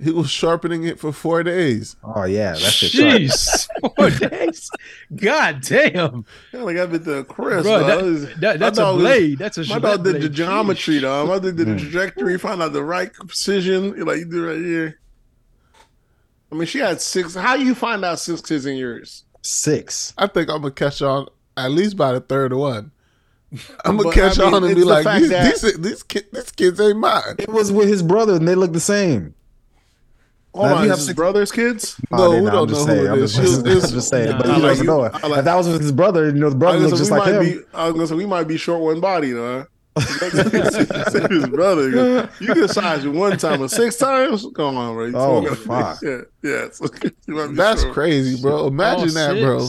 He was sharpening it for four days. Oh yeah, that's shit. sharp. Jeez, four days. God damn, Yeah, like I've been to Chris. bro. dog. It That, was- that, that's I a thought was- That's a My Gillette dog did the blade. geometry, Jeez. though. My dog did the Mm. trajectory, found out the right precision. Like you do right here. I mean, she had six. How you find out six kids in yours? Six. I think I'm gonna catch on at least by the third one. I'm gonna But, catch I mean, on and be the like, fact these, that- these, these, kid, these kids ain't mine. It was with his brother, and they look the same. Hold Now, on, you have his six- brother's kids? No, we then don't I'm know just who saying. it I'm just, It's- I'm it's- just saying. Nah, but I you like never you- know. I like- if that was with his brother, you know, the brother was looks just like him. be. I was gonna say we might be short one body, though. His brother. You can size you one time, but six times. Come on, bro. You Oh, told me. fuck. Yeah, yeah. So you might be That's short. crazy, bro. Imagine All that, bro.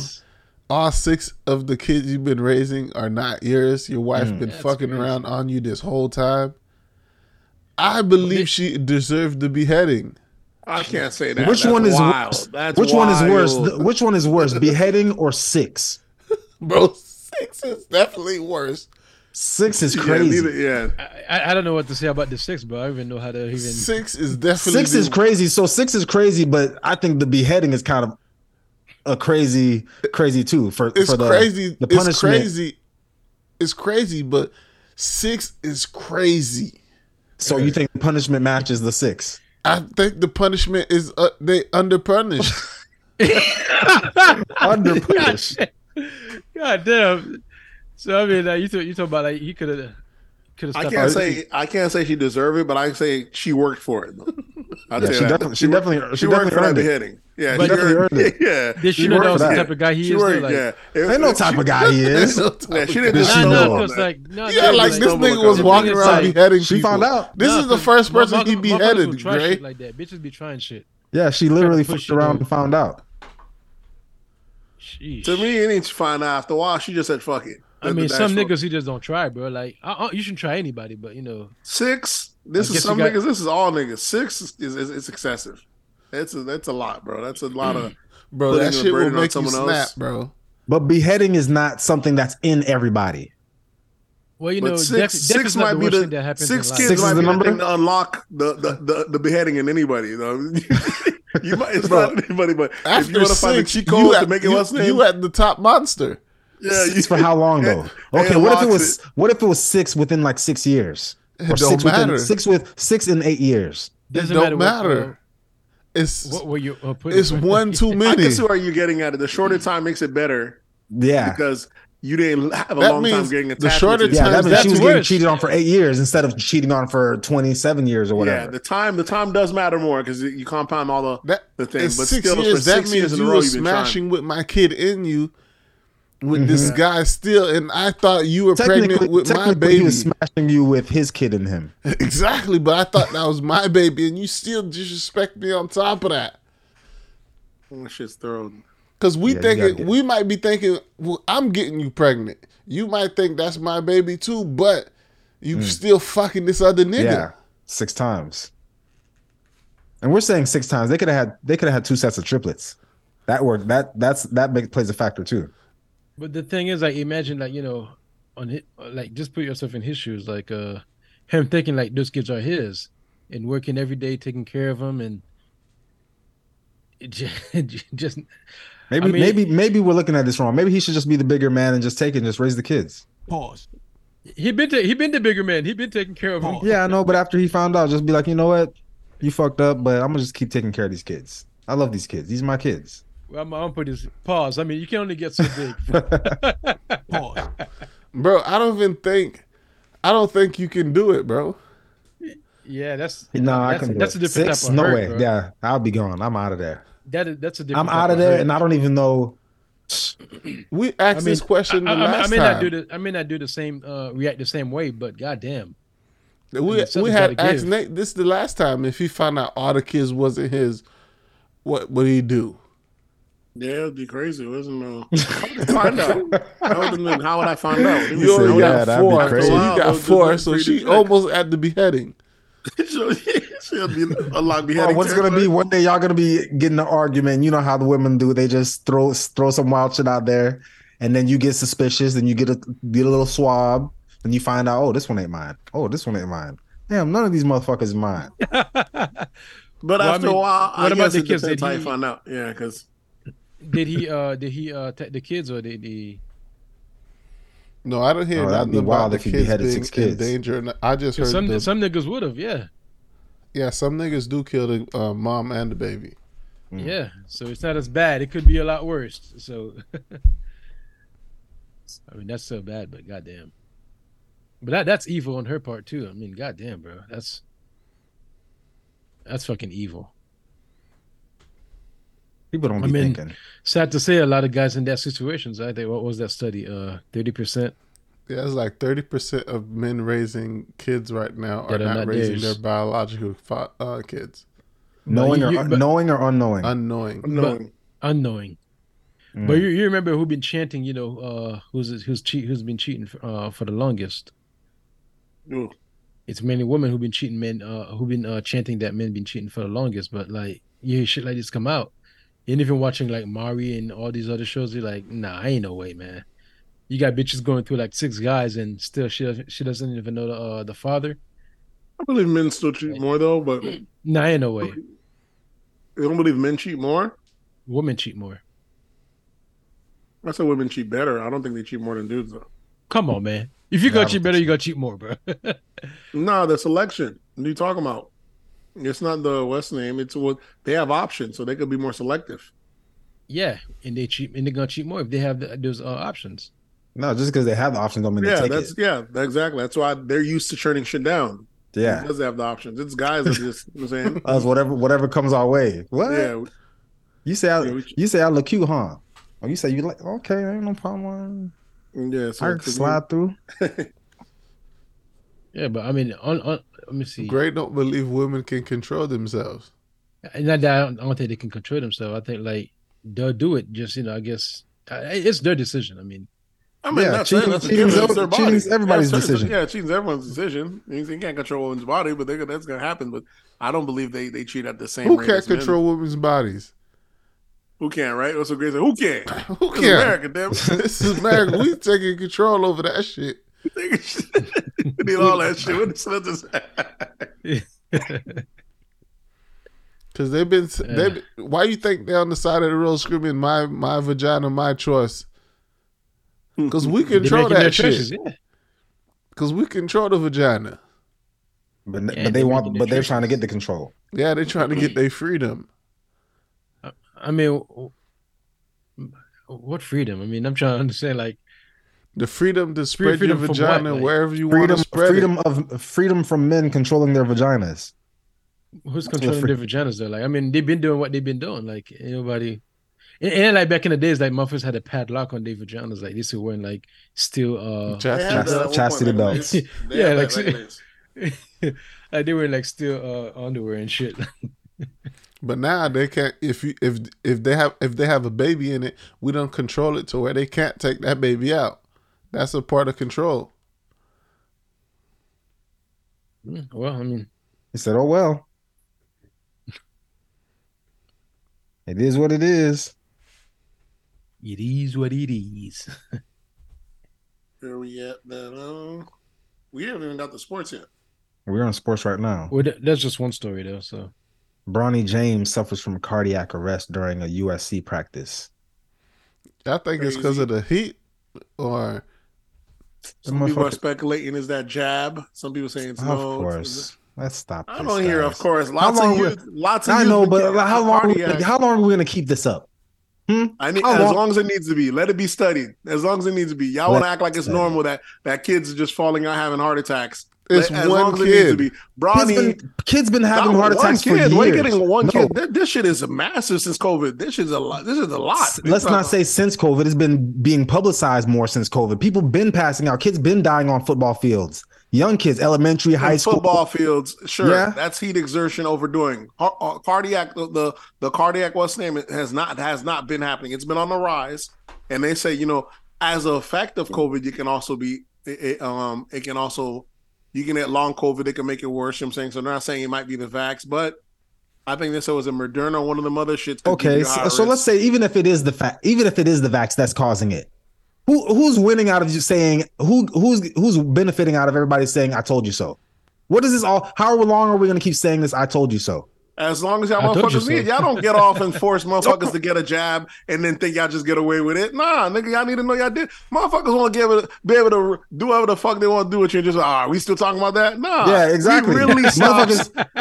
All six of the kids you've been raising are not yours. Your wife Mm. been That's fucking crazy. around on you this whole time. I believe she deserved the beheading. I can't say that. Which That's one is wild. worse? That's Which one is worse? Which one is worse, beheading or six? Bro, six is definitely worse. Six is Yeah, crazy. neither- yeah. I, I, I don't know what to say about the six, bro. I don't even know how to even. Six is definitely Six is crazy. So six is crazy, but I think the beheading is kind of a crazy, crazy too. For It's for the, crazy. The it's punishment. crazy. It's crazy, but six is crazy. So you think the punishment matches the six? I think the punishment is uh, they underpunished. Under push. God damn. So I mean, like, you talk, you talk about like he could have. I can't say I can't say she deserved it, but I can say she worked for it. I'll Yeah, she that. definitely- she worked- definitely- she she worked definitely for that earned it. beheading. Yeah, But she definitely earned- earned it. Yeah, Did she She know worked that was for the that. type of guy he she is? worked. Like, yeah, If- They know if type she- of guy he is. Yeah, she didn't just know nah, stumble on because that. like, no, yeah, like like, this nigga was walking around like- beheading She found out. This is the 'cause first person he beheaded, will try Dre. shit like that. Bitches be trying shit. Yeah, she literally fucked around and found out. To me, it ain't fine after a while. She just said, "Fuck it." I mean, some dice roll. niggas he just don't try, bro. Like, uh, uh, you shouldn't try anybody, but you know, six. This I is some got- niggas. This is all niggas. Six is, is, is it's excessive. It's a, that's a lot, bro. That's a lot of. Bro, that shit will burden on make you snap, else. bro. But beheading is not something that's in everybody. well, you But know, six, death, death six is might the be the that happens six kids Six is might the be number? the thing to unlock the, the, the, the beheading in anybody. Though you might it's Bro, not anybody, but if you After want to find a six, cheat code to make it you, less name, you at the top monster. Yeah, Six for how long though? Okay, what if it unlocks was what if it was six within like six years? It Or don't six matter. within six with six in eight years. Doesn't don't matter what, matter. It's What were you uh, putting? it's one too many. I many. can see where you're getting at it. The shorter time makes it better Yeah. because you didn't have a That long time means getting the shorter with it. Yeah, times that means that's she was getting cheated on for eight years instead of cheating on for twenty seven years or whatever. Yeah, the time the time does matter more because you compound all the that the thing. in But six still, for years, that six years means in a you were you've trying. smashing with my kid in you with this guy still, and I thought you were pregnant with my technically he baby. was smashing you with his kid in him. exactly, but I thought that was my baby, and you still disrespect me on top of that. That shit's thrown. Because we Yeah, you thinking we might be thinking, well, I'm getting you pregnant. You might think that's my baby too, but you still fucking this other nigga. Mm. Yeah, six times. And we're saying six times. They could have had they could have had two sets of triplets. That worked. That that's that make, plays a factor too. But the thing is, like, imagine, like, you know, on his, like, just put yourself in his shoes, like, uh, him thinking like those kids are his, and working every day, taking care of them, and just, just Maybe I mean- maybe maybe we're looking at this wrong. Maybe he should just be the bigger man and just take it and just raise the kids. Pause. He been to, he been the bigger man. He been taking care of them. Yeah, I know, but after he found out, just be like, you know what, you fucked up, but I'm gonna just keep taking care of these kids. I love these kids. These are my kids. Well, I'm, I'm gonna put this pause. I mean, you can only get so big. pause, Bro, I don't even think I don't think you can do it, bro. yeah, that's No, I that's, can. do that's it. a different Six? type of No hurt, way. bro. Yeah, I'll be gone. I'm out of there. That is that's a different. I'm type out of of there, hurt. and I don't even know. We asked this question the I, I- I may time. not do the I may not do the same uh react the same way, but goddamn. we mean, we had asked give. Nate this is the last time if he found out all the kids wasn't his, what would he do? Yeah, it'd be crazy. It wasn't no. How would I find out? How would, I- how would I find out? You only see. Yeah, got that'd be four, so you got four, so three she check. almost at the beheading. So, She'll be a Oh, beheading. what's gonna be one day? Y'all gonna be getting an argument. You know how the women do? They just throw throw some wild shit out there, and then you get suspicious, and you get a get a little swab, and you find out, oh, this one ain't mine. Oh, this one ain't mine. Damn, none of these motherfuckers mine. But Well, I after mean, a while, I what about guess the it kids? depends Did how you he- find out. Yeah, because Did he uh did he uh attack the kids or did he? No, I don't hear Oh, that'd nothing be about wild the if he kids beheaded being six in danger. I just heard Some the, some niggas would have, yeah, yeah, some niggas do kill the uh, mom and the baby. Mm. yeah. So it's not as bad. It could be a lot worse. So, I mean, that's so bad, but goddamn. But that that's evil on her part too. I mean, goddamn, bro, that's that's fucking evil. People don't I be mean- thinking. Sad to say, a lot of guys in that situations. I think what was that study? Uh, thirty percent. Yeah, it's like thirty percent of men raising kids right now are are not, not raising theirs. their biological fa- uh, kids. Knowing you- or you- knowing or unknowing. Unknowing. knowing. unknowing. Mm. But you, you remember who been chanting? You know, uh, who's who's cheat who's been cheating for, uh, for the longest? Ooh. It's mainly women who've been cheating men, uh, who've been uh, chanting that men been cheating for the longest. But like, you hear shit like this come out, and even watching like Maury and all these other shows, you're like, nah, I ain't no way, man. You got bitches going through like six guys, and still she doesn't, she doesn't even know the uh, the father. I believe men still cheat more though, but Nah, ain't no way. You don't believe men cheat more. Women cheat more. I said women cheat better. I don't think they cheat more than dudes though. Come on, man. If you Nah, got don't cheat better, you got cheat more, bro. nah, the selection. What are you talking about? It's not the West name. It's what they have options, so they could be more selective. yeah, and they cheat, and they're gonna cheat more if they have the, those uh, options. no, just because they have the option don't mean Yeah, they take that's it. yeah, exactly. That's why they're used to churning shit down. Yeah. because they have the options. It's guys that just you know what I'm saying. Us whatever whatever comes our way. What? yeah, You say I Yeah, we- you say I look cute, huh? Oh, you say you like okay, ain't no problem. yeah. So I to can me- slide through. Yeah, but I mean, on, on let me see. Great don't believe women can control themselves. Not that I don't, I don't think they can control themselves. I think like they'll do it. Just you know, I guess it's their decision. I mean, I mean, Yeah, that's, cheating- that's, cheating's that's their body. cheating's everybody's Yeah, decision. Yeah, cheating's everyone's decision. You can't control women's woman's body, but they, that's going to happen. But I don't believe they, they cheat at the same Who rate. can't as men. control women's bodies? Who can, right? What's so great? Who can? Who It's can? America, damn. this is America. We taking control over that shit. We need all that shit. What the just Cause they've been, they been why you think they're on the side of the road screaming my my vagina, my choice? Hmm. Cause we control that shit. choices. Yeah, Cause we control the vagina. But Yeah, but they're want but they're trying to get the control. Yeah, they're trying to get their freedom. I mean, what freedom? I mean, I'm trying to understand. Like, The freedom to spread freedom your from vagina what? Like, wherever you want Freedom to spread freedom it. of freedom from men controlling their vaginas. who's controlling free- their vaginas? Though, like, I mean, they've been doing what they've been doing. Like, ain't nobody. And, and like back in the days, like motherfuckers had a padlock on their vaginas. Like this, were wearing like still uh Chastity Yeah, Chast- chastity point, belts. like, Yeah, like, like they were like still uh, underwear and shit. But now they can't. If you if if they have if they have a baby in it, we don't control it to where they can't take that baby out. That's a part of control. Well, I mean, He said, "Oh well, it is what it is." it is what it is. Where we at? Then, uh, we haven't even got the sports yet. We're on sports right now. Well, that's just one story though. So Bronny James suffers from cardiac arrest during a USC practice. I think it's because of the heat, or Some people are speculating is that jab. Some people saying it's Of no. course, let's stop. I this, don't hear, of course. Lots of we- lots of you. I know, but how long? How long are we gonna keep this up? Hmm? I need How as long- long as it needs to be. Let it be studied. As long as it needs to be. Y'all want to act like it's normal that that kids are just falling out having heart attacks. It's as one as it kid. be. Kids been, kids been having heart attacks for years. Why you getting one No, kid? This, this shit is massive since COVID. This is a lot. This is a lot. Let's not say since COVID. It's been being publicized more since COVID. People been passing out. Kids been dying on football fields. Young kids, elementary, high school. football fields. Sure, Yeah. that's heat exertion overdoing. Uh, cardiac, the, the the cardiac what's name it has not has not been happening. It's been on the rise, and they say you know as a effect of COVID, you can also be it, it, um it can also you can get long COVID. It can make it worse. You know what I'm saying so. They're not saying it might be the vax, but I think this was a Moderna, one of the mother shits. Okay, so, so let's say even if it is the fact, even if it is the vax that's causing it, who who's winning out of you saying who who's who's benefiting out of everybody saying I told you so? What is this all? How long are we going to keep saying this? I told you so. As long as y'all I told motherfuckers so. need, y'all don't get off and force motherfuckers to get a jab and then think y'all just get away with it. Nah, nigga, y'all need to know y'all did. Motherfuckers want to give it, be able to do whatever the fuck they want to do with you. And just ah, we still talking about that? Nah, Yeah, exactly. We really stopped.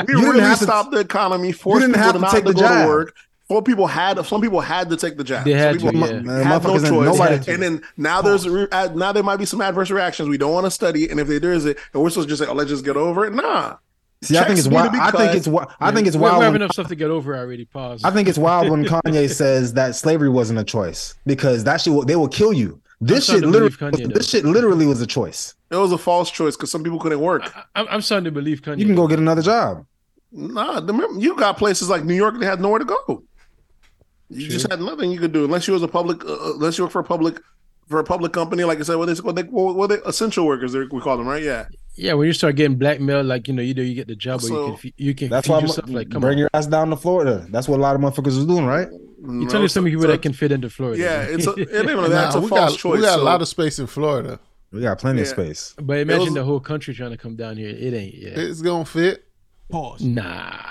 We really have to- the economy. Forced didn't people have to to not take to the go jab. to work. Four people had. Some people had to take the jab. They Some had people to, yeah. Had no motherfuckers ain't- choice. nobody- and then now there's a re- now there might be some adverse reactions. We don't want to study, and if there is it, and we're supposed to just say, "Oh, let's just get over it." Nah. See, I think Checks it's need wild. I think it's wild. I think it's We- We wild. have enough stuff to get over already. Pause. I think it's wild when Kanye says that slavery wasn't a choice because that shit will, they will kill you. This shit literally, Kanye, this shit literally was a choice. It was a false choice because some people couldn't work. I, I'm, I'm starting to believe Kanye. You can go get another job. Nah, you got places like New York that had nowhere to go. You just had nothing you could do unless you was a public, uh, unless you work for a public, for a public company. Like I said, what they what they what, what they essential workers they, we call them, right? Yeah. Yeah, when you start getting blackmailed, like you know, either you get the job or you can you can That's feed why I'm yourself. Like, come bring on, your ass down to Florida. That's what a lot of motherfuckers is doing, right? you tell me some people that can fit into Florida. Yeah, it's a, it ain't even that's Nah, a we false got choice. we got a lot of space in Florida. We got plenty of space. but imagine was- the whole country trying to come down here. It ain't. Yeah, It's gonna fit. Pause. Nah.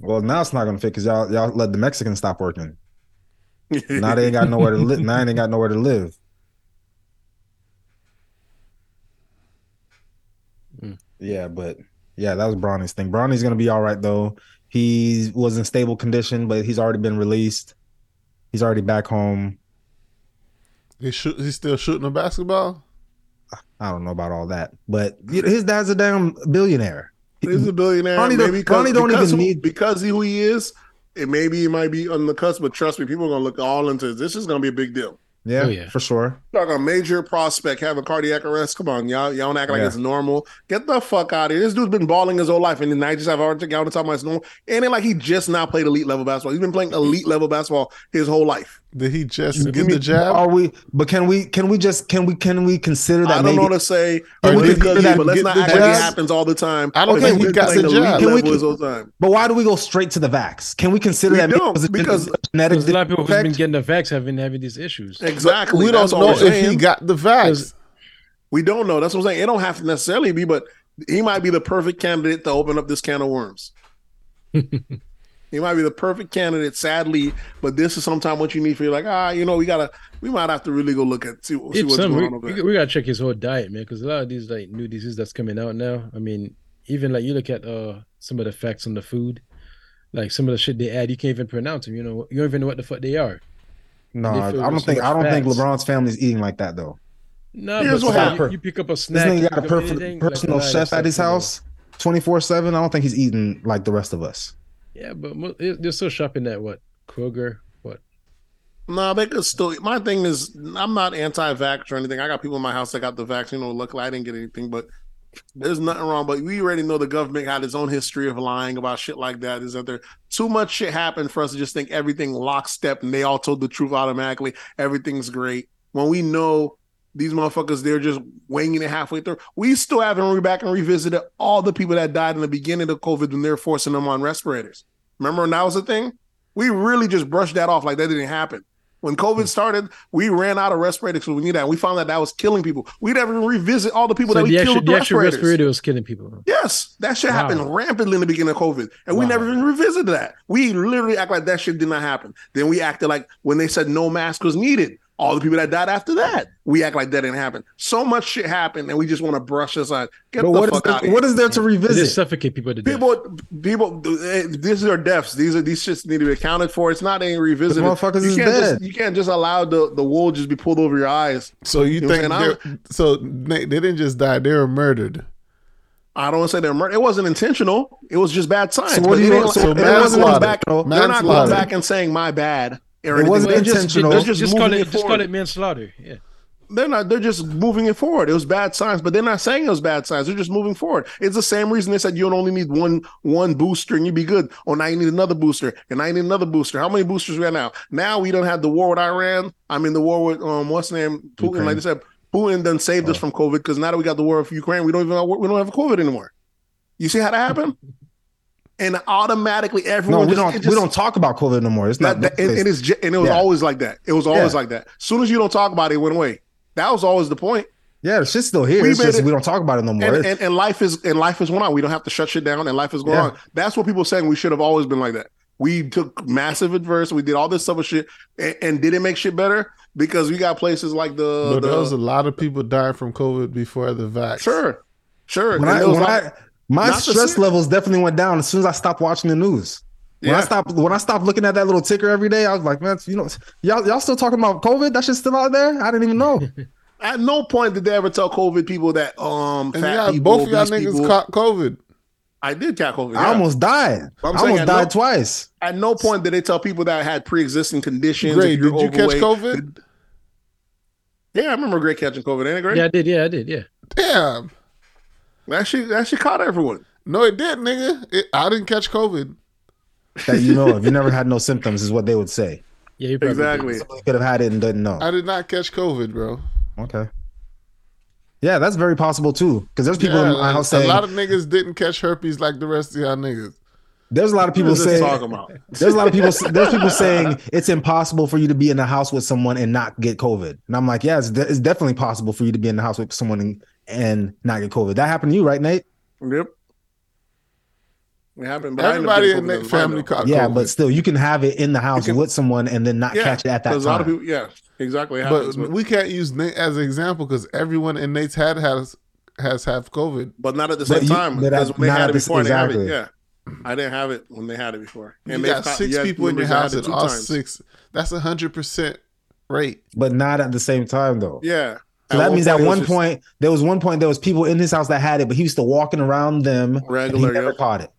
Well, now it's not gonna fit because y'all y'all let the Mexicans stop working. Now they ain't got nowhere to live. Now they ain't got nowhere to live. Mm. Yeah, but yeah, that was Bronny's thing. Bronny's gonna be all right though. He was in stable condition, but he's already been released. He's already back home. He shoot. He's still shooting a basketball. I don't know about all that, but his dad's a damn billionaire. He's a billionaire. Ronnie don't- maybe because, Ronnie don't because even who- need- because he who he is. It maybe he might be on the cusp, but trust me, people are gonna look all into this. This is gonna be a big deal. Yeah, Oh, yeah. for sure. Talk a major prospect having cardiac arrest. Come on, y'all, y'all don't act like Yeah. it's normal. Get the fuck out of here. This dude's been balling his whole life, and then I just have a heart attack. Y'all talking about it's normal. It ain't like he just now played elite level basketball. He's been playing elite level basketball his whole life. Did he just You get mean- the jab? Are we? But can we? Can we just? Can we? Can we consider that? I don't maybe, know to say, Or but, did he because, get but let's not act jab? like it happens all the time. I don't But think he's he got the jab. Can we- level his time. But why do we go straight to the vax? Can we consider We that maybe don't, it because- a genetic There's a lot of people who've been getting the vax have been having these issues. Exactly. we don't know if he got the vax. We don't know. That's what I'm saying. It don't have to necessarily be, but he might be the perfect candidate to open up this can of worms. he might be the perfect candidate, sadly, but this is sometimes what you need for you. Like, ah, you know, we gotta, we might have to really go look at see, see what's some, going we, on over we, there. we gotta check his whole diet, man, because a lot of these like new diseases that's coming out now. I mean, even like you look at uh some of the facts on the food, like some of the shit they add, you can't even pronounce them. You know, you don't even know what the fuck they are. No, They I don't think. I don't think. LeBron's family's eating like that though. No, Here's but what still. You, you pick up a This snack. nigga you got a pick up perf- anything, personal a lot of chef at his stuff, you know. house, twenty four seven. I don't think he's eating like the rest of us. Yeah, but they're still shopping at what Kroger, what No, they could still. My thing is, I'm not anti-vax or anything. I got people in my house that got the vaccine. Know, luckily I didn't get anything, but there's nothing wrong. But we already know the government had its own history of lying about shit like that. Is that there too much shit happened for us to just think everything lockstep and they all told the truth automatically? Everything's great when we know these motherfuckers they're just winging it halfway through. We still haven't re back and revisited all the people that died in the beginning of COVID when they're forcing them on respirators. Remember when that was a thing? We really just brushed that off like that didn't happen. When. COVID started, we ran out of respirators because we knew that. We found that that was killing people. We never even revisit all the people so that we the killed the respirators. respirator was killing people. Yes, that shit Wow. happened rampantly in the beginning of COVID, and we never even revisited that. We literally act like that shit did not happen. Then we acted like when they said no mask was needed, all the people that died after that, we act like that didn't happen. So much shit happened, and we just want to brush aside. Get But the what is fuck there, out what is there to They revisit? suffocate people to death. People, people, eh, these are deaths. These are these shits need to be accounted for. It's not any revisited. motherfuckers you is can't dead. just you can't just allow the the wool just be pulled over your eyes. So you You think what I'm saying? they're so they, they didn't just die; they were murdered. I don't want to say they're murder. It wasn't intentional. It was just bad science. So what But do you they want- didn't- so they wasn't going manslaughter. back. They're not going back and saying my bad. Or It wasn't They're just, intentional. they're just, just, just call moving it it just call forward. it manslaughter. Yeah. They're not. They're just moving it forward. It was bad science, but they're not saying it was bad science. They're just moving forward. It's the same reason they said you only need one one booster and you'd be good. Oh, now you need another booster, and now you need another booster. How many boosters we got now? Now we don't have the war with Iran. I mean, the war with um, what's the name? Putin. Ukraine. Like they said, Putin done saved us from COVID because now that we got the war with Ukraine, we don't even we don't have COVID anymore. You see how that happened? And automatically everyone. No, everyone we just, don't. it we don't talk about COVID no more. It's not. that, that- and, and it's and it was Yeah. always like that. It was always Yeah. like that. As soon as you don't talk about it, it went away. That was always the point. Yeah, the shit's still here. We It's just it- we don't talk about it no more. and, and, and life is and life is going on. We don't have to shut shit down, and life is going Yeah. on. That's what people saying. We should have always been like that. We took massive adverse. We did all this other shit, and, and did it make shit better? Because we got places like the, But the there was a lot of people dying from COVID before the vax. sure, sure. when I, when like- I my not stress levels definitely went down as soon as I stopped watching the news. When I Yeah. stopped when I stopped looking at that little ticker every day, I was like, man, you know, y'all y'all still talking about COVID? That shit's still out there? I didn't even know. at no point did they ever tell COVID people that um And fat yeah, people, both of y'all niggas people- caught COVID. I did catch COVID. I almost died. I'm I almost died no- twice. At no point did they tell people that had pre-existing conditions. Great. if you're Did you catch overweight- COVID? Yeah, I remember Greg catching COVID. Ain't it Greg? Yeah, I did. Yeah, I did. Yeah. Damn. That shit, that shit caught everyone. No, it did, nigga. It, I didn't catch COVID. That you know, if you never had no symptoms, is what they would say. Yeah, you probably Exactly. Somebody could have had it and didn't know. I did not catch COVID, bro. Okay. Yeah, that's very possible too. Because there's people Yeah, in my house saying a lot of niggas didn't catch herpes like the rest of y'all niggas. there's a lot of people What is this saying talking about? there's a lot of people there's people saying it's impossible for you to be in the house with someone and not get COVID. And I'm like, yeah, it's, de- it's definitely possible for you to be in the house with someone and, and not get COVID. That happened to you, right, Nate? Yep. It happened. But I ended up Everybody in COVID family well, caught yeah, COVID. but still, you can have it in the house can- with someone and then not Yeah, catch it at that time. A lot of people, yeah, exactly. It But but, we can't use Nate as an example because everyone in Nate's had has has have COVID. but not at the But same you- time but because when they had it before, I didn't have exactly. it. Yeah, I didn't have it when they had it before. You they got thought- six you people in your members that had house it and two all times. six. That's a hundred percent rate. but not at the same time though. Yeah. So that means at one just point there was one point there was people in his house that had it, but he was still walking around them. and he regular. never Yep. caught it.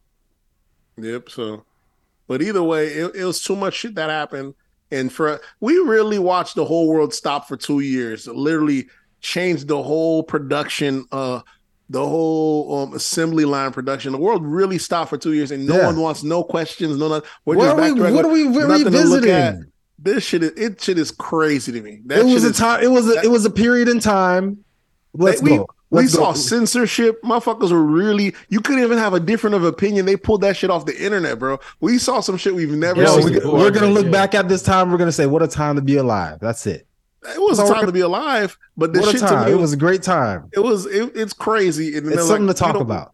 Yep. So, but either way, it, it was too much shit that happened, and for we really watched the whole world stop for two years. Literally changed the whole production, uh, the whole um, assembly line production. The world really stopped for two years, and no Yeah. one wants no questions, no. nothing. We're What just are back we? to What are we re- nothing to look at. revisiting? This shit is it. Shit is crazy to me. That It was shit a is- time. It was a. that- It was a period in time. Let's we, go. We Let's saw go. censorship. Motherfuckers were really. You couldn't even have a different of opinion. They pulled that shit off the internet, bro. We saw some shit we've never Yeah, Yo, seen. we, before, we're gonna look yeah. back at this time. We're gonna say, "What a time to be alive." That's it. It was a So- time to be alive, but the What a shit to me It was a great time. it was it, it's crazy. And It's something like, to talk we don't- about.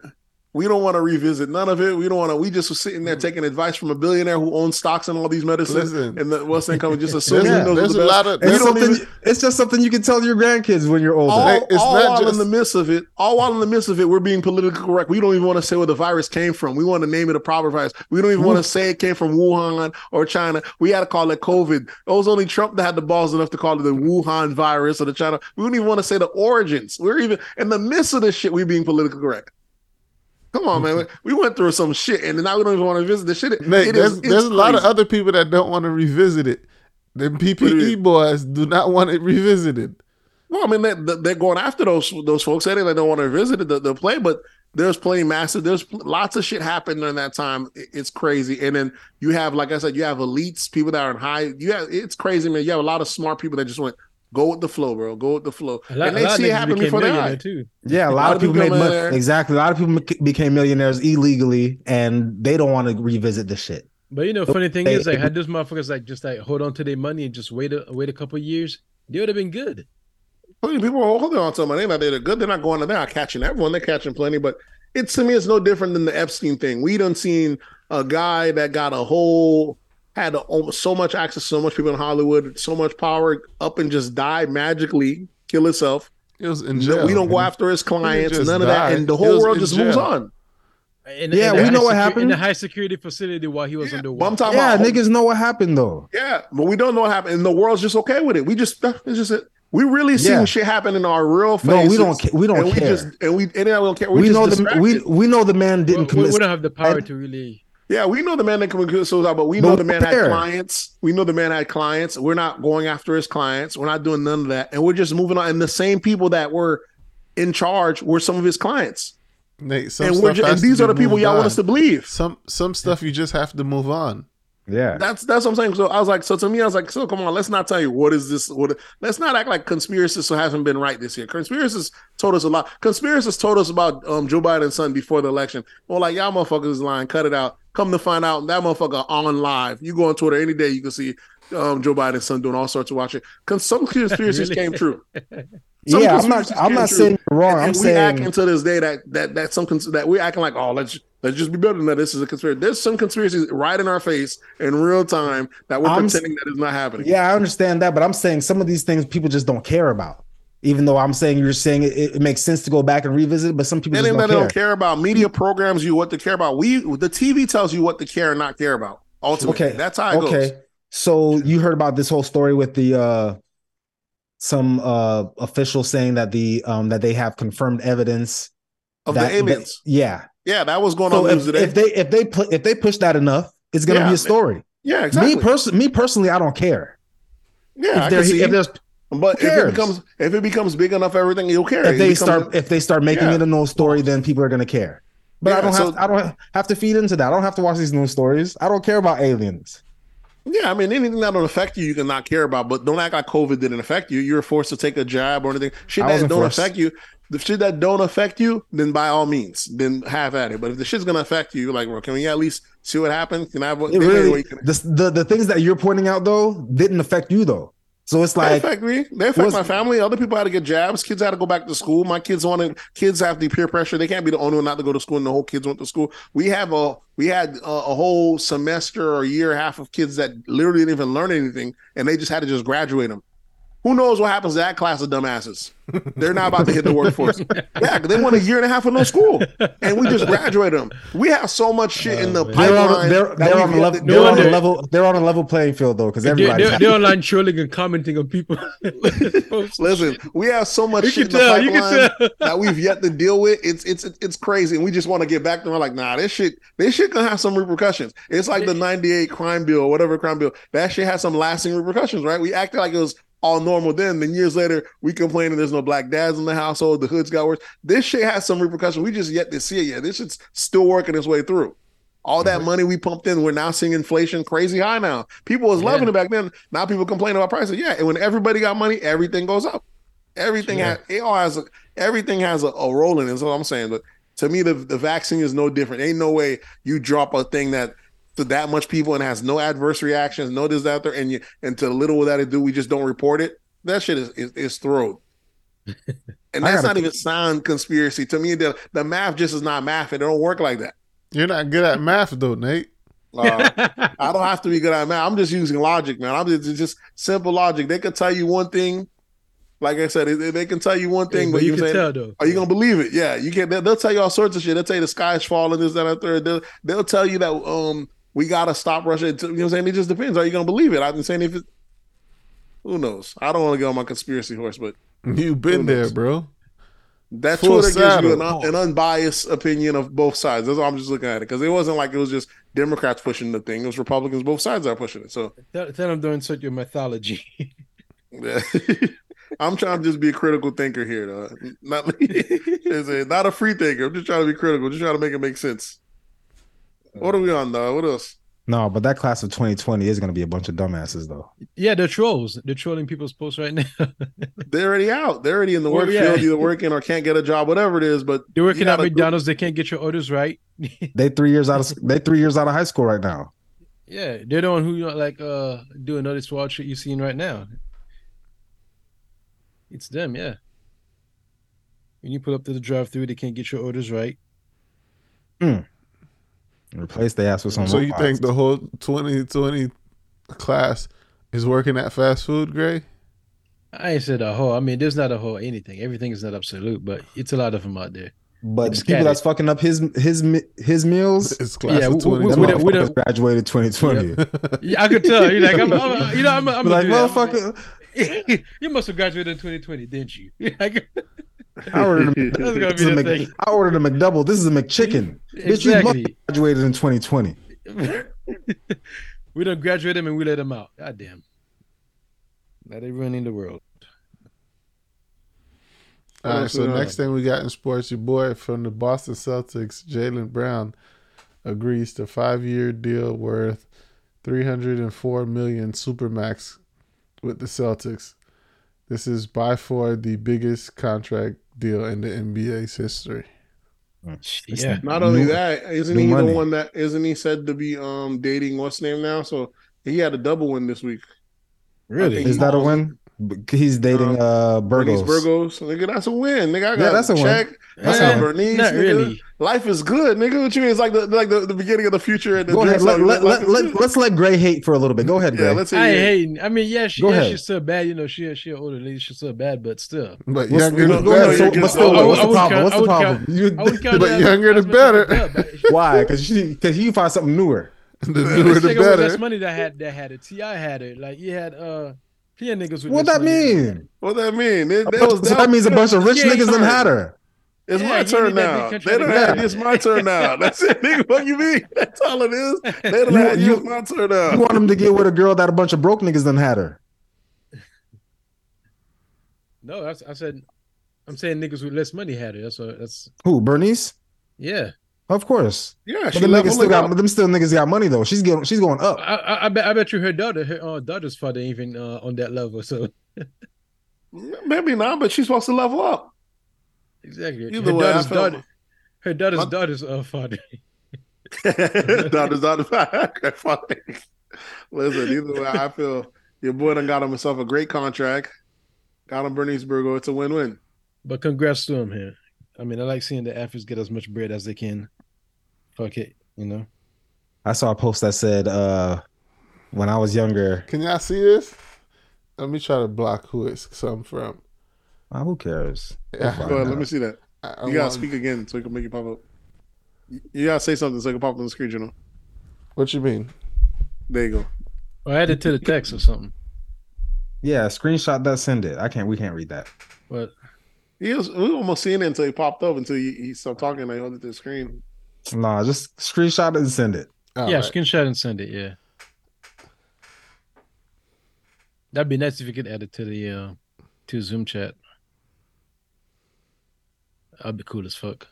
We don't want to revisit none of it. We don't want to. We just were sitting there mm-hmm. taking advice from a billionaire who owns stocks and all these medicines. Listen. and the what's that coming? Just assuming Yeah. knows there's the a best. lot of We It's there's don't something. even- it's just something you can tell your grandkids when you're older. all, Hey, it's all not while in the midst of it, all while in the midst of it, we're being politically correct. We don't even want to say where the virus came from. We want to name it a proper virus. We don't even want to say it came from Wuhan or China. We had to call it COVID. It was only Trump that had the balls enough to call it the Wuhan virus or the China. We don't even want to say the origins. We're even in the midst of this shit. We're being politically correct. Come on, man. We went through some shit, and now we don't even want to visit the shit. Nate, It there's, is- there's a lot of other people that don't want to revisit it. The What do you PPE boys do not want it revisited. Well, I mean, they, they're going after those those folks. They don't want to revisit the, the play, but there's plenty massive. There's lots of shit happened during that time. It's crazy. And then you have, like I said, you have elites, people that are in high. You have it's crazy, man. You have a lot of smart people that just went go with the flow, bro. Go with the flow, A lot, and a they lot of see it happen became before their millionaire eye. too. Yeah, a lot, lot of of people people made money. Exactly. A lot of people became millionaires illegally, and they don't want to revisit the shit. But you know, funny thing Hey, is, like, had those motherfuckers like just like hold on to their money and just wait a wait a couple years, they would have been good. Plenty of people are holding on to money. They're they're good. They're not going to. They're not catching everyone. They're catching plenty, but it's to me, it's no different than the Epstein thing. We done seen a guy that got a whole had a, so much access, so much people in Hollywood, so much power, up and just die magically, kill himself. It was in No- jail. we don't go after his clients, just none of that, and the whole world in just moves on. In, Yeah, in we know what secu- in happened. the high security facility while he was Yeah, underwater. but I'm talking Yeah, about niggas know what happened though. Yeah, but we don't know what happened, and the world's just okay with it. We just it's just it. We really seen Yeah. shit happen in our real face. No, we don't. ca- We don't and we care. just and we and then we don't care. We, we just know the we we know the man didn't we- commit. we don't have the power suicide. to really. Yeah, we know the man that committed suicide, but we know we the man don't had clients. We know the man had clients. We're not going after his clients. We're not doing none of that, and we're just moving on. And the same people that were in charge were some of his clients, Nate, some and we're just, and these are the people y'all want us to believe. Some some stuff you just have to move on. Yeah, That's that's what I'm saying. So I was like, so to me, I was like, so come on, let's not tell you what is this. What let's not act like conspiracists haven't been right this year. Conspiracists told us a lot. Conspiracists told us about um, Joe Biden's son before the election. Well, like y'all motherfuckers is lying. Cut it out. Come to find out, that motherfucker on live. You go on Twitter any day, you can see um, Joe Biden's son doing all sorts of watching. Some conspiracies Really? came true. Some yeah, I'm not. I'm not true. saying wrong. And, I'm and we saying acting to this day that that that some cons- that we acting like oh let's let's just be better than that. This is a conspiracy. There's some conspiracies right in our face in real time that we're I'm pretending that is not happening. Yeah, I understand that, but I'm saying some of these things people just don't care about. Even though I'm saying you're saying it, it makes sense to go back and revisit, it, but some people just don't care. don't care about. Media programs you what to care about. We the TV tells you what to care and not care about. Ultimately, Okay, that's how it okay. goes. So you heard about this whole story with the uh some uh official saying that the um that they have confirmed evidence Of that, the aliens, that- yeah. yeah, that was going So on if, today. if they if they put if they push that enough, it's gonna Yeah, be a story. yeah, exactly. Me person me personally, I don't care. yeah, I if, there, see. if there's but if it becomes if it becomes big enough, everything you'll care. if they becomes start if they start making Yeah. it a news story, then people are gonna care. But I don't so- have I don't have to feed into that. I don't have to watch these news stories. I don't care about aliens. Yeah, I mean anything that don't affect you, you can not care about. But don't act like COVID didn't affect you. You're forced to take a jab or anything. Shit that don't forced. affect you, the shit that don't affect you, then by all means, then have at it. But if the shit's gonna affect you, like, well, can we at least see what happens? Can I have what? Really you can- the, the the things that you're pointing out though didn't affect you though. So it's like They affect me. They affect my family. Other people had to get jabs. Kids had to go back to school. My kids wanted. Kids have the peer pressure. They can't be the only one not to go to school, and the whole kids went to school. We have a we had a, a whole semester or a year half of kids that literally didn't even learn anything, and they just had to just graduate them. Who knows what happens to that class of dumbasses? They're not about to hit the workforce. Yeah, 'cause they went a year and a half of no school, and we just graduated them. We have so much shit in the oh, man. they're pipeline. on they're, they're on a level they're on a level they're on a level playing field though because They're, they're, they're online trolling and commenting on people. Listen, we have so much you shit can in the tell. You pipeline. can tell. that we've yet to deal with. It's it's it's crazy, and we just want to get back to. We're like, nah, this shit, this shit gonna have some repercussions. It's like the '98 crime bill, or whatever crime bill. That shit has some lasting repercussions, right? We acted like it was all normal then. Then years later, we complain complaining there's no black dads in the household. The hoods got worse. This shit has some repercussions. We just yet to see it yet. This shit's still working its way through. All that mhm. money we pumped in, we're now seeing inflation crazy high now. People was loving Yeah. it back then. Now people complain about prices. Yeah, and when everybody got money, everything goes up. Everything has it all has a, everything has a, a role in it. Is what I'm saying. But to me, the the vaccine is no different. Ain't no way you drop a thing that to that much people and has no adverse reactions, no this that there, and you and to little that it do, we just don't report it. That shit is is, is thrown. And that's not even sound conspiracy to me. The the math just is not math. It don't work like that. You're not good at math though, Nate. Uh, I don't have to be good at math. I'm just using logic, man. I'm just just simple logic. They could tell you one thing, like I said, they- they can tell you one thing, but but you you can saying, tell though. are you gonna believe it? Yeah, you can. They'll, they'll tell you all sorts of shit. They'll tell you the sky's falling, this, that, and third. They'll, they'll tell you that um we gotta stop Russia. You know what I'm saying? It just depends. Are you gonna believe it? I've been saying if it. Who knows? I don't want to get on my conspiracy horse, but You've been there, bro. that Full Twitter gives you an, an unbiased opinion of both sides. That's all I'm just looking at it because it wasn't like it was just Democrats pushing the thing. It was Republicans, both sides are pushing it. So Tell, tell them don't insert your mythology. yeah. I'm trying to just be a critical thinker here, though. Not, not a free thinker. I'm just trying to be critical, just trying to make it make sense. What are we on, though? What else? no, but that class of 2020 is gonna be a bunch of dumbasses though. yeah, they're trolls. They're trolling people's posts right now. They're already out. They're already in the Well, work yeah. field, either working or can't get a job, whatever it is. But They're working you at gotta- McDonald's. They can't get your orders right. They three years out of they three years out of high school right now. Yeah, they're the one who like uh doing all this wild shit you're seeing right now. It's them, yeah. When you pull up to the drive-through, they can't get your orders right. Replace the ass with some. So you robots. think the whole 2020 class is working at fast food, Gray? I ain't said a whole. I mean, there's not a whole anything. Everything is not absolute, but it's a lot of them out there. But It's the people scattered. that's fucking up his his his meals, It's class Yeah, of we- we- them we- 2020. we- graduated 2020. Yeah, I could tell. You're like, I'm, I'm you know, I'm, I'm like, gonna that. motherfucker, you must have graduated in 2020, didn't you? Like, I ordered a, That's this be a Mc- I ordered a McDouble. This is a McChicken. Bitch, you must have graduated in 2020. we don't graduate them and we let them out. God damn. Now they running the world. All right, so next thing we got in sports, your boy from the Boston Celtics, Jaylen Brown, agrees to five-year deal worth 304 million supermax with the Celtics. This is by far the biggest contract deal in the NBA's history. Yeah. Not only New- that, isn't he money. the one that isn't he said to be um dating what's name now? So he had a double win this week. Really? Is that a win? B- He's dating uh Bernice Burgos. Burgos. Nigga, that's a win. Nigga, I got Yeah, that's a win. check. That's I got a win. Bernice. Not nigga. really. Life is good, nigga. What you mean? It's like the like the, the beginning of the future and the Go ahead. Let, let, let, let, let's let Gray hate for a little bit. Go ahead, Gray. yeah, let's I ain't hating. I mean, yeah, she, yeah, she's still bad. You know, she she an older lady. She's still bad, but still. But What's, younger go the ahead. better. So, you're but still, getting- what's the problem? What's the problem? You- I But younger the as much as better. a dub, but- Why? Because she because you find something newer. the This newer the nigga with less better. money that had that had it. T.I. had it. Like you had uh, plenty of niggas with. What that mean? what that mean. It- that was- that means a bunch of rich Yeah, niggas done turn. had her. It's Yeah, my turn now. big country They done nigga. had it's my turn now. That's it, nigga. What you mean? That's all it is. They done You- had you- it's my turn now. You want him to get with a girl that a bunch of broke niggas done had her. No, that's, I said. I'm saying niggas with less money had her. That's what. That's Who? Bernice? yeah. Of course. Yeah, But she them niggas still it got up. them still niggas got money though. She's getting she's going up. I, I, I bet I bet you her daughter, her uh, daughter's father, even uh, on that level. So Maybe not, but she's supposed to level up. exactly. Either her way, I daughter's felt- daughter, her daughter's My- daughter's uh, father. daughter's daughter. Funny. Listen, either way, I feel your boy done got himself a great contract. Got him Bernice Burgo. It's a win-win. But congrats to him here. I mean, I like seeing the athletes get as much bread as they can. Fuck it, you know. I saw a post that said uh when I was younger, Can y'all see this? Let me try to block who it's some from. oh, who cares? Yeah. Go ahead, let me see that. I, I You gotta want- speak again so it can make it pop up. You- You gotta say something so it can pop up on the screen, you know. What you mean? There you go. Or add it to the text or something. Yeah, screenshot that, send it. I can't we can't read that. But He was, we was almost seeing it until he popped up until he, he stopped talking and I held it to the screen. Nah, just screenshot it and send it. All yeah, right. screenshot and send it. Yeah, that'd be nice if you could add it to the uh, to Zoom chat. That'd be cool as fuck.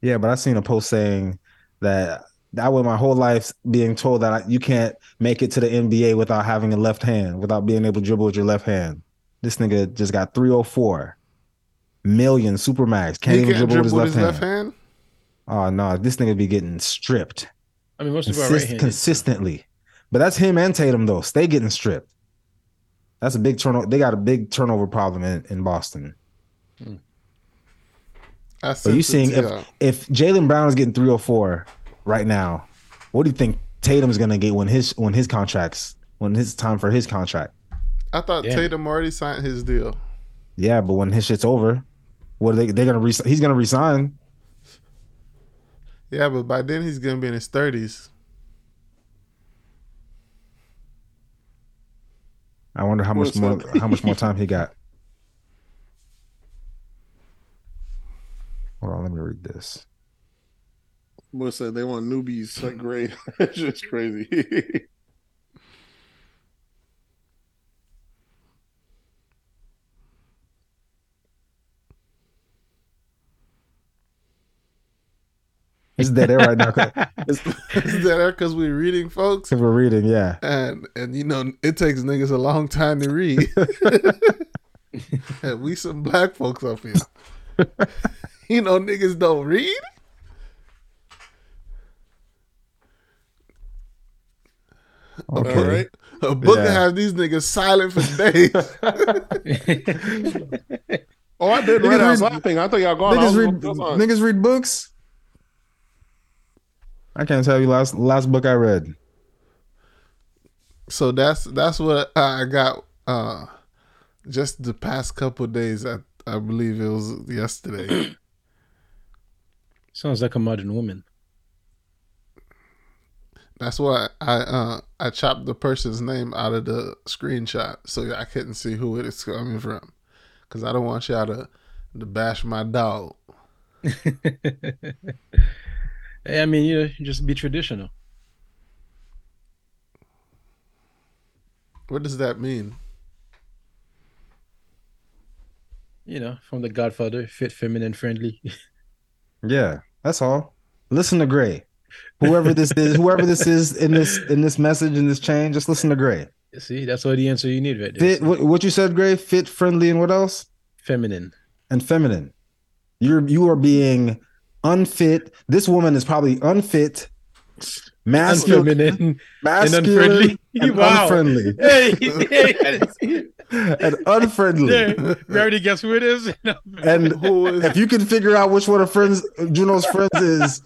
Yeah, but I seen a post saying that that was my whole life being told that I, you can't make it to the NBA without having a left hand, without being able to dribble with your left hand. This nigga just got 304 million supermax. Can't he even can't dribble, with his, left, hand. left hand. Oh no, this nigga be getting stripped I mean, most of our consist- right handed. consistently. But that's him and Tatum though. Stay getting stripped. That's a big turnover. They got a big turnover problem in, in Boston. Hmm. I But you seeing if y'all. if Jaylen Brown is getting 304 right now, what do you think Tatum's gonna get when his when his contracts when his time for his contract? I thought Yeah. Tatum already signed his deal. Yeah, but when his shit's over, what are they they're gonna re- he's gonna resign. Yeah, but by then he's gonna be in his thirties. I wonder how much more how much more time he got. Hold on, let me read this. What said they want newbies like great. it's just crazy. It's dead air right now because Is that because we're reading, folks? we're reading. Yeah, And and you know it takes niggas a long time to read. and we some black folks up here. you know niggas don't read. okay. All right. A book Yeah. have these niggas silent for days. Oh, I did read. I was laughing. I thought y'all gone. Niggas read I was on. niggas read books. I can't tell you last last book I read. so that's that's what I got. Uh, just the past couple of days. I I believe it was yesterday. Sounds like a modern woman. That's why I uh I chopped the person's name out of the screenshot so I couldn't see who it is coming from, because I don't want y'all to to bash my dog. I mean, you know, just be traditional. What does that mean? You know, from the Godfather, fit, feminine, friendly. Yeah, that's all. Listen to Gray. Whoever this is, whoever this is in this in this message in this chain, just listen to Gray. See, that's all the answer you need right there. Fit what, what you said, Gray. Fit, friendly, and what else? Feminine. And feminine. You're you are being unfit. This woman is probably unfit, masculine, Unfeminine and masculine, unfriendly. and Wow. unfriendly, Hey, hey, and unfriendly. yeah, we already guess who it is. And Who is if you can figure out which one of friends Juno's friends is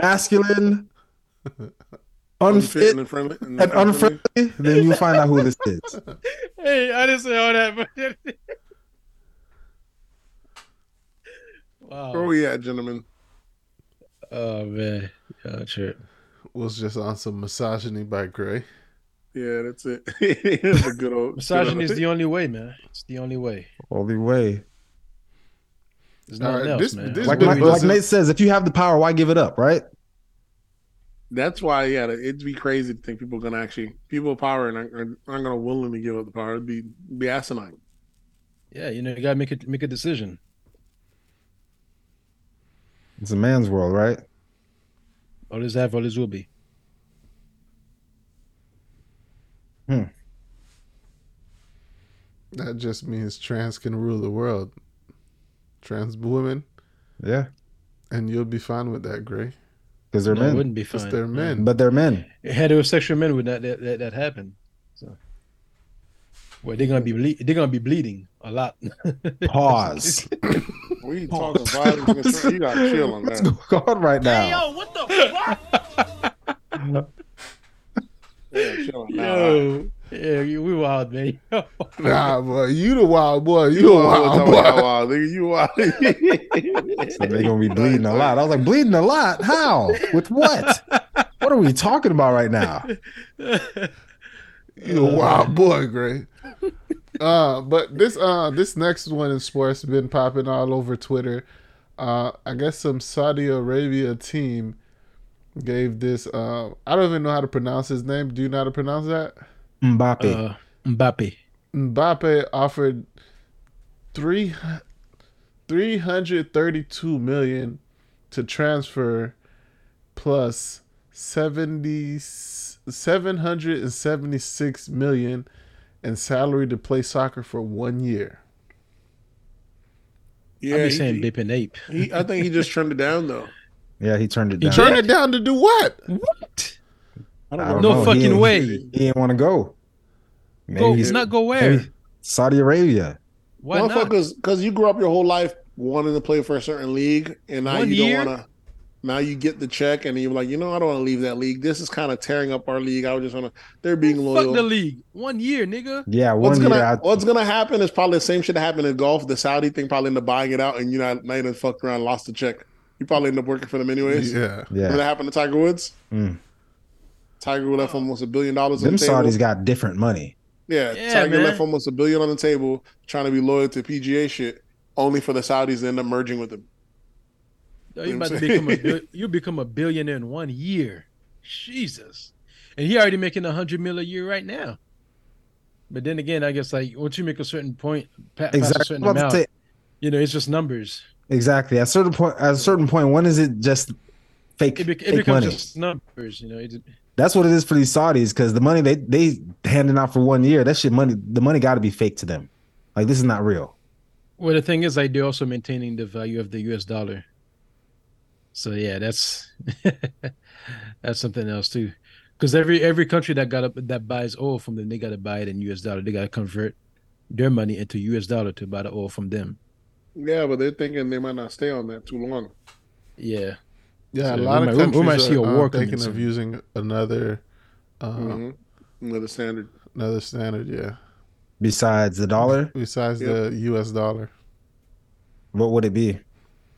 masculine, unfit, and friendly, and unfriendly, then you find out who this is. hey, I didn't say all that, but wow. Where we at, gentlemen? Oh man, yeah, sure. was just on some misogyny by Gray. Yeah, that's it. it's a good old Misogyny good is the only way, man. It's the only way. Only way. There's All nothing right, else, this- man. this Like, been Mike- like. Nate says, if you have the power, why give it up, right? That's why, yeah, it'd be crazy to think people are gonna actually people with power and aren't, aren't gonna willingly give up the power. It'd be be asinine. yeah, you know, you gotta make it make a decision. It's a man's world, right? Always have, always will be. Hmm. That just means trans can rule the world. Trans women, Yeah, and you'll be fine with that, Gray. because they're no, men, wouldn't be Because fine. they're men. but they're men. Heterosexual men would not that that, that happen. So, well, they're gonna be ble- they're gonna be bleeding a lot. Pause. We talking violence You got to chill on What's that. going on right now? Yo, what the fuck? Yeah, chill on that. Yo, yeah, you- we wild, man. Nah, boy, you the wild boy. You, You a wild boy. wild, wild, nigga. You wild. So they're gonna be bleeding a lot. I was like, bleeding a lot? How? With what? What are we talking about right now? You a wild boy, Gray. Uh, but this uh this next one in sports been popping all over Twitter. Uh, I guess some Saudi Arabia team gave this. Uh, I don't even know how to pronounce his name. Do you know how to pronounce that? Mbappe. uh, Mbappe. Mbappe offered three three hundred thirty two million to transfer plus 70 776 million in salary to play soccer for one year. yeah, I be he- saying Bip and Ape. he, I think he just turned it down though. yeah, he turned it He down. Turn it down to do what? What? I I don't don't know. No know. He fucking ain't- way. He didn't want to go. Maybe Go, he's not go where? Saudi Arabia. Why not? Motherfuckers, because you grew up your whole life wanting to play for a certain league, and now One you year? don't want to. Now you get the check, and you're like, you know, I don't want to leave that league. This is kind of tearing up our league. I was just want to. They're being loyal. Fuck the league. One year, nigga. Yeah, What's one gonna year. I, What's gonna happen is probably the same shit that happened in golf. The Saudi thing probably end up buying it out, and you know, now you done fucked around, and lost the check. You probably end up working for them anyways. Yeah. Yeah, that happened to Tiger Woods. Mm. Tiger left almost a billion dollars on them the table. Saudis got different money. Yeah, Yeah, Tiger man. left almost a billion on the table trying to be loyal to PGA shit, only for the Saudis to end up merging with them. Yo, You about to become a you become a billionaire in one year. Jesus. And he already making a hundred mil a year right now. But then again, I guess like once you make a certain point, pa- past a Exactly. certain I'm amount, say- you know, it's just numbers. exactly. At a certain point, at a certain point, when is it just fake, It, bec- it fake becomes money? just numbers. You know, it, That's what it is for these Saudis because the money they they handing out for one year, that shit money, the money got to be fake to them. Like this is not real. well, the thing is, like they're also maintaining the value of the U.S. dollar. So yeah, that's that's something else too. Because every every country that got up that buys oil from them, they got to buy it in U.S. dollar. They got to convert their money into U.S. dollar to buy the oil from them. Yeah, but they're thinking they might not stay on that too long. Yeah, Yeah, So a we lot of might- we- we countries might see a are war uh, coming thinking of using another uh, hmm Another standard. another standard. Yeah, Besides the dollar, besides Yep. the U.S. dollar. what would it be?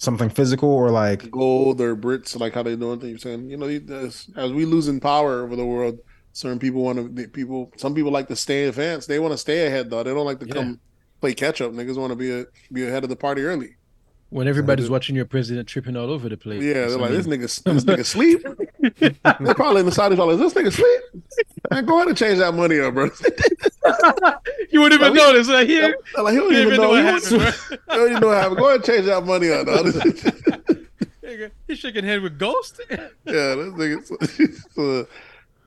Something physical or like Gold or Brits, like how they doing things. You're saying, you know, as, as we losing power over the world, certain people want to. People, some people like to stay advanced. They want to stay ahead though. They don't like to Yeah. come play catch up. Niggas want to be a, be ahead of the party early. when everybody's do. watching your president tripping all over the place. Yeah, they're like, this nigga, this nigga sleep. they're probably in the Saudis. Probably, this nigga sleep. Man, go ahead and change that money up, bro. you wouldn't even Like, notice right here. They're like, he don't even even know. know He what wants- happened, he don't even know what happened. Go ahead and change that money up, dog. Nigga, He's shaking head with Ghost. Yeah, this nigga. So,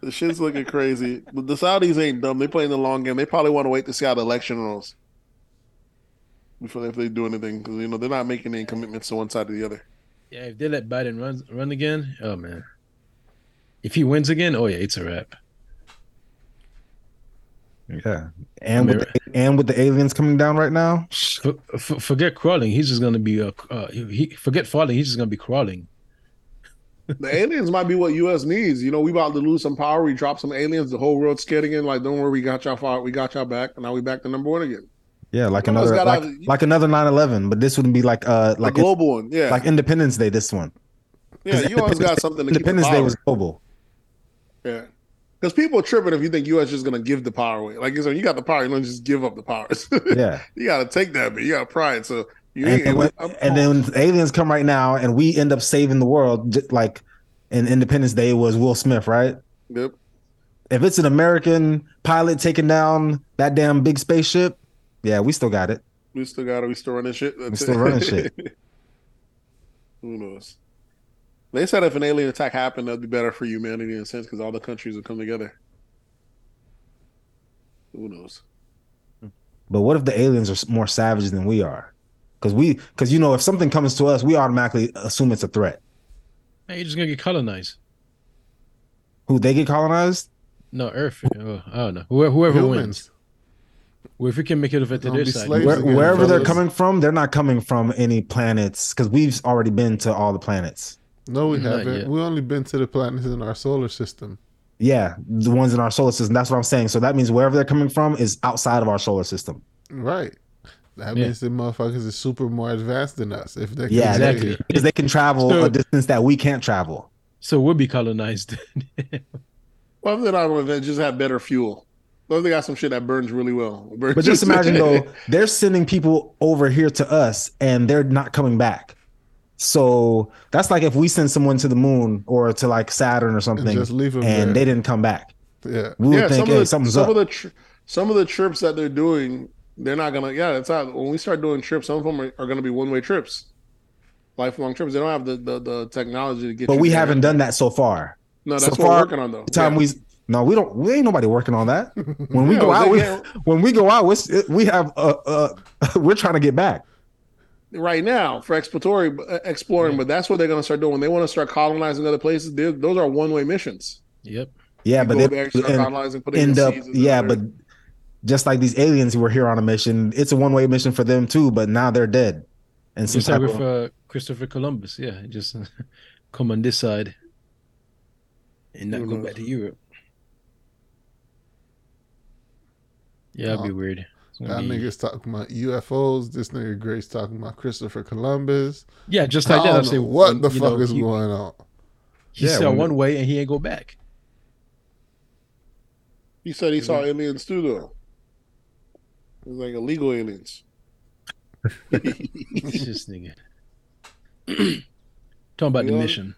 the shit's looking crazy. But the Saudis ain't dumb. They playing the long game. They probably want to wait to see how the election rolls before they, if they do anything because you know they're not making any commitments to one side or the other. Yeah, if they let Biden run run again, oh man. If he wins again, oh yeah, it's a wrap. Yeah, and with the, and with the aliens coming down right now, F- f- forget crawling. He's just gonna be uh, uh he forget falling. He's just gonna be crawling. The aliens might be what U.S. needs. You know, we about to lose some power. We drop some aliens. The whole world's scared again. Like, don't worry, we got y'all far. We got y'all back. And now we back to number one again. yeah, like Someone's another gotta- like, like another 9-11, but this wouldn't be like uh Like like a global one. Yeah. like Independence Day. This one, yeah. You always got something to keep Independence Day was global. Yeah. Because people are tripping if you think U.S. just going to give the power away. Like, you said, you got the power, you don't just give up the powers. Yeah, you got to take that, but you got to pride. So you and, ain't. and, when- and then aliens come right now, and we end up saving the world, just like in Independence Day was Will Smith, right? Yep. If it's an American pilot taking down that damn big spaceship, yeah, we still got it. We still got it. We still running shit. That's still running shit. Who knows? They said if an alien attack happened, that'd be better for humanity in a sense because all the countries would come together. Who knows? But what if the aliens are more savage than we are? Because we, because you know, if something comes to us, we automatically assume it's a threat. Hey, you're just gonna get colonized. Who they get colonized? No, Earth. Oh, I don't know. Whoever, whoever wins. Well, if we can make it over to Gonna their side, Where, wherever they're coming from, they're not coming from any planets because we've already been to all the planets. No, we Not haven't. yet. We only been to the planets in our solar system. Yeah, the ones in our solar system. That's what I'm saying. So that means wherever they're coming from is outside of our solar system. Right. That Yeah. means the motherfuckers is super more advanced than us. If they can Yeah, exactly. Because they can travel So- a distance that we can't travel. so we'll be colonized. Well, if they're not, they just have better fuel. What if they got some shit that burns really well? Burns But just imagine though, they're sending people over here to us and they're not coming back. So that's like if we send someone to the moon or to like Saturn or something, 'em and they didn't come back. Yeah. We would yeah, think, some hey, of the something's some up. of the tri- some of the trips that they're doing, they're not gonna. Yeah, that's not. When we start doing trips, some of them are, are gonna be one way trips, lifelong trips. They don't have the the, the technology to get. but we there. haven't done that so far. No, so that's what far, we're working on though. The time Yeah. we no, we don't. We ain't nobody working on that. When we Yeah, go out, we, when we go out, we, we have uh, uh, we're trying to get back. Right now for exploratory uh, exploring, but that's what they're gonna start doing. When they want to start colonizing other places, they're- those are one way missions. yep. Yeah, You but they there, and colonizing, put it in end up. Yeah, but just like these aliens who were here on a mission, it's a one way mission for them too. But now they're dead. And some Just like type with of- uh, Christopher Columbus, yeah, just come on this side and not Who go back to Europe. Yeah, that'd be weird. It's gonna That be- niggas talking about UFOs. This nigga Grace talking about Christopher Columbus. yeah, just I like that. I'm saying, what the fuck know, is he, going on? He Yeah, saw when- one way and he ain't go back. he said he saw aliens too, though. It was like illegal aliens. It's just nigga. Talking about the Yeah. mission.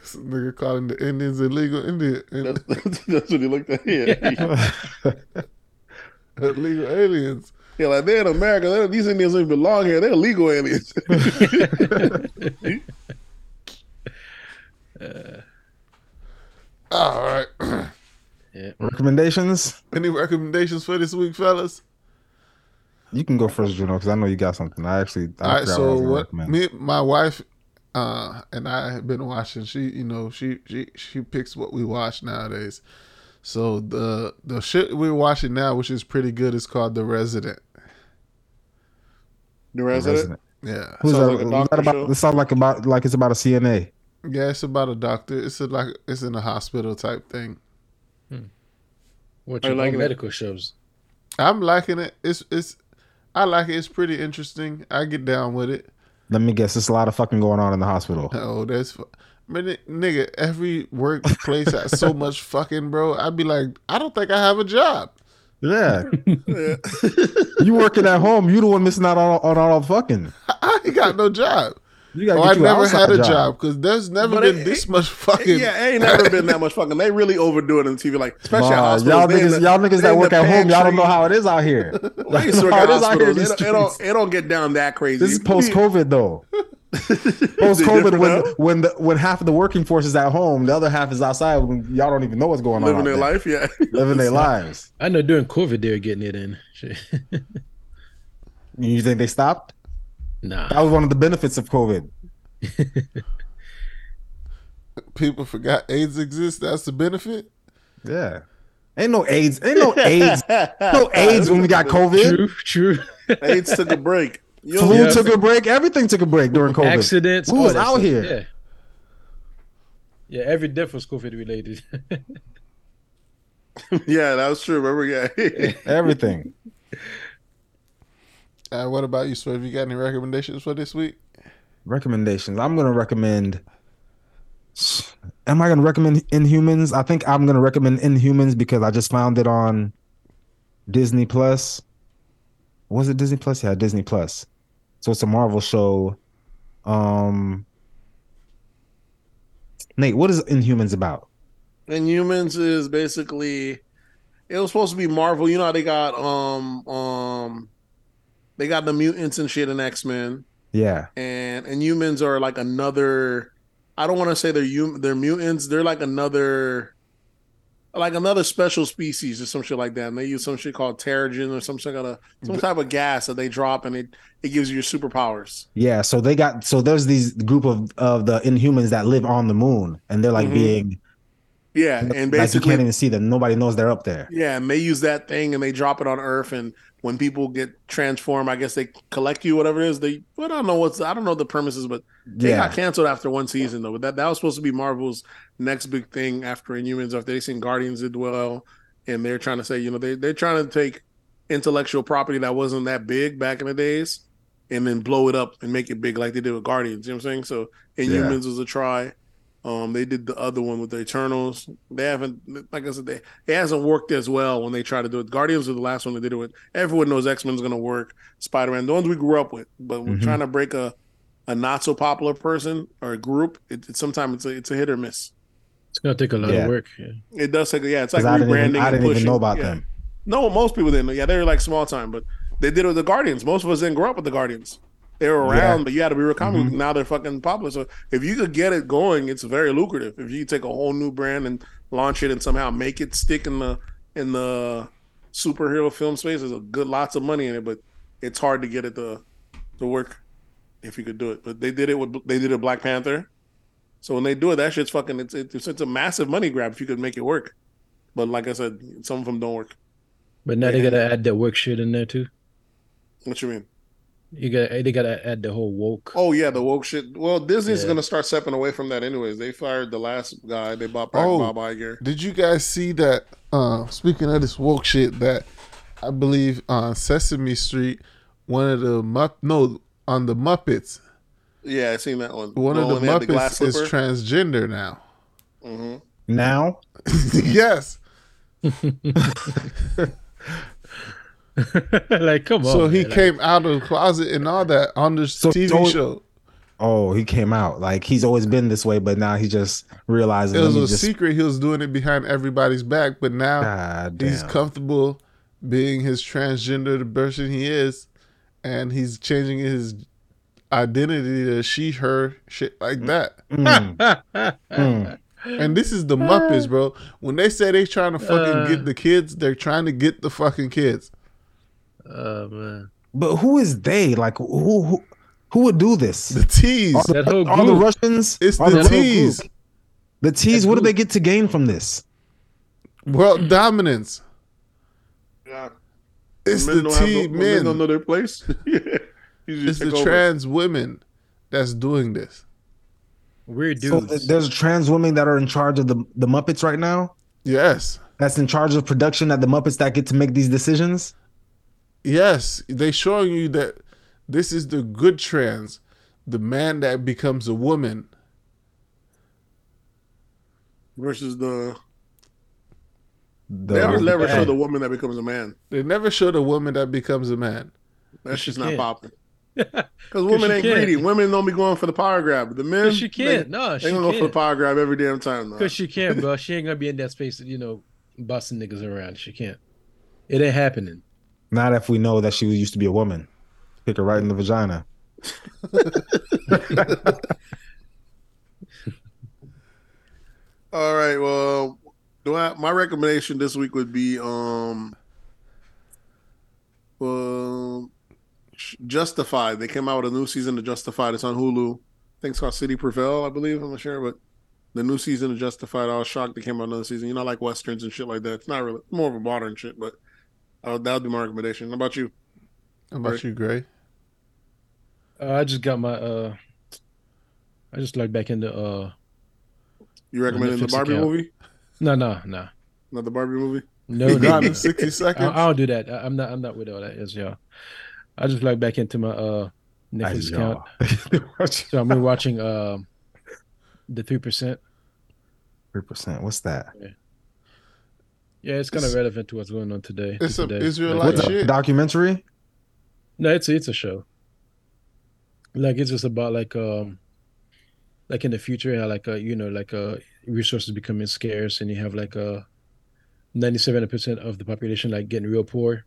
This nigga calling the Indians illegal Indian That's, that's what he looked at. Yeah, illegal aliens. yeah, like they're in America. They're, these Indians don't even belong here. They're illegal aliens. All right. Yeah. recommendations. Any recommendations for this week, fellas? You can go first, Juno, because I know you got something. I actually. I All right. So I what? Me, my wife, uh, and I have been watching. She, you know, she she she picks what we watch nowadays. So the the shit we're watching now, which is pretty good, is called The Resident. The resident. Resident. Yeah. Who's Sounds that? like a that about? show. This sounds like about like it's about a CNA. Yeah, it's about a doctor. It's a, like it's in a hospital type thing. Hmm. What you like like it. medical shows? I'm liking it. It's it's I like it. It's pretty interesting. I get down with it. Let me guess. There's a lot of fucking going on in the hospital. Oh, that's fu- man, nigga. Every workplace has so much fucking, bro. I'd be like, I don't think I have a job. Yeah, Yeah. you working at home. You the one missing out on, on all the fucking. I ain't got no job. You gotta Oh, get I you never had a job because there's never But been it- this much fucking. yeah, ain't never been that much fucking. They really overdo it on TV, like especially at hospitals. y'all niggas, the- y'all niggas that work at home, y'all don't know how it is out here. I used to work at it is out here in hospitals. It, these it don't, it don't get down that crazy. This is post COVID though. Post COVID, when when the when half of the working force is at home, the other half is outside. When y'all don't even know what's going living on. Living their there. life, yeah. living their lives. I know during COVID they were getting it in. You think they stopped? Nah. That was one of the benefits of COVID. People forgot AIDS exists. That's the benefit. Yeah. Ain't no AIDS. Ain't no AIDS. no AIDS when we got COVID. True, true. AIDS took a break. You Flu Yeah. took a break. Everything took a break during COVID. Accidents. We all was out stuff. here. Yeah. Yeah, every death was COVID related. yeah, that was true. Remember, yeah. Everything. Uh, what about you, Swerve? You got any recommendations for this week? Recommendations. I'm gonna recommend. Am I gonna recommend Inhumans? I think I'm gonna recommend Inhumans because I just found it on Disney Plus. Was it Disney Plus? Yeah, Disney Plus. So it's a Marvel show. Um, Nate, what is Inhumans about? and humans is basically it was supposed to be Marvel. You know how they got um um they got the mutants and shit in X Men, Yeah, and and humans are like another. I don't want to say they're hum- they're mutants. They're like another. Like another special species or some shit like that, and they use some shit called Terrigen or some shit kind of some type of gas that they drop, and it it gives you your superpowers. yeah. So they got so there's these group of of the Inhumans that live on the moon, and they're like Mhm. being Yeah, and like you basically can't even see them. Nobody knows they're up there. Yeah, and they use that thing and they drop it on Earth. And when people get transformed, I guess they collect you, whatever it is. They, I don't know what's, I don't know the premises, but they Yeah, got canceled after one season though. But that that was supposed to be Marvel's next big thing after Inhumans. After they seen Guardians did well, and they're trying to say, you know, they they're trying to take intellectual property that wasn't that big back in the days, and then blow it up and make it big like they did with Guardians. You know what I'm saying? So Inhumans was a try. Um, they did the other one with the Eternals. They haven't, like I said, they it hasn't worked as well when they try to do it. Guardians are the last one they did it with. Everyone knows X Men's going to work. Spider Man, the ones we grew up with, but we're Mhm. trying to break a a not so popular person or a group. It, it sometimes it's a, it's a hit or miss. it's gonna take a lot Yeah. of work. Yeah. It does take, yeah, it's like because I didn't rebranding. even, I didn't even know about Yeah. them. No, most people didn't. Yeah, they were like small time, but they did it with the Guardians. Most of us didn't grow up with the Guardians. They were around, Yeah. but you had to be real comic. Mhm. Now they're fucking popular. So if you could get it going, it's very lucrative. If you take a whole new brand and launch it and somehow make it stick in the in the superhero film space, there's a good lots of money in it, but it's hard to get it to to work if you could do it. But they did it with they did it with Black Panther. So when they do it, that shit's fucking it's it's, it's a massive money grab if you could make it work. But like I said, some of them don't work. But now they Yeah. gotta add that work shit in there too. What you mean? You got they gotta add the whole woke. Oh yeah, the woke shit. Well, Disney's Yeah. gonna start stepping away from that anyways. They fired the last guy. They bought back Oh. Bob Iger. Did you guys see that? Uh, speaking of this woke shit, that I believe on Sesame Street, one of the Mupp no on the Muppets, Yeah, I seen that one. one The of the one that had Muppets is transgender now. hmm Now, yes. like, come on. so he man. Like, came out of the closet and all that on the So- TV show. oh, he came out like he's always been this way, but now he just realized. It was a just, secret. He was doing it behind everybody's back, but now God he's damn. comfortable being his transgender the person he is, and he's changing his identity to she, her, shit like that. Mm, mm. And this is the Muppets, bro. When they say they trying to fucking Uh. get the kids, they're trying to get the fucking kids. Oh man, But who is they? Like who who who would do this? The Ts. All the, all the. Russians? It's the whole Ts. group. The Ts. That What do they get to gain from this? World dominance. Yeah, It's Men the don't T no- men don't know their place. It's the over. trans women that's doing this. weird So dudes. th- there's trans women that are in charge of the the Muppets right now. Yes. That's in charge of production at the Muppets that get to make these decisions. Yes. They showing you that this is the good trans, the man that becomes a woman. versus the. The, They never, never show the woman that becomes a man. They never show the woman that becomes a man. That's just not popping. Because women ain't can't. greedy. Women don't be going for the power grab. The men, she can't. They, no, they she gonna go for the power grab every damn time. Though. Because she can't, bro. She ain't gonna be in that space, you know, busting niggas around. She can't. It ain't happening. Not if we know that she used to be a woman. Pick her right in the vagina. All right. Well, do I, my recommendation this week would be um, um, Justified. They came out with a new season of Justified. It's on Hulu. I think it's called City Prevail, I believe. I'm not sure, but the new season of Justified. I was shocked they came out another season. You know, like westerns and shit like that. It's not really more of a modern shit, but uh, that would be my recommendation. How about you? How about Right. you, Gray? Uh, I just got my uh, I just like back into uh, You recommending the Barbie account. movie? no, no, no, Not the Barbie movie? no, no, no. in sixty seconds. I don't do that. I, I'm not. I'm not with all that. Is y'all. I just like back into my uh Netflix account. So I'm watching um the three percent. Three percent. What's that? Yeah, it's kind of relevant to what's going on today. It's a today. Israelite Like, What's shit. a documentary? No, it's a, it's a show. Like it's just about like um like in the future how like uh you know like uh resources becoming scarce and you have like uh 97% of the population like getting real poor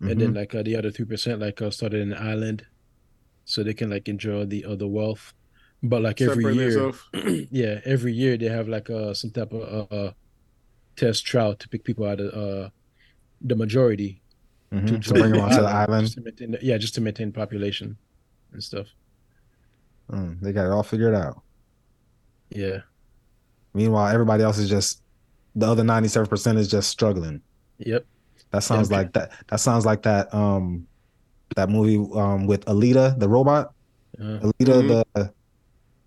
and Mm-hmm. then like uh, the other 3% like uh, started in an island so they can like enjoy the other wealth but like every Separate year yeah every year they have like uh some type of uh, uh test trial to pick people out of uh the majority Mhm. to To bring them onto the island. just to maintain, yeah just to maintain population and stuff Mm, they got it all figured out. yeah Meanwhile, everybody else is just the other ninety-seven percent is just struggling. yep That sounds Yeah. like that. That sounds like that. Um, that movie um with Alita, the robot. uh, Alita, Mhm. the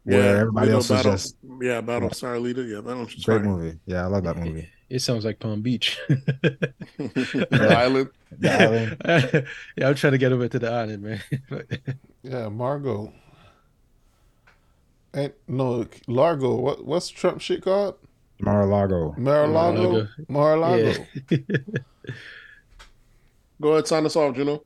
where everybody we know else is just yeah, Battle Star Leader. Yeah, that one's great movie. Yeah, I love that movie. It sounds like palm beach the island. The island. yeah i'm trying to get over to the island man But- Yeah, Margot. And no, Largo. What what's Trump shit called? Mar-a-Lago. Mar-a-Lago. Mar-a-Lago. yeah. Go ahead, sign us off, Juno.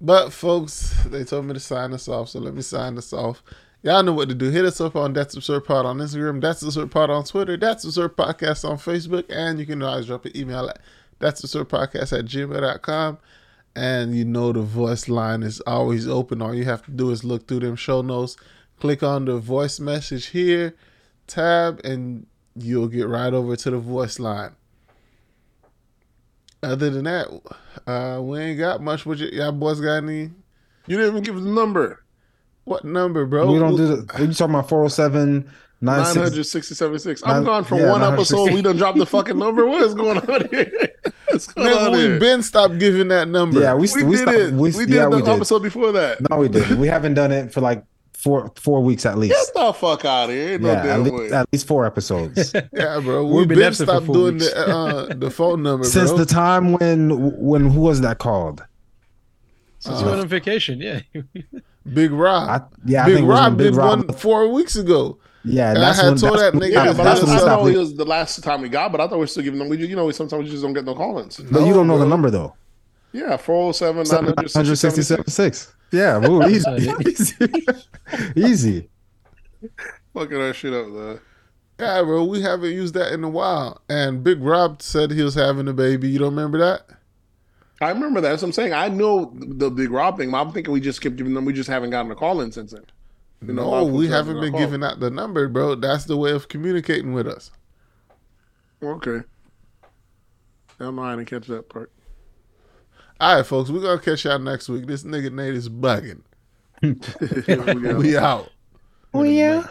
But folks, they told me to sign us off, so let me sign us off. Y'all know what to do. Hit us up on That's Absurd Pod on Instagram, That's Absurd Pod on Twitter, That's Absurd Podcast on Facebook, and you can always drop an email at That's Absurd Podcast at gmail.com. And you know the voice line is always open. All you have to do is look through them show notes, click on the voice message here, tab, and you'll get right over to the voice line. Other than that, uh, we ain't got much. What y- y'all boys got any? You didn't even give the number. What number, bro? we don't do the. Are You talking about 407 967 6. I'm Nine- gone from yeah, one episode. We done dropped the fucking number. What is going on here? What's going Man, on we here? been stopped giving that number. Yeah, we, we, we, did stopped- it. We, We, did yeah, the we did. episode before that. No, we didn't. We haven't done it for like four four weeks at least. Get the fuck out of here. Ain't yeah, no at least, way. at least four episodes. yeah, bro. We've We've been been, stopped doing weeks. the uh, the phone number, Since bro. the time when when who was that called? Since you went on vacation, yeah. Big Rob. I, yeah, I Big think Rob Big did Rob. one four weeks ago. Yeah, And I had when, told that's that nigga yeah, to but that's I, I up. know it was the last time we got, but I thought we were still giving them. We, you know, sometimes we just don't get no call-ins. But you don't know the number though. Yeah, 407 967 967.6. Yeah, woo, easy. That's easy. easy. Fucking that shit up, man. Yeah, bro. We haven't used that in a while. And Big Rob said he was having a baby. You don't remember that? I remember that. That's what I'm saying. I know the big Rob thing, I'm thinking we just kept giving them. We just haven't gotten a call-in since then. You know, no, we haven't been call. giving out the number, bro. That's the way of communicating with us. Okay. I'm not know. I catch that part. All right, folks. We're gonna catch y'all next week. This nigga Nate is bugging. We got- We out. Oh yeah.